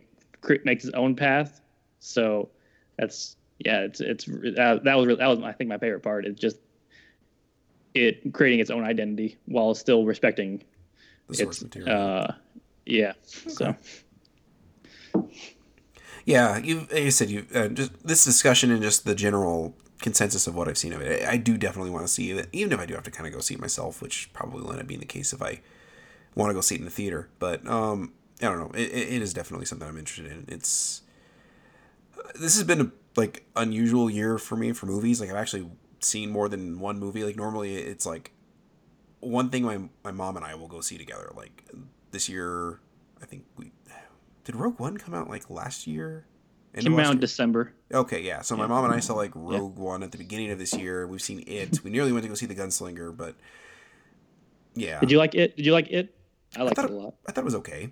makes its own path. So that's yeah, it's it's uh, that was really, that was I think my favorite part. It's just it creating its own identity while still respecting the source its, material. Uh, yeah. Okay. So. Yeah, you like I said, you uh, just this discussion and just the general consensus of what I've seen of it. I, do definitely want to see it, even if I do have to kind of go see it myself, which probably will end up being the case if I want to go see it in the theater. But um, I don't know. It, it is definitely something I'm interested in. It's this has been a like unusual year for me for movies. Like I've actually seen more than one movie. Like normally it's like one thing my my mom and I will go see together. Like this year, I think we did Rogue One come out like last year Came out in December. Okay, yeah. So my mom and I saw like Rogue yeah. One at the beginning of this year. We've seen it. We nearly went to go see the Gunslinger, but yeah. Did you like it? Did you like it? I liked I it a lot. I thought it was okay.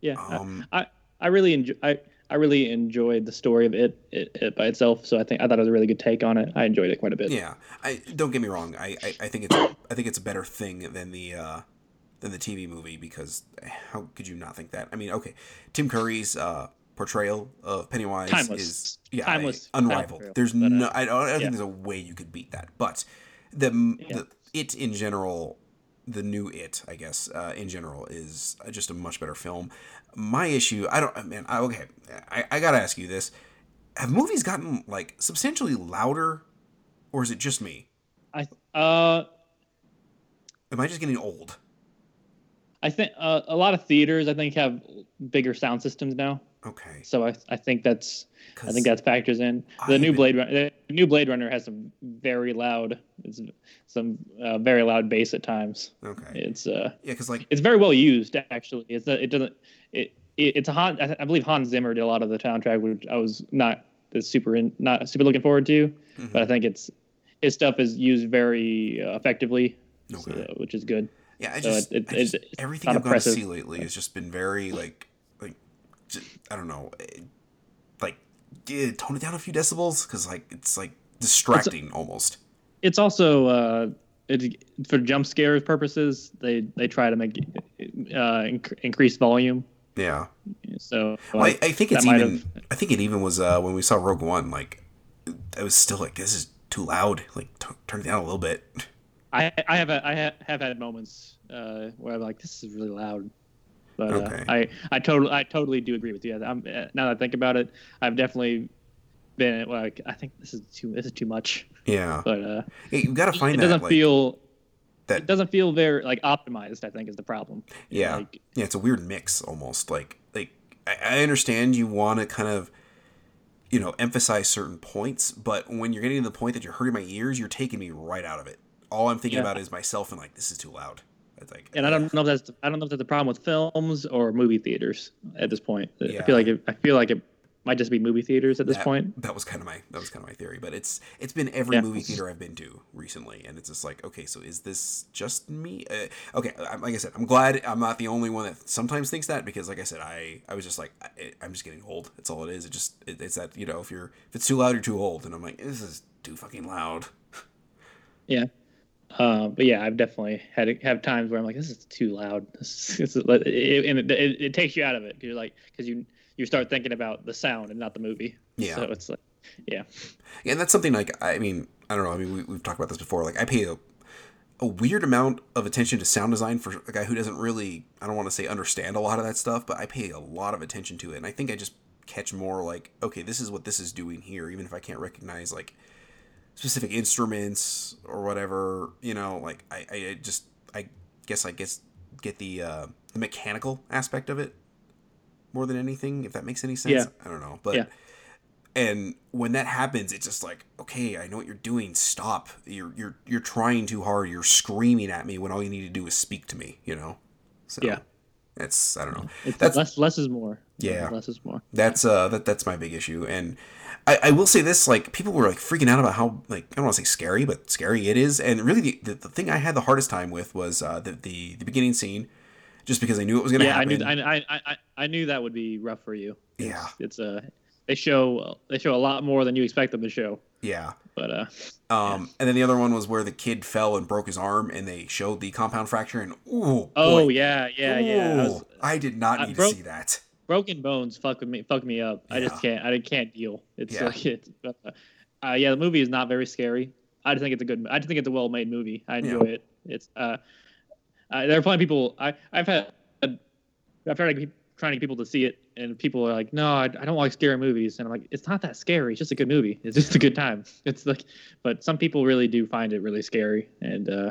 Yeah, um, I I really enjoy. I I I really enjoyed the story of it, it, it by itself. So I think I thought it was a really good take on it. I enjoyed it quite a bit. Yeah, I don't get me wrong. I, I, I think it's I think it's a better thing than the uh, than the TV movie because how could you not think that? I mean, okay, Tim Curry's uh, portrayal of Pennywise Timeless. is yeah Timeless. unrivaled. Timeless. There's But, uh, no I don't, I don't yeah. think there's a way you could beat that. But the, Yeah. the it in general, the new it I guess uh, in general is just a much better film. My issue, I don't man. I, okay, I, I gotta ask you this: Have movies gotten like substantially louder, or is it just me? I uh Am I just getting old? I think uh, a lot of theaters I think have bigger sound systems now. Okay. So I I think that's I think that factors in. I The new Blade Runner, the new Blade Runner has some very loud, it's some uh, very loud bass at times. Okay. It's uh, Yeah, because like it's very well used actually. It's a, it doesn't it, it it's a Han. I I believe Hans Zimmer did a lot of the soundtrack, which I was not super in, not super looking forward to, mhm, but I think it's his stuff is used very uh, effectively, so- which is good. Yeah, I so just, it- I just it's everything I've gotten to see lately has just been very like just, I don't know, eh, like yeah, tone it down a few decibels because like it's like distracting almost. It's also uh, it, for jump scares purposes. They they try to make uh, inc- increase volume. Yeah. So Well, I, I think it's even. have- I think it even was uh, when we saw Rogue One. Like, I was still like, this is too loud. Like, t- turn it down a little bit. I I have a, I ha- have had moments uh, where I'm like, this is really loud. But Okay. uh, I I totally I totally do agree with you. I'm, uh, now that I think about it, I've definitely been like, I think this is too this is too much. Yeah. But uh, Hey, you got to find it that. doesn't like, feel that- it doesn't feel very like optimized. I think is the problem. Yeah. Like, Yeah, it's a weird mix almost. Like like I, I understand you want to kind of you know emphasize certain points, but when you're getting to the point that you're hurting my ears, you're taking me right out of it. All I'm thinking Yeah. about is myself and like this is too loud. It's like and I don't know if that's I don't know if that's a problem with films or movie theaters at this point. I feel like it, I feel like it might just be movie theaters at this that, point. That was kind of my that was kind of my theory, but it's it's been every Yeah. movie theater I've been to recently, and it's just like okay, so is this just me? Uh, okay, like I said, I'm glad I'm not the only one that sometimes thinks that because, like I said, I I was just like I, I'm just getting old. That's all it is. It just it, it's that you know if you're if it's too loud, you're too old, and I'm like this is too fucking loud. Yeah. Uh, but yeah, I've definitely had have times where I'm like, this is too loud. (laughs) This is, it, it, and it, it, it takes you out of it. you you're like, because you you start thinking about the sound and not the movie. Yeah. So it's like, yeah, and that's something like I mean I don't know. I mean we, we've talked about this before. Like I pay a a weird amount of attention to sound design for a guy who doesn't really I don't want to say understand a lot of that stuff, but I pay a lot of attention to it, and I think I just catch more like okay, this is what this is doing here, even if I can't recognize like specific instruments or whatever. You know, like I, I just I guess I guess get the uh, the mechanical aspect of it more than anything, if that makes any sense. Yeah. I don't know, but Yeah. and when that happens it's just like okay i know what you're doing stop you're you're you're trying too hard you're screaming at me when all you need to do is speak to me you know so Yeah. it's i don't know it's That's- less less is more. Yeah. less is more. that's uh that that's my big issue and I, I will say this like people were like freaking out about how like i don't want to say scary but scary it is and really the, the, the thing i had the hardest time with was uh the the, the beginning scene just because i knew it was gonna Yeah, I happen knew I, I I I knew that would be rough for you. It's, Yeah. it's a they show they show a lot more than you expect them to show. yeah But uh, um and then the other one was where the kid fell and broke his arm and they showed the compound fracture and ooh oh boy. yeah, yeah, yeah. I was, I did not I need broke- to see that. Broken bones fuck with me fuck me up. I just can't i can't deal. It's Yeah. like (laughs) it's uh, uh, yeah the movie is not very scary. I just think it's a good i just think it's a well-made movie. I enjoy it. It's uh, uh there are plenty of people i i've had i've tried to keep trying to get people to see it and people are like no I, I don't like scary movies. And i'm like it's not that scary. It's just a good movie. It's just a good time. (laughs) It's like but some people really do find it really scary and uh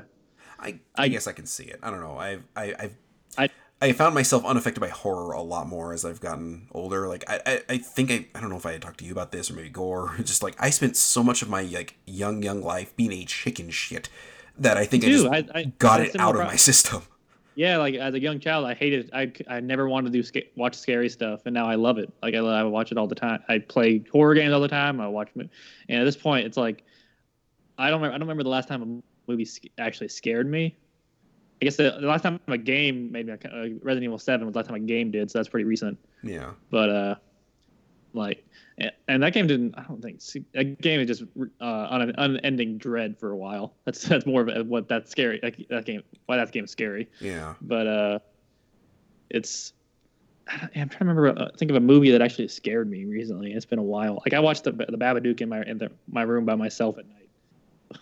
I, I I- guess I can see it. I don't know. I've I, I've I- I found myself unaffected by horror a lot more as I've gotten older. Like I, I, I think I I don't know if I had talked to you about this or maybe Gore. (laughs) Just like I spent so much of my like young young life being a chicken shit that I think I just I- I- got it out of my (laughs) system. Yeah, like as a young child, I hated. I, I never wanted to do sca- watch scary stuff, and now I love it. Like I, I watch it all the time. I play horror games all the time. I watch, and at this point, it's like I don't. Remember, I don't remember the last time a movie actually scared me. I guess the, the last time a game made me uh, Resident Evil Seven was the last time a game did, so that's pretty recent. Yeah. But uh, like, and that game didn't. I don't think that game is just uh, on an unending dread for a while. That's that's more of a, what that's scary. That, that game, why that game's scary. Yeah. But uh, it's. I'm trying to remember. Uh, think of a movie that actually scared me recently. It's been a while. Like I watched the the Babadook in my in the, my room by myself at night.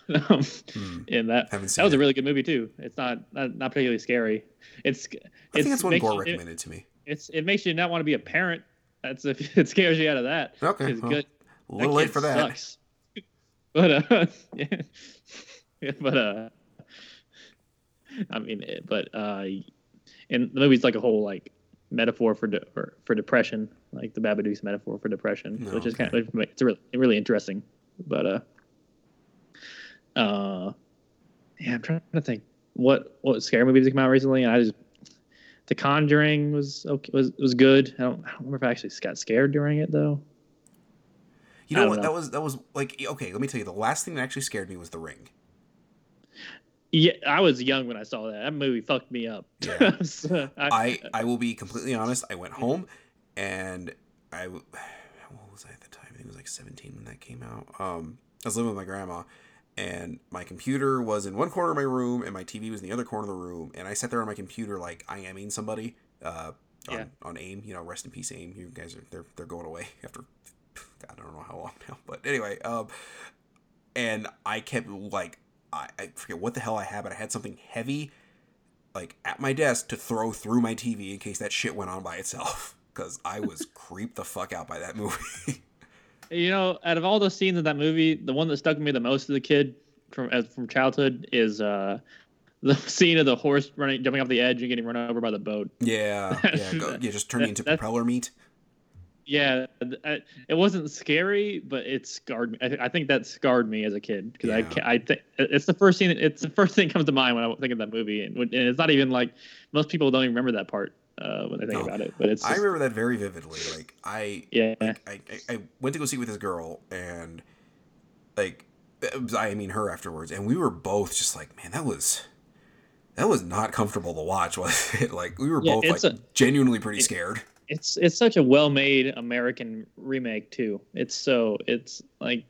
(laughs) um, hmm. And that that was it. a really good movie too. It's not not, not particularly scary. It's. I it's, think that's one Gore recommended it, to me. It's it makes you not want to be a parent that's if (laughs) it scares you out of that. Okay. Well, good, a little late for that. Sucks. (laughs) But uh, yeah, but uh, I mean, but uh, and the movie's like a whole like metaphor for de- for, for depression, like the Babadook's metaphor for depression, which okay. is kind of it's really really interesting. But uh, uh, yeah, I'm trying to think what what scary movies have come out recently, and I just the Conjuring was okay, was was good. I don't, I don't remember if I actually got scared during it though. You know what? Know. That was that was like okay. Let me tell you, the last thing that actually scared me was The Ring. Yeah, I was young when I saw that. That movie fucked me up. (laughs) Yeah. so I, I, I will be completely honest. I went home, and I (sighs) what was I at the time? I think it was like seventeen when that came out. Um, I was living with my grandma, and my computer was in one corner of my room and my TV was in the other corner of the room and I sat there on my computer like I aming somebody uh, on, yeah. on AIM you know rest in peace AIM you guys are they're, they're going away (laughs) after God, I don't know how long now but anyway um, and I kept like I, I forget what the hell I had but I had something heavy like at my desk to throw through my TV in case that shit went on by itself (laughs) because I was creeped the fuck out by that movie (laughs) You know, out of all the scenes in that movie, the one that stuck with me the most as a kid from as from childhood is uh (laughs) the scene of the horse running, jumping off the edge and getting run over by the boat. Yeah, (laughs) yeah, go, yeah, just turning into propeller meat. Yeah, it wasn't scary, but it scarred me. I, I think that scarred me as a kid because yeah. I, I think it's the first scene. It's the first thing that comes to mind when I think of that movie, and, and it's not even like most people don't even remember that part uh, when I think about it. But it's just... I remember that very vividly. Like I yeah like, I, I, I went to go see with this girl and like I mean her afterwards, and we were both just like, man, that was that was not comfortable to watch. (laughs) Was it? Like we were yeah, both like a, genuinely pretty it, scared. It's it's such a well-made American remake too. It's so it's like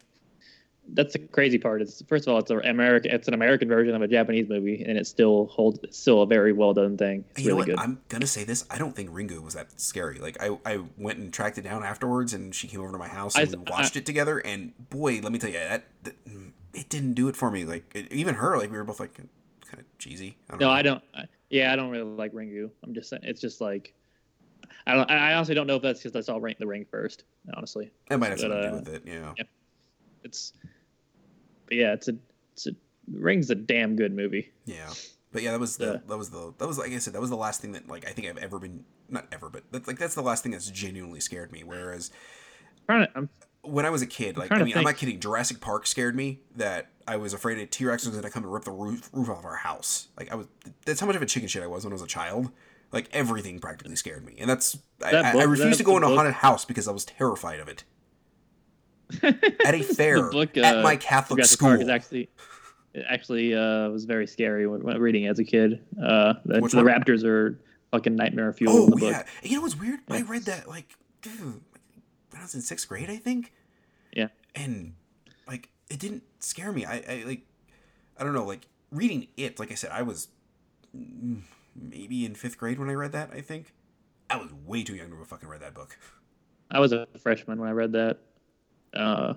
that's the crazy part. It's first of all, it's an American, it's an American version of a Japanese movie, and it still holds. It's still a very well done thing. It's you really good. I'm gonna say this. I don't think Ringu was that scary. Like I, I went and tracked it down afterwards, and she came over to my house and I, we watched I, it together. And boy, let me tell you, that, that it didn't do it for me. Like it, even her, like we were both like kind of cheesy. I no, know. I don't. Yeah, I don't really like Ringu. I'm just saying, it's just like. I don't. I honestly don't know if that's because I saw Ring, the ring first. Honestly, it might have but, something to do uh, with it. Yeah. yeah. It's but yeah, it's a it's a Ring's a damn good movie. Yeah. But yeah, that was the, that was the that was like I said that was the last thing that like I think I've ever been not ever but that's like that's the last thing that's genuinely scared me. Whereas to, when I was a kid, like I mean, I'm not kidding. Jurassic Park scared me that I was afraid a T Rex was going to come and rip the roof roof off our house. Like I was that's how much of a chicken shit I was when I was a child. Like everything practically scared me, and that's that I, book, I, I refused to go in a haunted house because I was terrified of it. (laughs) at a fair book, uh, at my Catholic school. Park is actually it actually uh, was very scary when, when reading as a kid. Uh, the, the Raptors are fucking nightmare fuel. Oh in the book. yeah, you know what's weird? Yeah. I read that like dude, when I was in sixth grade, I think. Yeah. And like it didn't scare me. I, I like I don't know like reading it. Like I said, I was maybe in fifth grade when I read that. I think I was way too young to have fucking read that book. I was a freshman when I read that. Uh,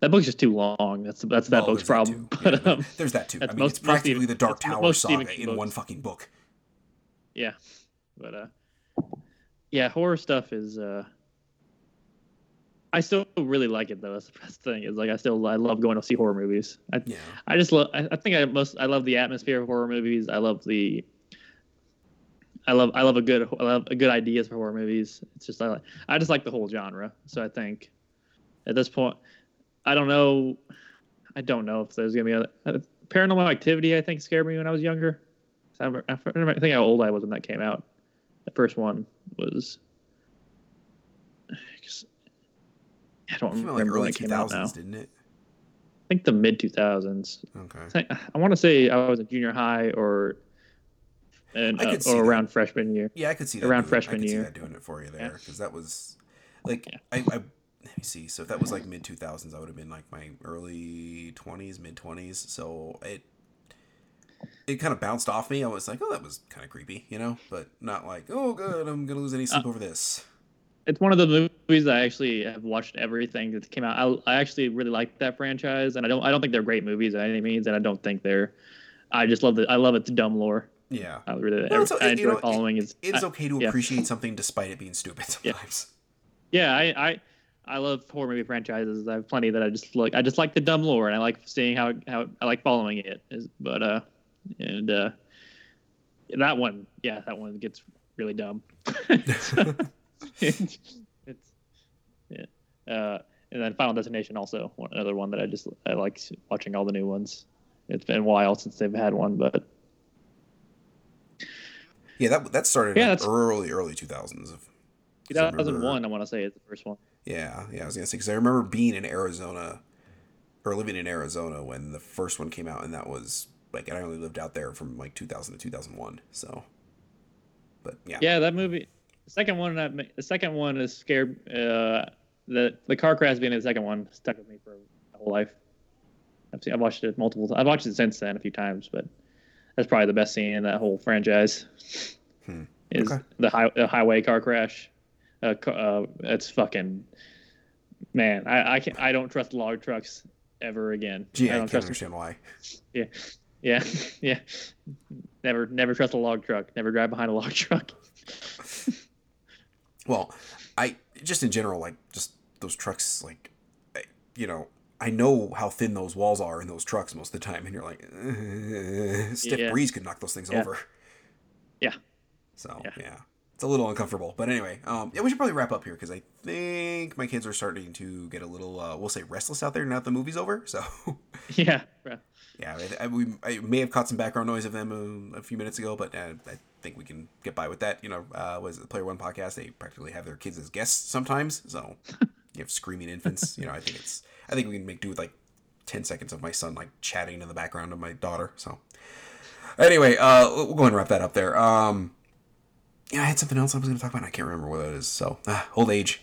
that book's just too long. That's that's that oh, book's problem. That (laughs) but, um, there's that too. I mean, most, it's practically most, the Dark Tower saga in books. one fucking book. Yeah, but uh, yeah, horror stuff is. uh I still really like it though. That's the best thing. Is like I still I love going to see horror movies. I, yeah. I just love. I, I think I most I love the atmosphere of horror movies. I love the I love I love a good I love a good ideas for horror movies. It's just I like I just like the whole genre. So I think at this point, I don't know. I don't know if there's gonna be a, a paranormal activity. I think scared me when I was younger. I, remember, I think how old I was when that came out. The first one was. I don't remember like when it came out now. Didn't it? I think the mid two thousands. Okay. I, I want to say I was in junior high or and uh, or around freshman year. Yeah, I could see that around doing, freshman I could year. Doing it for you there because yeah. that was Like Yeah. I, I let me see. So if that was like mid two thousands, I would have been like my early twenties, mid twenties. So it it kind of bounced off me. I was like, oh, that was kind of creepy, you know, but not like, oh, good, I'm gonna lose any sleep Uh, over this. It's one of the movies I actually have watched everything that came out. I, I actually really like that franchise, and I don't I don't think they're great movies by any means, and I don't think they're. I just love the I love its dumb lore. Yeah. I really Well, it's- I you enjoy know, following it. It's okay to yeah. appreciate something despite it being stupid (laughs) Yeah. sometimes. Yeah, I, I I love horror movie franchises. I have plenty that I just like. I just like the dumb lore, and I like seeing how how I like following it. but uh, and uh, that one, yeah, that one gets really dumb. it's, (laughs) it's yeah. Uh, and then Final Destination also one, another one that I just I like watching all the new ones. It's been a while since they've had one, but Yeah, that that started Yeah, in early early two thousands. 'Cause I remember- 2001 I want to say is the first one. Yeah, yeah, I was gonna say because I remember being in Arizona or living in Arizona when the first one came out, and that was like I only lived out there from like 2000 to 2001. So, but yeah, Yeah, that movie. The second one, that the second one is scared. Uh, the the car crash being the second one stuck with me for my whole life. I've seen, I've watched it multiple. I've watched it since then a few times, but that's probably the best scene in that whole franchise. Hmm. Is Okay. the high the highway car crash? Uh, uh, it's fucking man. I I can I don't trust log trucks ever again. gee, I, I don't can't trust. understand why. Yeah, yeah, (laughs) yeah. Never never trust a log truck. Never drive behind a log (laughs) truck. Well, I just in general like just those trucks like, you know. I know how thin those walls are in those trucks most of the time, and you're like, "Uh, (laughs) stiff Yeah. breeze could knock those things Yeah. over. Yeah. So Yeah. yeah. It's a little uncomfortable. But anyway, um, yeah, we should probably wrap up here because I think my kids are starting to get a little, uh, we'll say, restless out there now that the movie's over. So (laughs) Yeah, yeah, I, I, we I may have caught some background noise of them uh, a few minutes ago, but uh, I think we can get by with that. You know, uh, was it the Player One podcast? They practically have their kids as guests sometimes, so (laughs) you have screaming infants. You know, I think it's, I think we can make do with like ten seconds of my son like chatting in the background of my daughter. So anyway, uh, we'll go ahead and wrap that up there. Um, yeah, I had something else I was going to talk about. and I can't remember what it is. So ah, old age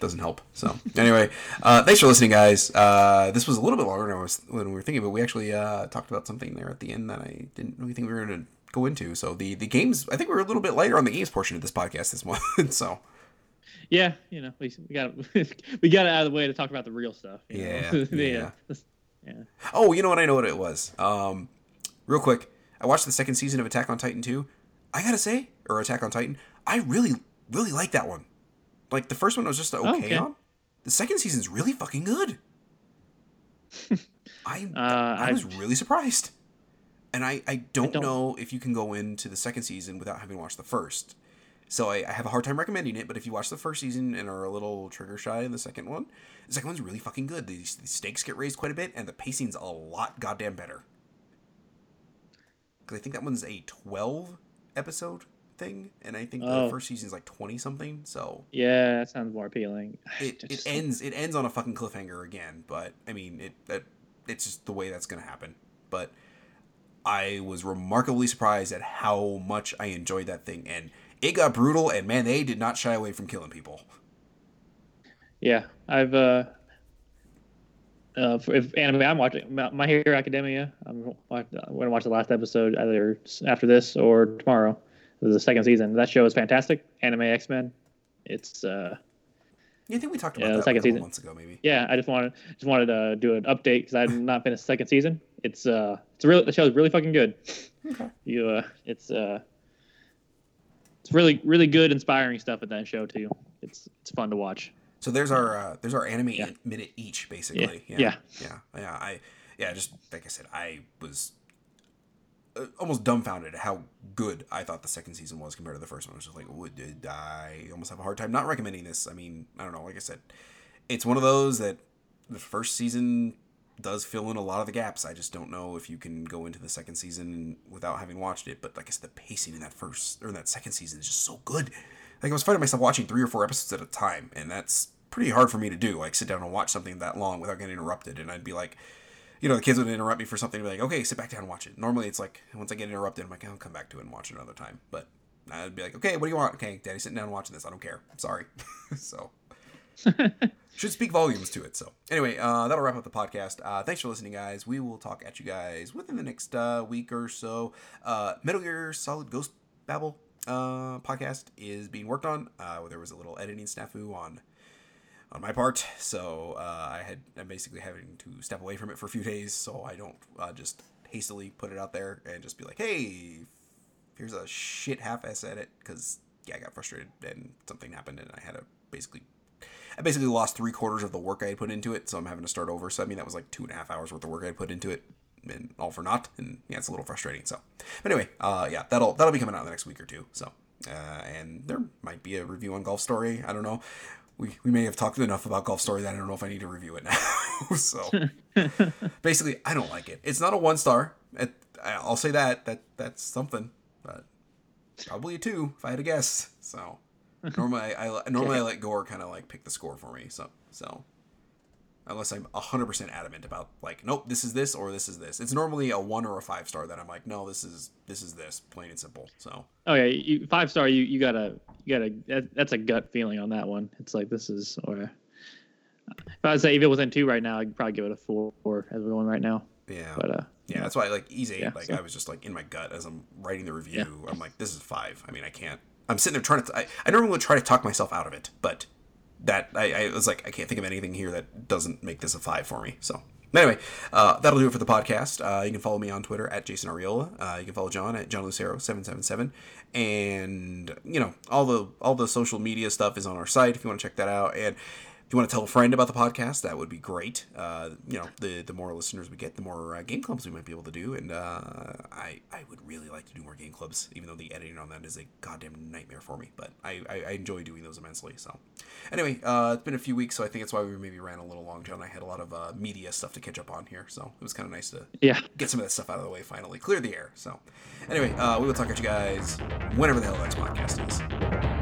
doesn't help. So (laughs) anyway, uh, thanks for listening, guys. Uh, this was a little bit longer than I was when we were thinking, but we actually uh, talked about something there at the end that I didn't really think we were going to go into. So the the games, I think we were a little bit lighter on the games portion of this podcast this month. (laughs) so Yeah, you know, we, we got (laughs) we got it out of the way to talk about the real stuff. Yeah, yeah. uh, yeah. oh, you know what? I know what it was. Um, real quick, I watched the second season of Attack on Titan two. I gotta say, or Attack on Titan, I really really like that one. Like the first one was just okay, Okay. on. The second season's really fucking good. (laughs) I Uh, I I- was really surprised. And I, I, don't, don't- know if you can go into the second season without having watched the first. So I, I have a hard time recommending it, but if you watch the first season and are a little trigger shy in the second one, the second one's really fucking good. The, the stakes get raised quite a bit, and the pacing's a lot goddamn better. Because I think that one's a 12 episode thing, and I think the Oh. first season's like 20 something, so Yeah, that sounds more appealing. (laughs) it, it Just- (laughs) ends it ends on a fucking cliffhanger again but i mean it that it's just the way that's gonna happen but i was remarkably surprised at how much i enjoyed that thing and it got brutal and man they did not shy away from killing people Yeah, I've uh, uh, for, if anime I'm watching, My Hero Academia. I'm I'm going to watch the last episode either after this or tomorrow. The second season. That show is fantastic. Anime X Men. It's uh, yeah, i think we talked about the that a second couple season. months ago maybe yeah. I just wanted just wanted to do an update because I've not finished the second season. It's uh, it's really the show is really fucking good. okay You uh, it's uh, it's really really good, inspiring stuff in that show too. It's it's fun to watch. So there's our uh, there's our anime Yeah. minute each basically Yeah. yeah yeah yeah i yeah just like i said i was uh, almost dumbfounded at how good I thought the second season was compared to the first one. I was just like, would did I almost have a hard time not recommending this? I mean, I don't know. Like I said, it's one of those that the first season does fill in a lot of the gaps. I just don't know if you can go into the second season without having watched it. But like I said, the pacing in that first or in that second season is just so good. Like I was finding myself watching three or four episodes at a time, and that's pretty hard for me to do. Like sit down and watch something that long without getting interrupted, and I'd be like you know, the kids would interrupt me for something and be like, okay, sit back down and watch it. Normally it's like, once I get interrupted, I'm like, I'll come back to it and watch it another time. But I'd be like, okay, what do you want? Okay, daddy's sitting down and watching this. I don't care. I'm sorry. (laughs) so, (laughs) should speak volumes to it. So anyway, uh, that'll wrap up the podcast. Uh, thanks for listening, guys. We will talk at you guys within the next uh, week or so. Uh, Metal Gear Solid Ghost Babel uh, podcast is being worked on. Uh, there was a little editing snafu on on my part, so uh, I had I'm basically having to step away from it for a few days, so I don't uh, just hastily put it out there and just be like, hey, here's a shit half-ass edit because yeah, I got frustrated and something happened and I had to basically I basically lost three quarters of the work I had put into it, so I'm having to start over. So I mean that was like two and a half hours worth of work I had put into it, and all for naught. And yeah, it's a little frustrating. So, but anyway, uh, yeah, that'll that'll be coming out in the next week or two. So, uh, and there might be a review on Golf Story. I don't know. We, we may have talked enough about Golf Story that I don't know if I need to review it now. (laughs) so (laughs) basically, I don't like it. It's not a one star. It, I'll say that that that's something, but probably a two if I had to guess. So (laughs) normally I, I normally I let Gore kind of like pick the score for me. So so unless I'm hundred percent adamant about like nope this is this or this is this. It's normally a one or a five star that I'm like no this is this is this plain and simple. So oh yeah, you, five star you you gotta you gotta that, that's a gut feeling on that one. It's like this is or if I would say if Within two right now, I'd probably give it a four, four as we're going right now. Yeah. But uh yeah, that's why like easy. Yeah, like so. I was just like in my gut as I'm writing the review. Yeah. I'm like, this is five. I mean, I can't. I'm sitting there trying to. I, I normally would try to talk myself out of it, but that I, I was like, I can't think of anything here that doesn't make this a five for me. So anyway, uh, that'll do it for the podcast. Uh, you can follow me on Twitter at Jason Ariola. Uh, you can follow John at John Lucero seven seven seven, and you know all the all the social media stuff is on our site if you want to check that out. And you want to tell a friend about the podcast, that would be great. Uh, you know, the the more listeners we get, the more uh, game clubs we might be able to do. And uh, I I would really like to do more game clubs, even though the editing on that is a goddamn nightmare for me. But I, I, I enjoy doing those immensely. So anyway, uh, it's been a few weeks, so I think that's why we maybe ran a little long. John, I had a lot of uh, media stuff to catch up on here, so it was kind of nice to yeah get some of that stuff out of the way finally, clear the air. So anyway, uh, we will talk at you guys whenever the hell the next podcast is.